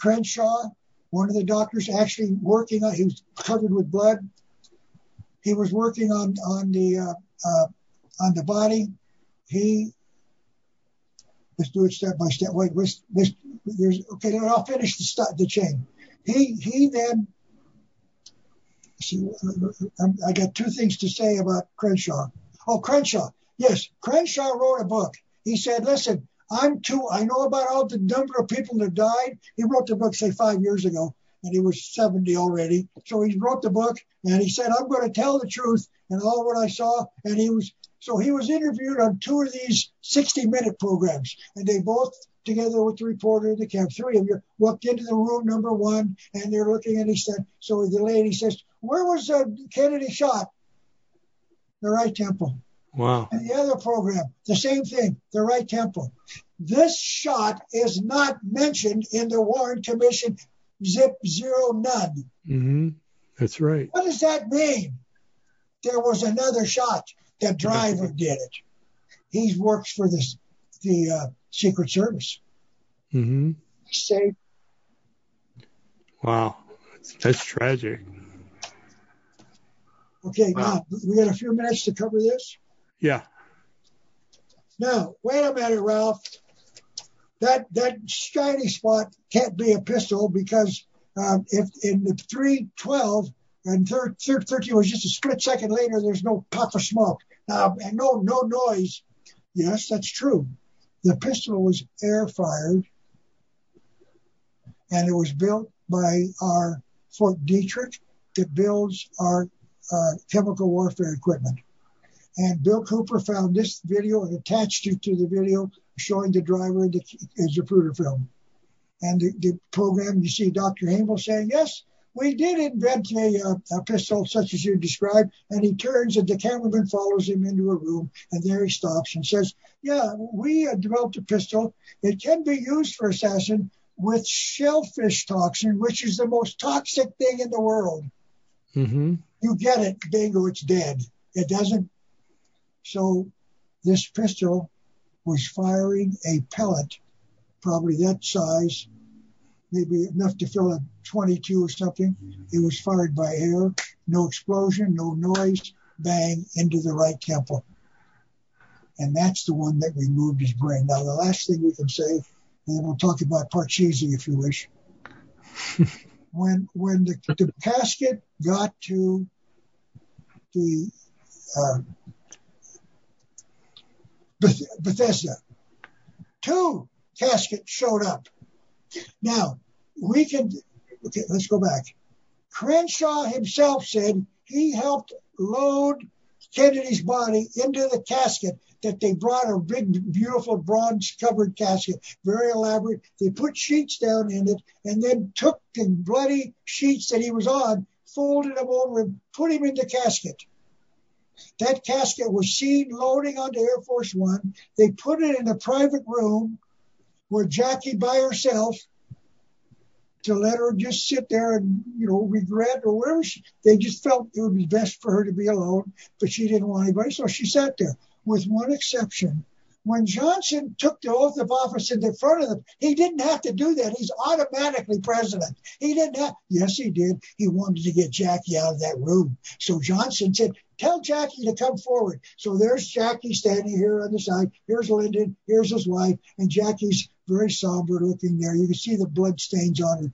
Crenshaw, one of the doctors actually working on, he was covered with blood. He was working on, uh, uh, on the body. He, let's do it step by step. Wait, okay, then I'll finish the, chain. He, he then, I got two things to say about Crenshaw. Oh, Crenshaw. Yes, Crenshaw wrote a book. He said, listen, I'm too, I know about all the number of people that died. He wrote the book, say, five years ago, and he was 70 already. So he wrote the book, and he said, I'm going to tell the truth and all what I saw. And he was, so he was interviewed on two of these 60 minute programs, and they both, together with the reporter, the camp, three of you, walked into the room number one, and they're looking, and he said, so the lady says, Where was uh, Kennedy shot? The right temple. Wow. And the other program, the same thing, the right temple. This shot is not mentioned in the Warren Commission zip zero none. Mm-hmm. That's right. What does that mean? There was another shot. The driver did it. He works for this, the uh, Secret Service. Mm-hmm. Say, Wow. That's tragic. Okay, wow. now we got a few minutes to cover this. Yeah. Now, wait a minute, Ralph. That that shiny spot can't be a pistol because um, if in the 312 and 13 was just a split second later, there's no puff of smoke uh, and no no noise. Yes, that's true. The pistol was air fired, and it was built by our Fort Detrick that builds our uh, chemical warfare equipment. And Bill Cooper found this video and attached it to the video showing the driver of the Zapruder film. And the, program, you see Dr. Hamel saying, yes, we did invent a, uh, a, pistol such as you described. And he turns and the cameraman follows him into a room. And there he stops and says, yeah, we uh, developed a pistol. It can be used for assassin with shellfish toxin, which is the most toxic thing in the world. Mm-hmm. You get it, bingo, it's dead. It doesn't. So this pistol was firing a pellet, probably that size, maybe enough to fill a 22 or something. It was fired by air, no explosion, no noise, bang into the right temple. And that's the one that removed his brain. Now, the last thing we can say, and then we'll talk about Parcheesi if you wish. when when the, the casket got to the uh, Bethesda, two caskets showed up. Now we can okay. Let's go back. Crenshaw himself said he helped load Kennedy's body into the casket that they brought a big, beautiful bronze covered casket, very elaborate. They put sheets down in it and then took the bloody sheets that he was on, folded them over and put him in the casket. That casket was seen loading onto Air Force One. They put it in a private room where Jackie by herself to let her just sit there and you know regret or whatever. They just felt it would be best for her to be alone, but she didn't want anybody, so she sat there. With one exception, when Johnson took the oath of office in the front of them, he didn't have to do that. He's automatically president. He didn't have. Yes, he did. He wanted to get Jackie out of that room. So Johnson said, "Tell Jackie to come forward." So there's Jackie standing here on the side. Here's Lyndon. Here's his wife, and Jackie's very somber looking there. You can see the blood stains on her.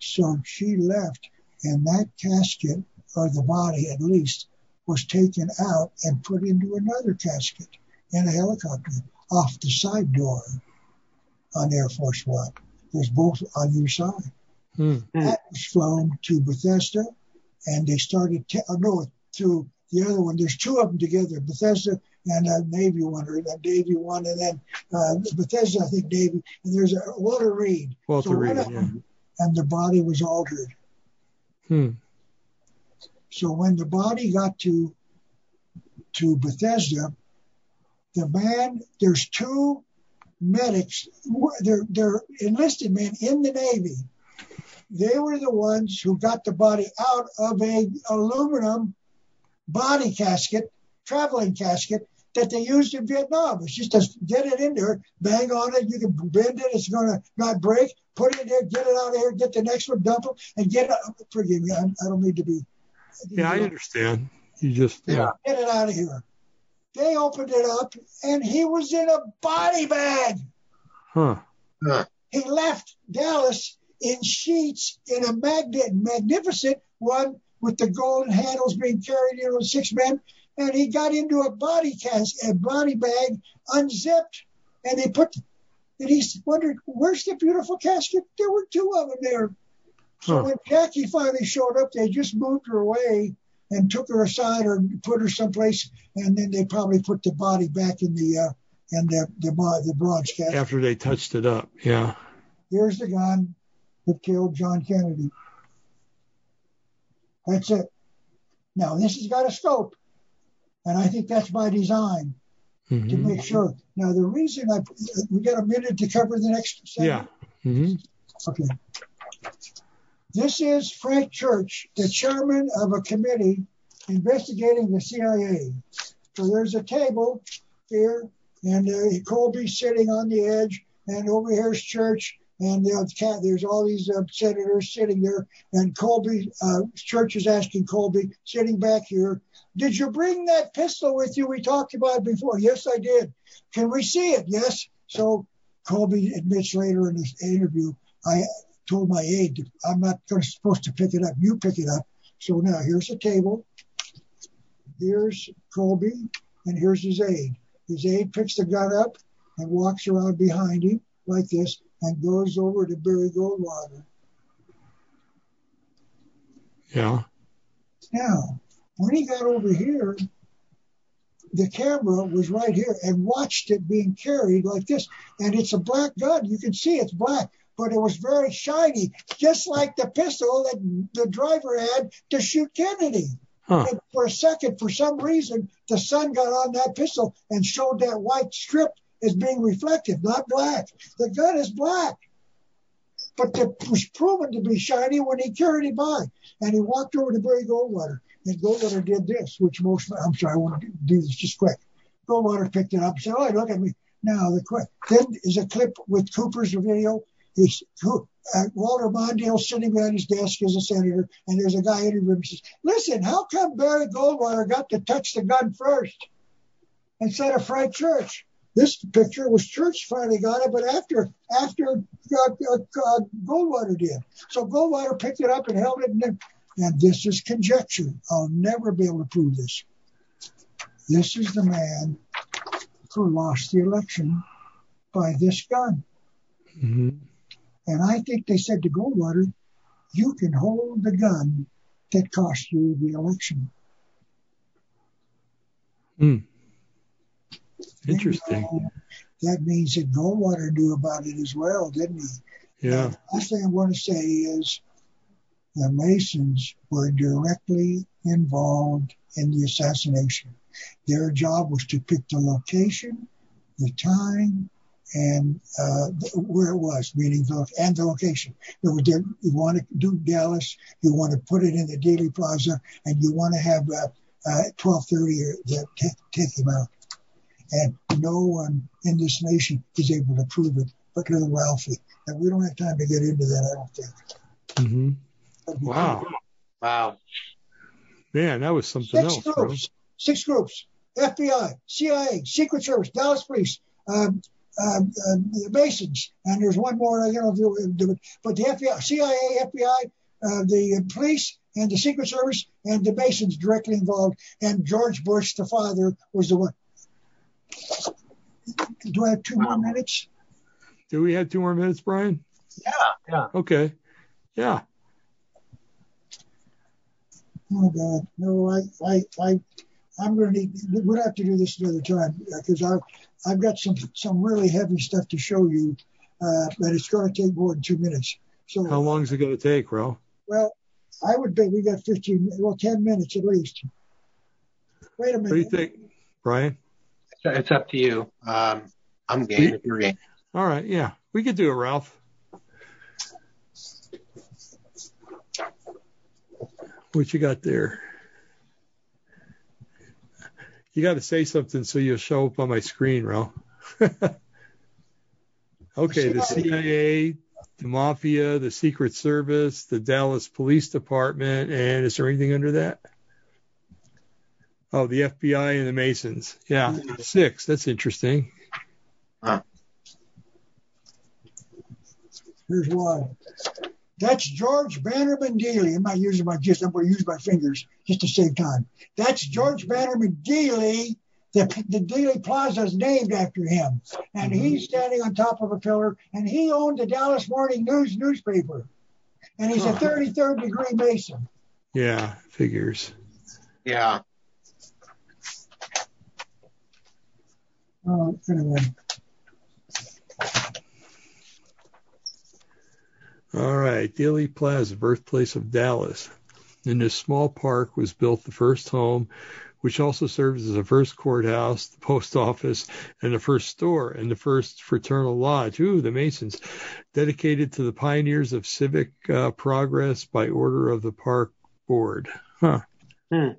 So she left, and that casket, or the body at least, was taken out and put into another casket in a helicopter off the side door on Air Force One. There's both on your side. Hmm. That was flown to Bethesda, and they started. Te- oh, no, to the other one. There's two of them together. Bethesda and a Navy one, or a Navy one, and then uh, Bethesda, I think Navy, and there's a Walter Reed. Walter so Reed, yeah. And the body was altered. Hmm. So when the body got to to Bethesda, the man, there's two medics, they're, they're enlisted men in the Navy. They were the ones who got the body out of a aluminum body casket, traveling casket that they used in Vietnam. It's just to get it in there, bang on it, you can bend it, it's going to not break, put it in there, get it out of here, get the next one, dump it, and get it. Forgive me, I, I don't need to be. Yeah, I understand. You just yeah. get it out of here. They opened it up, and he was in a body bag. Huh. huh. He left Dallas in sheets in a magnet, magnificent one with the golden handles being carried in with six men, and he got into a body cast, a body bag, unzipped, and they put. And he wondered, "Where's the beautiful casket?" There were two of them there. So huh. when Jackie finally showed up, they just moved her away and took her aside or put her someplace, and then they probably put the body back in the uh, in the the, the bronze casket. After they touched it up, yeah. Here's the gun that killed John Kennedy. That's it. Now this has got a scope, and I think that's by design mm-hmm. to make sure. Now the reason I we got a minute to cover the next. Segment? Yeah. Mm-hmm. Okay. This is Frank Church, the chairman of a committee investigating the CIA. So there's a table here, and uh, Colby's sitting on the edge, and over here's Church, and there's all these uh, senators sitting there, and Colby uh, Church is asking Colby, sitting back here, "Did you bring that pistol with you? We talked about before." Yes, I did. Can we see it? Yes. So Colby admits later in this interview, I told my aide, I'm not supposed to pick it up. You pick it up. So now here's a table. Here's Colby, and here's his aide. His aide picks the gun up and walks around behind him like this and goes over to Barry Goldwater. Yeah. Now, when he got over here, the camera was right here and watched it being carried like this. And it's a black gun. You can see it's black, but it was very shiny, just like the pistol that the driver had to shoot Kennedy. Huh. For a second, for some reason, the sun got on that pistol and showed that white strip as being reflective, not black. The gun is black. But it was proven to be shiny when he carried it by. And he walked over to Barry Goldwater. And Goldwater did this, which most, I'm sorry, I want to do this just quick. Goldwater picked it up and said, Oh, look at me. Now, the. Then is a clip with Cooper's video. He's, uh, Walter Mondale sitting behind his desk as a senator, and there's a guy interviewing him and says, Listen, how come Barry Goldwater got to touch the gun first instead of Frank Church? This picture was Church finally got it, but after after uh, uh, Goldwater did. So Goldwater picked it up and held it, and, this is conjecture. I'll never be able to prove this. This is the man who lost the election by this gun. Mm-hmm. And I think they said to Goldwater, "You can hold the gun that cost you the election." Interesting. That means that Goldwater knew about it as well, didn't he? Yeah. The last thing I want to say is the Masons were directly involved in the assassination. Their job was to pick the location, the time, and uh, where it was, meaning the and the location. You, you want to do Dallas, you want to put it in the Dealey Plaza, and you want to have uh, uh, 12:30 to take, take him out and no one in this nation is able to prove it but little Ralphie. And we don't have time to get into that, I don't think. Mm-hmm. Wow. Wow. Man, that was something Six else. Groups. Bro. Six groups. FBI, CIA, Secret Service, Dallas Police, um, um, uh, the Masons, and there's one more. I don't know if do it, but the FBI, CIA, FBI, uh, the police, and the Secret Service, and the Masons directly involved. And George Bush, the father, was the one. Do I have two more minutes? Do we have two more minutes, Brian? Yeah, yeah. Okay. Yeah. Oh God, no! I, I, I, I'm going to need. We'll have to do this another time because I've, I've got some, some really heavy stuff to show you, uh, but it's going to take more than two minutes. So how long is it going to take, Ro? Well, I would bet we got 15, well, 10 minutes at least. Wait a minute. What do you think, Brian? It's up to you. Um, I'm game if you're game. All right, yeah, we could do it, Ralph. What you got there? You got to say something so you'll show up on my screen, Ralph. okay, the CIA, the Mafia, the Secret Service, the Dallas Police Department, and is there anything under that? Oh, the FBI and the Masons. Yeah, six. That's interesting. Huh. Here's one. That's George Bannerman Dealey. I'm not using my just. I'm going to use my fingers just to save time. That's George Bannerman Dealey. The, the Dealey Plaza is named after him, and mm-hmm. he's standing on top of a pillar. And he owned the Dallas Morning News newspaper, and he's huh. a 33rd degree Mason. Yeah, figures. Yeah. All right, Dealey Plaza, birthplace of Dallas. In this small park was built the first home, which also served as the first courthouse, the post office, and the first store, and the first fraternal lodge. Ooh, the Masons, dedicated to the pioneers of civic uh, progress by order of the park board. Huh. Hmm.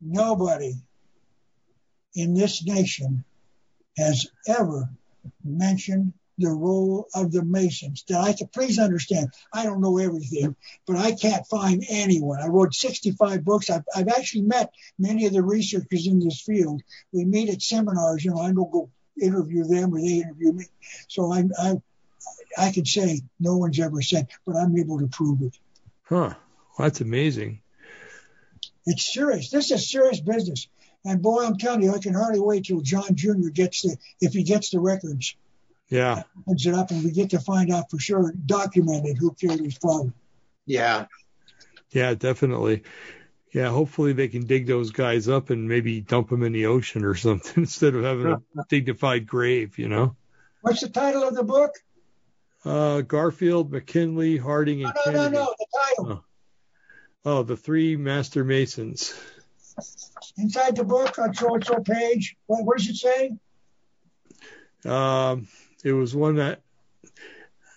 Nobody in this nation has ever mentioned the role of the Masons. Now, I please understand. I don't know everything, but I can't find anyone. I wrote 65 books. I've, I've actually met many of the researchers in this field. We meet at seminars. You know, I don't go interview them or they interview me. So I, I, I could say no one's ever said, but I'm able to prove it. Huh. Well, that's amazing. It's serious. This is serious business. And boy, I'm telling you, I can hardly wait till John Jr. gets the, if he gets the records. Yeah. Opens it up and we get to find out for sure, documented who killed his father. Yeah. Yeah, definitely. Yeah, hopefully they can dig those guys up and maybe dump them in the ocean or something instead of having a dignified grave, you know? What's the title of the book? Uh, Garfield, McKinley, Harding, and no, no, Kennedy. no, no, the title. Oh, the three master masons. Inside the book on so and so page, what, what does it say? Um, it was one that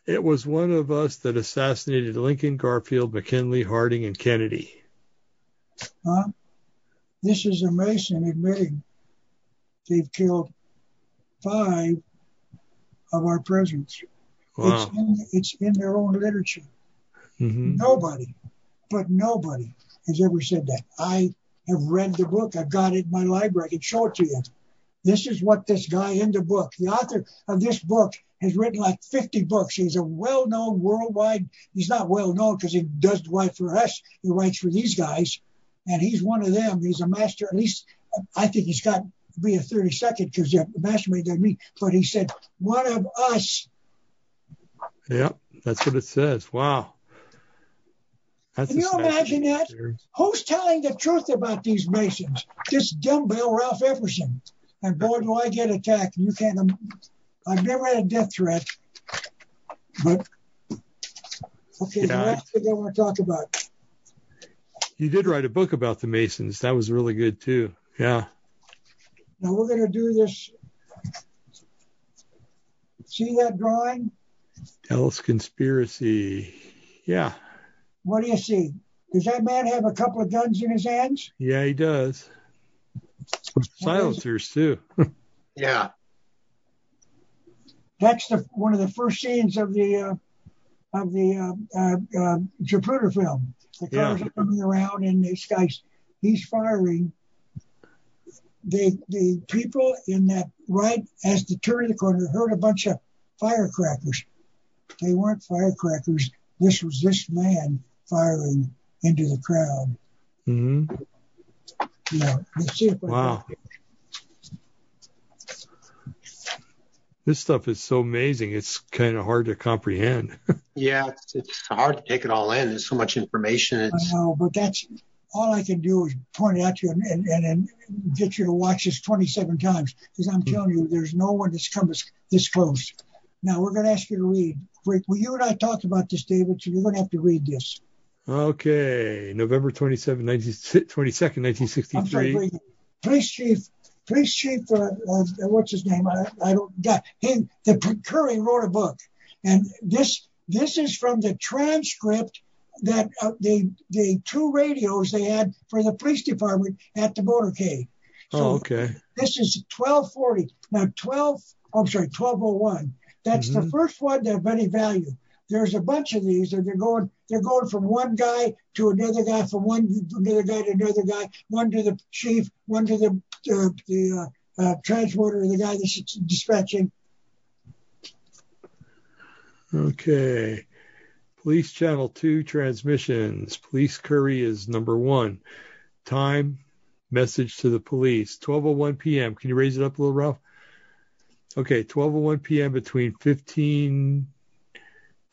it was one of us that assassinated Lincoln, Garfield, McKinley, Harding, and Kennedy. Huh? This is a Mason admitting they've killed five of our presidents. Wow. It's, in, it's in their own literature. hmm Nobody, but nobody has ever said that. I have read the book. I've got it in my library. I can show it to you. This is what this guy in the book, the author of this book, has written like 50 books. He's a well known worldwide, he's not well known because he does write for us, he writes for these guys. And he's one of them. He's a master, at least I think he's got to be a 32nd because the master made than me. But he said, one of us. Yeah, that's what it says. Wow. That's Can you imagine that? Who's telling the truth about these Masons? This dumbbell Ralph Epperson. And boy, do I get attacked. You can't. I've never had a death threat, but okay. The Yeah. last thing I want to talk about. You did write a book about the Masons. That was really good too. Yeah. Now we're going to do this. See that drawing? Dallas conspiracy. Yeah. What do you see? Does that man have a couple of guns in his hands? Yeah, he does. Silencers too. Yeah. That's the one of the first scenes of the uh, of the uh, uh, uh, Zapruder film. The cars Yeah. are coming around, and this guy's he's firing. The the people in that right as the turn of the corner heard a bunch of firecrackers. They weren't firecrackers. This was this man firing into the crowd. hmm Yeah, let's see if I Wow. This stuff is so amazing. It's kind of hard to comprehend. Yeah. It's, it's hard to take it all in. There's so much information. I It's, know, but that's all I can do is point it out to you and, and, and, and get you to watch this 27 times because I'm telling you, there's no one that's come this, this close. Now we're going to ask you to read. Well, you and I talked about this, David, so you're going to have to read this. Okay, November 27, 19, 22nd, I'm sorry, 1963. Police chief, police chief, uh, uh, what's his name? I, I don't got him. The Curry wrote a book, and this this is from the transcript that uh, the the two radios they had for the police department at the motorcade. So Oh, okay. this is 1240. Now 12, I'm sorry, 1201. That's the Mhm. first one that have any value. There's a bunch of these, and they're going they're going from one guy to another guy, from one another guy to another guy, one to the chief, one to the the uh, uh, transporter, the guy that's dispatching. Okay. Police Channel 2 transmissions. Police Curry is number one. Time, message to the police. 12.01 p.m. Can you raise it up a little, Ralph? Okay, 12.01 p.m. between 15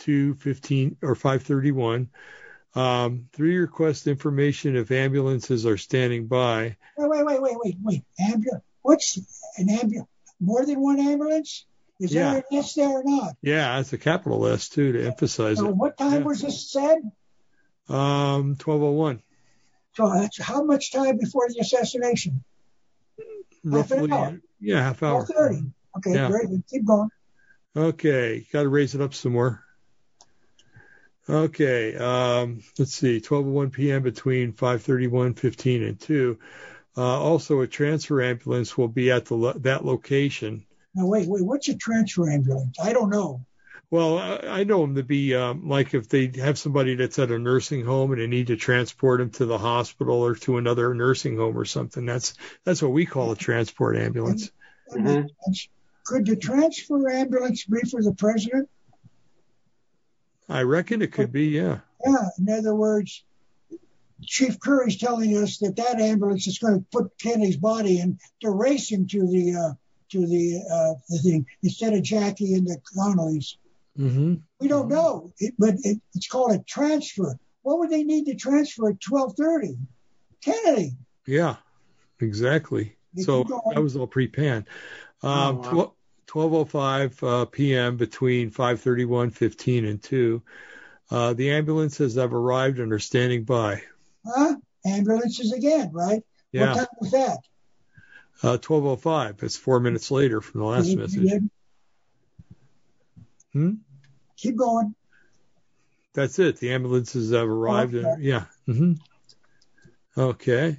to 15 or 5.31. Um, three request information if ambulances are standing by. Wait, wait, wait, wait, wait, wait. Ambulance? What's an ambulance? More than one ambulance? Is Yeah. there an S there or not? Yeah, that's a capital S too to emphasize So it. what time Yeah. was this said? Um, 12.01. So that's how much time before the assassination? Half an Roughly, hour. yeah, half hour. 12:30. Okay, Yeah. good. Keep going. Okay, got to raise it up some more. Okay, um, let's see, 12:01 p.m. between 5:31, 15, and 2. Uh, also, a transfer ambulance will be at the lo- that location Now wait, wait, what's a transfer ambulance? I don't know. Well, I, I know them to be um, like if they have somebody that's at a nursing home and they need to transport them to the hospital or to another nursing home or something. That's that's what we call a transport ambulance. Mm-hmm. Could the transfer ambulance be for the president? I reckon it could be, yeah. Yeah. In other words, Chief Curry's telling us that that ambulance is going to put Kennedy's body in to race him to the uh, to the uh, the thing instead of Jackie and the Connollys. Mm-hmm. We don't know, it, but it, it's called a transfer. What would they need to transfer at twelve thirty? Kennedy. Yeah, exactly. so that was all pre-pan. Um, oh, wow. 12:05 uh, p.m. between 5:31, 15, and 2. Uh, the ambulances have arrived and are standing by. Huh? Ambulances again, right? Yeah. What time was that? Uh, 12:05. It's four minutes later from the last message. Hmm. Keep going. That's it. The ambulances have arrived. Okay. And, yeah. Mm-hmm. Okay.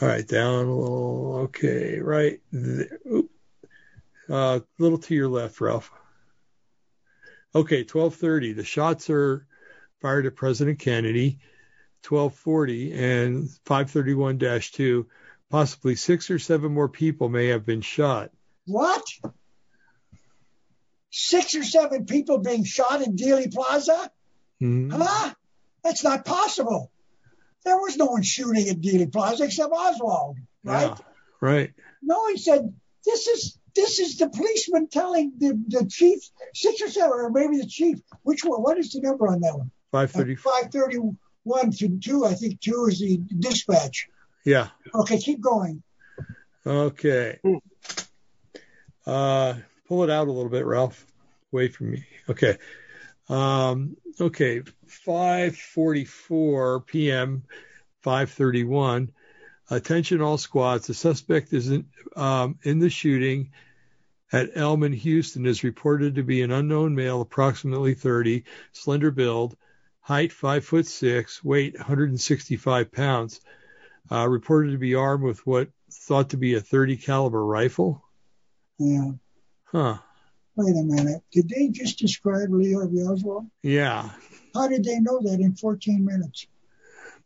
All right. Down a little. Okay. Right. There. A uh, little to your left, Ralph. Okay. 1230. The shots are fired at President Kennedy. 1240 and 531-2. Possibly six or seven more people may have been shot. What? six or seven people being shot in Dealey Plaza? Mm-hmm. Huh? That's not possible. There was no one shooting at Dealey Plaza except Oswald, right? Yeah, right. No, he said, this is this is the policeman telling the, chief, six or seven, or maybe the chief. Which one? What is the number on that one? 530. Uh, 531 to 2. I think 2 is the dispatch. Yeah. Okay, keep going. Okay. Uh, pull it out a little bit, Ralph. Away from me. Okay. Um, okay. 5:44 p.m. 5:31. Attention all squads. The suspect is in, um, in the shooting at Elm in Houston is reported to be an unknown male, approximately 30, slender build, height 5 foot 6, weight 165 pounds. Uh, reported to be armed with what thought to be a 30 caliber rifle. Yeah. Huh. Wait a minute. Did they just describe Lee Harvey Oswald? Yeah. How did they know that in 14 minutes?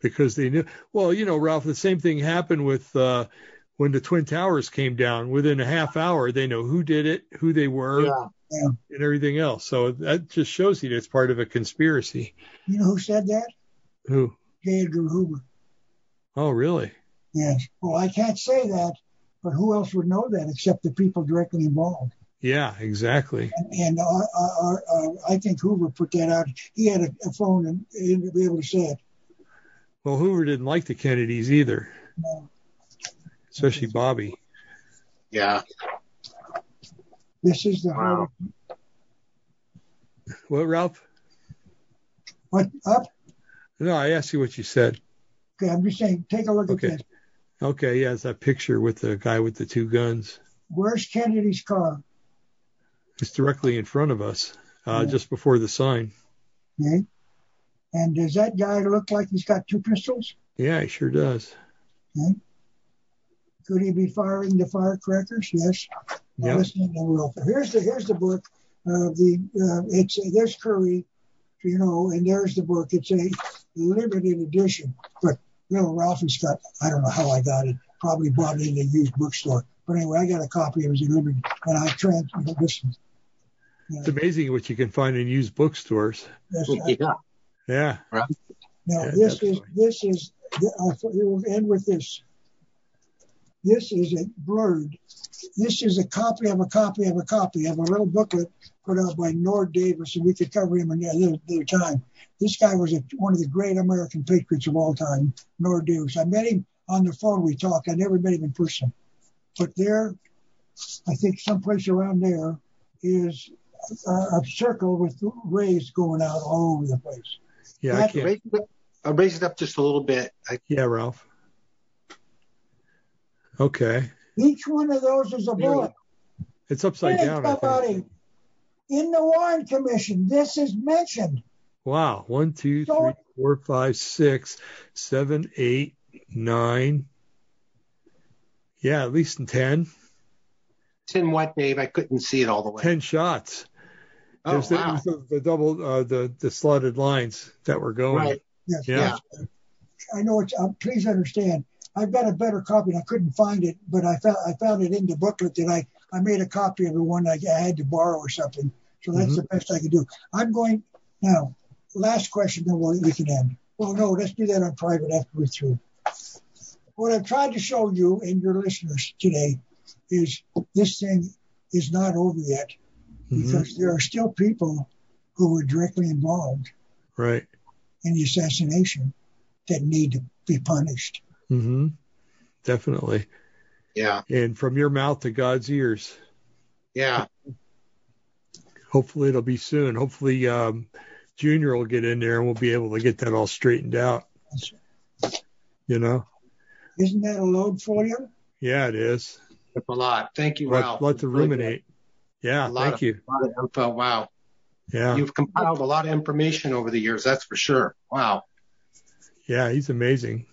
Because they knew. Well, you know, Ralph, the same thing happened with uh, when the Twin Towers came down. Within a half hour, they know who did it, who they were, yeah, yeah. and everything else. So that just shows you that it's part of a conspiracy. You know who said that? Who? J. Edgar Hoover. Oh, really? Yes. Well, I can't say that, but who else would know that except the people directly involved? Yeah, exactly. And, and uh, uh, uh, I think Hoover put that out. He had a, a phone and he didn't be able to say it. Well, Hoover didn't like the Kennedys either, no. especially Bobby. Yeah. This is the wow. What, Ralph? What up? No, I asked you what you said. Okay, I'm just saying. Take a look okay. at this. Okay, yeah, it's that picture with the guy with the two guns. Where's Kennedy's car? It's directly in front of us, uh, yeah. just before the sign. Okay. And does that guy look like he's got two pistols? Yeah, he sure does. Okay. Could he be firing the firecrackers? Yes. Yep. Listening to Here's the here's the book. Uh, the uh, it's there's Curry, you know, and there's the book. It's a limited edition, but little Ralphie's got. I don't know how I got it. Probably bought it in a used bookstore. But anyway, I got a copy. It was a limited, and I trans. This, yeah. It's amazing what you can find in used bookstores. Yes, yeah. Yeah. Right. Now yeah, this definitely. is this is. It will end with this. This is a blurred. This is a copy of a copy of a copy of a little booklet put out by Nord Davis, and we could cover him another, another time. This guy was a, one of the great American patriots of all time, Nord Davis. I met him on the phone. We talked. I never met him in person. But there, I think someplace around there is a, a circle with rays going out all over the place. Yeah, I can't. Raise it, up, I'll raise it up just a little bit. I, yeah, Ralph. Okay. Each one of those is a bullet. It's upside hey, down. Somebody, in the Warren Commission, this is mentioned. Wow. One, two, so, three, four, five, six, seven, eight, nine, yeah, at least in 10. Ten what, Dave? I couldn't see it all the way. Ten shots. Oh, There's the, wow. the, the double, uh, the the slotted lines that were going. Right. Yes, Yeah. yes. I know it's. Uh, please understand. I've got a better copy. and I couldn't find it, but I found I found it in the booklet that I I made a copy of the one I, I had to borrow or something. So that's Mhm. the best I can do. I'm going now. Last question, then we'll, we can end. Well, no, let's do that on private after we're through. What I've tried to show you and your listeners today is this thing is not over yet Mhm. because there are still people who were directly involved Right. in the assassination that need to be punished. mm-hmm. Definitely. Yeah. And from your mouth to God's ears. Yeah. Hopefully it'll be soon. Hopefully um, Junior will get in there and we'll be able to get that all straightened out. You know? Isn't that a load for you? Yeah, it is. That's a lot. Thank you, Lot, Ralph. lot to Really ruminate. Yeah, A lot thank of- you. A lot of info. Wow. Yeah, You've compiled a lot of information over the years. That's for sure. Wow. yeah, he's amazing.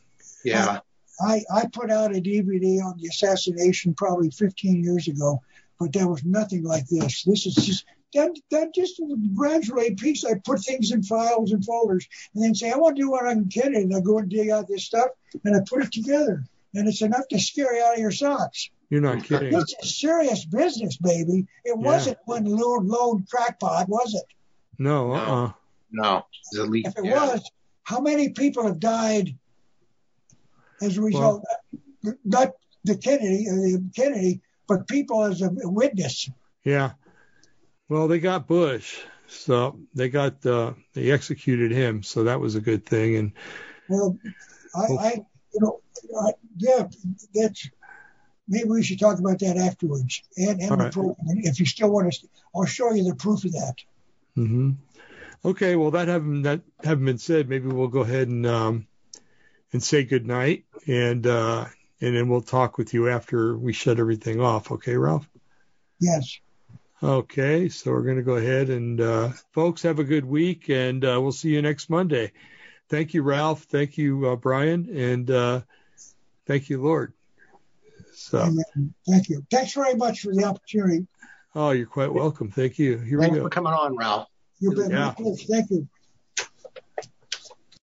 Yeah. I, I put out a DVD on the assassination probably 15 years ago, but there was nothing like this. This is just that that just gradually piece. I put things in files and folders, and then say I want to do what one on Kennedy, and I go and dig out this stuff, and I put it together, and it's enough to scare you out of your socks. You're not kidding. This is serious business, baby. It wasn't one lone lone crackpot, was it? No, uh-uh. No. It's elite. If it yeah. was, how many people have died as a result? not the Kennedy, uh, the Kennedy, but people as a witness. Yeah. Well, they got Bush, so they got uh, they executed him, so that was a good thing. And Well, I, I you know, I, yeah, that's maybe we should talk about that afterwards. And, and right. if you still want to, I'll show you the proof of that. hmm okay, well that having that having been said, maybe we'll go ahead and um, and say good night, and uh, and then we'll talk with you after we shut everything off. Okay, Ralph. Yes. Okay, so we're going to go ahead and uh, folks have a good week, and uh, we'll see you next Monday. Thank you, Ralph. Thank you, uh, Brian, and uh, thank you, Lord. So, Amen. Thank you. Thanks very much for the opportunity. oh, you're quite welcome. Thank you. Here Thanks we go. for coming on, Ralph. You've been Yeah. Thank you.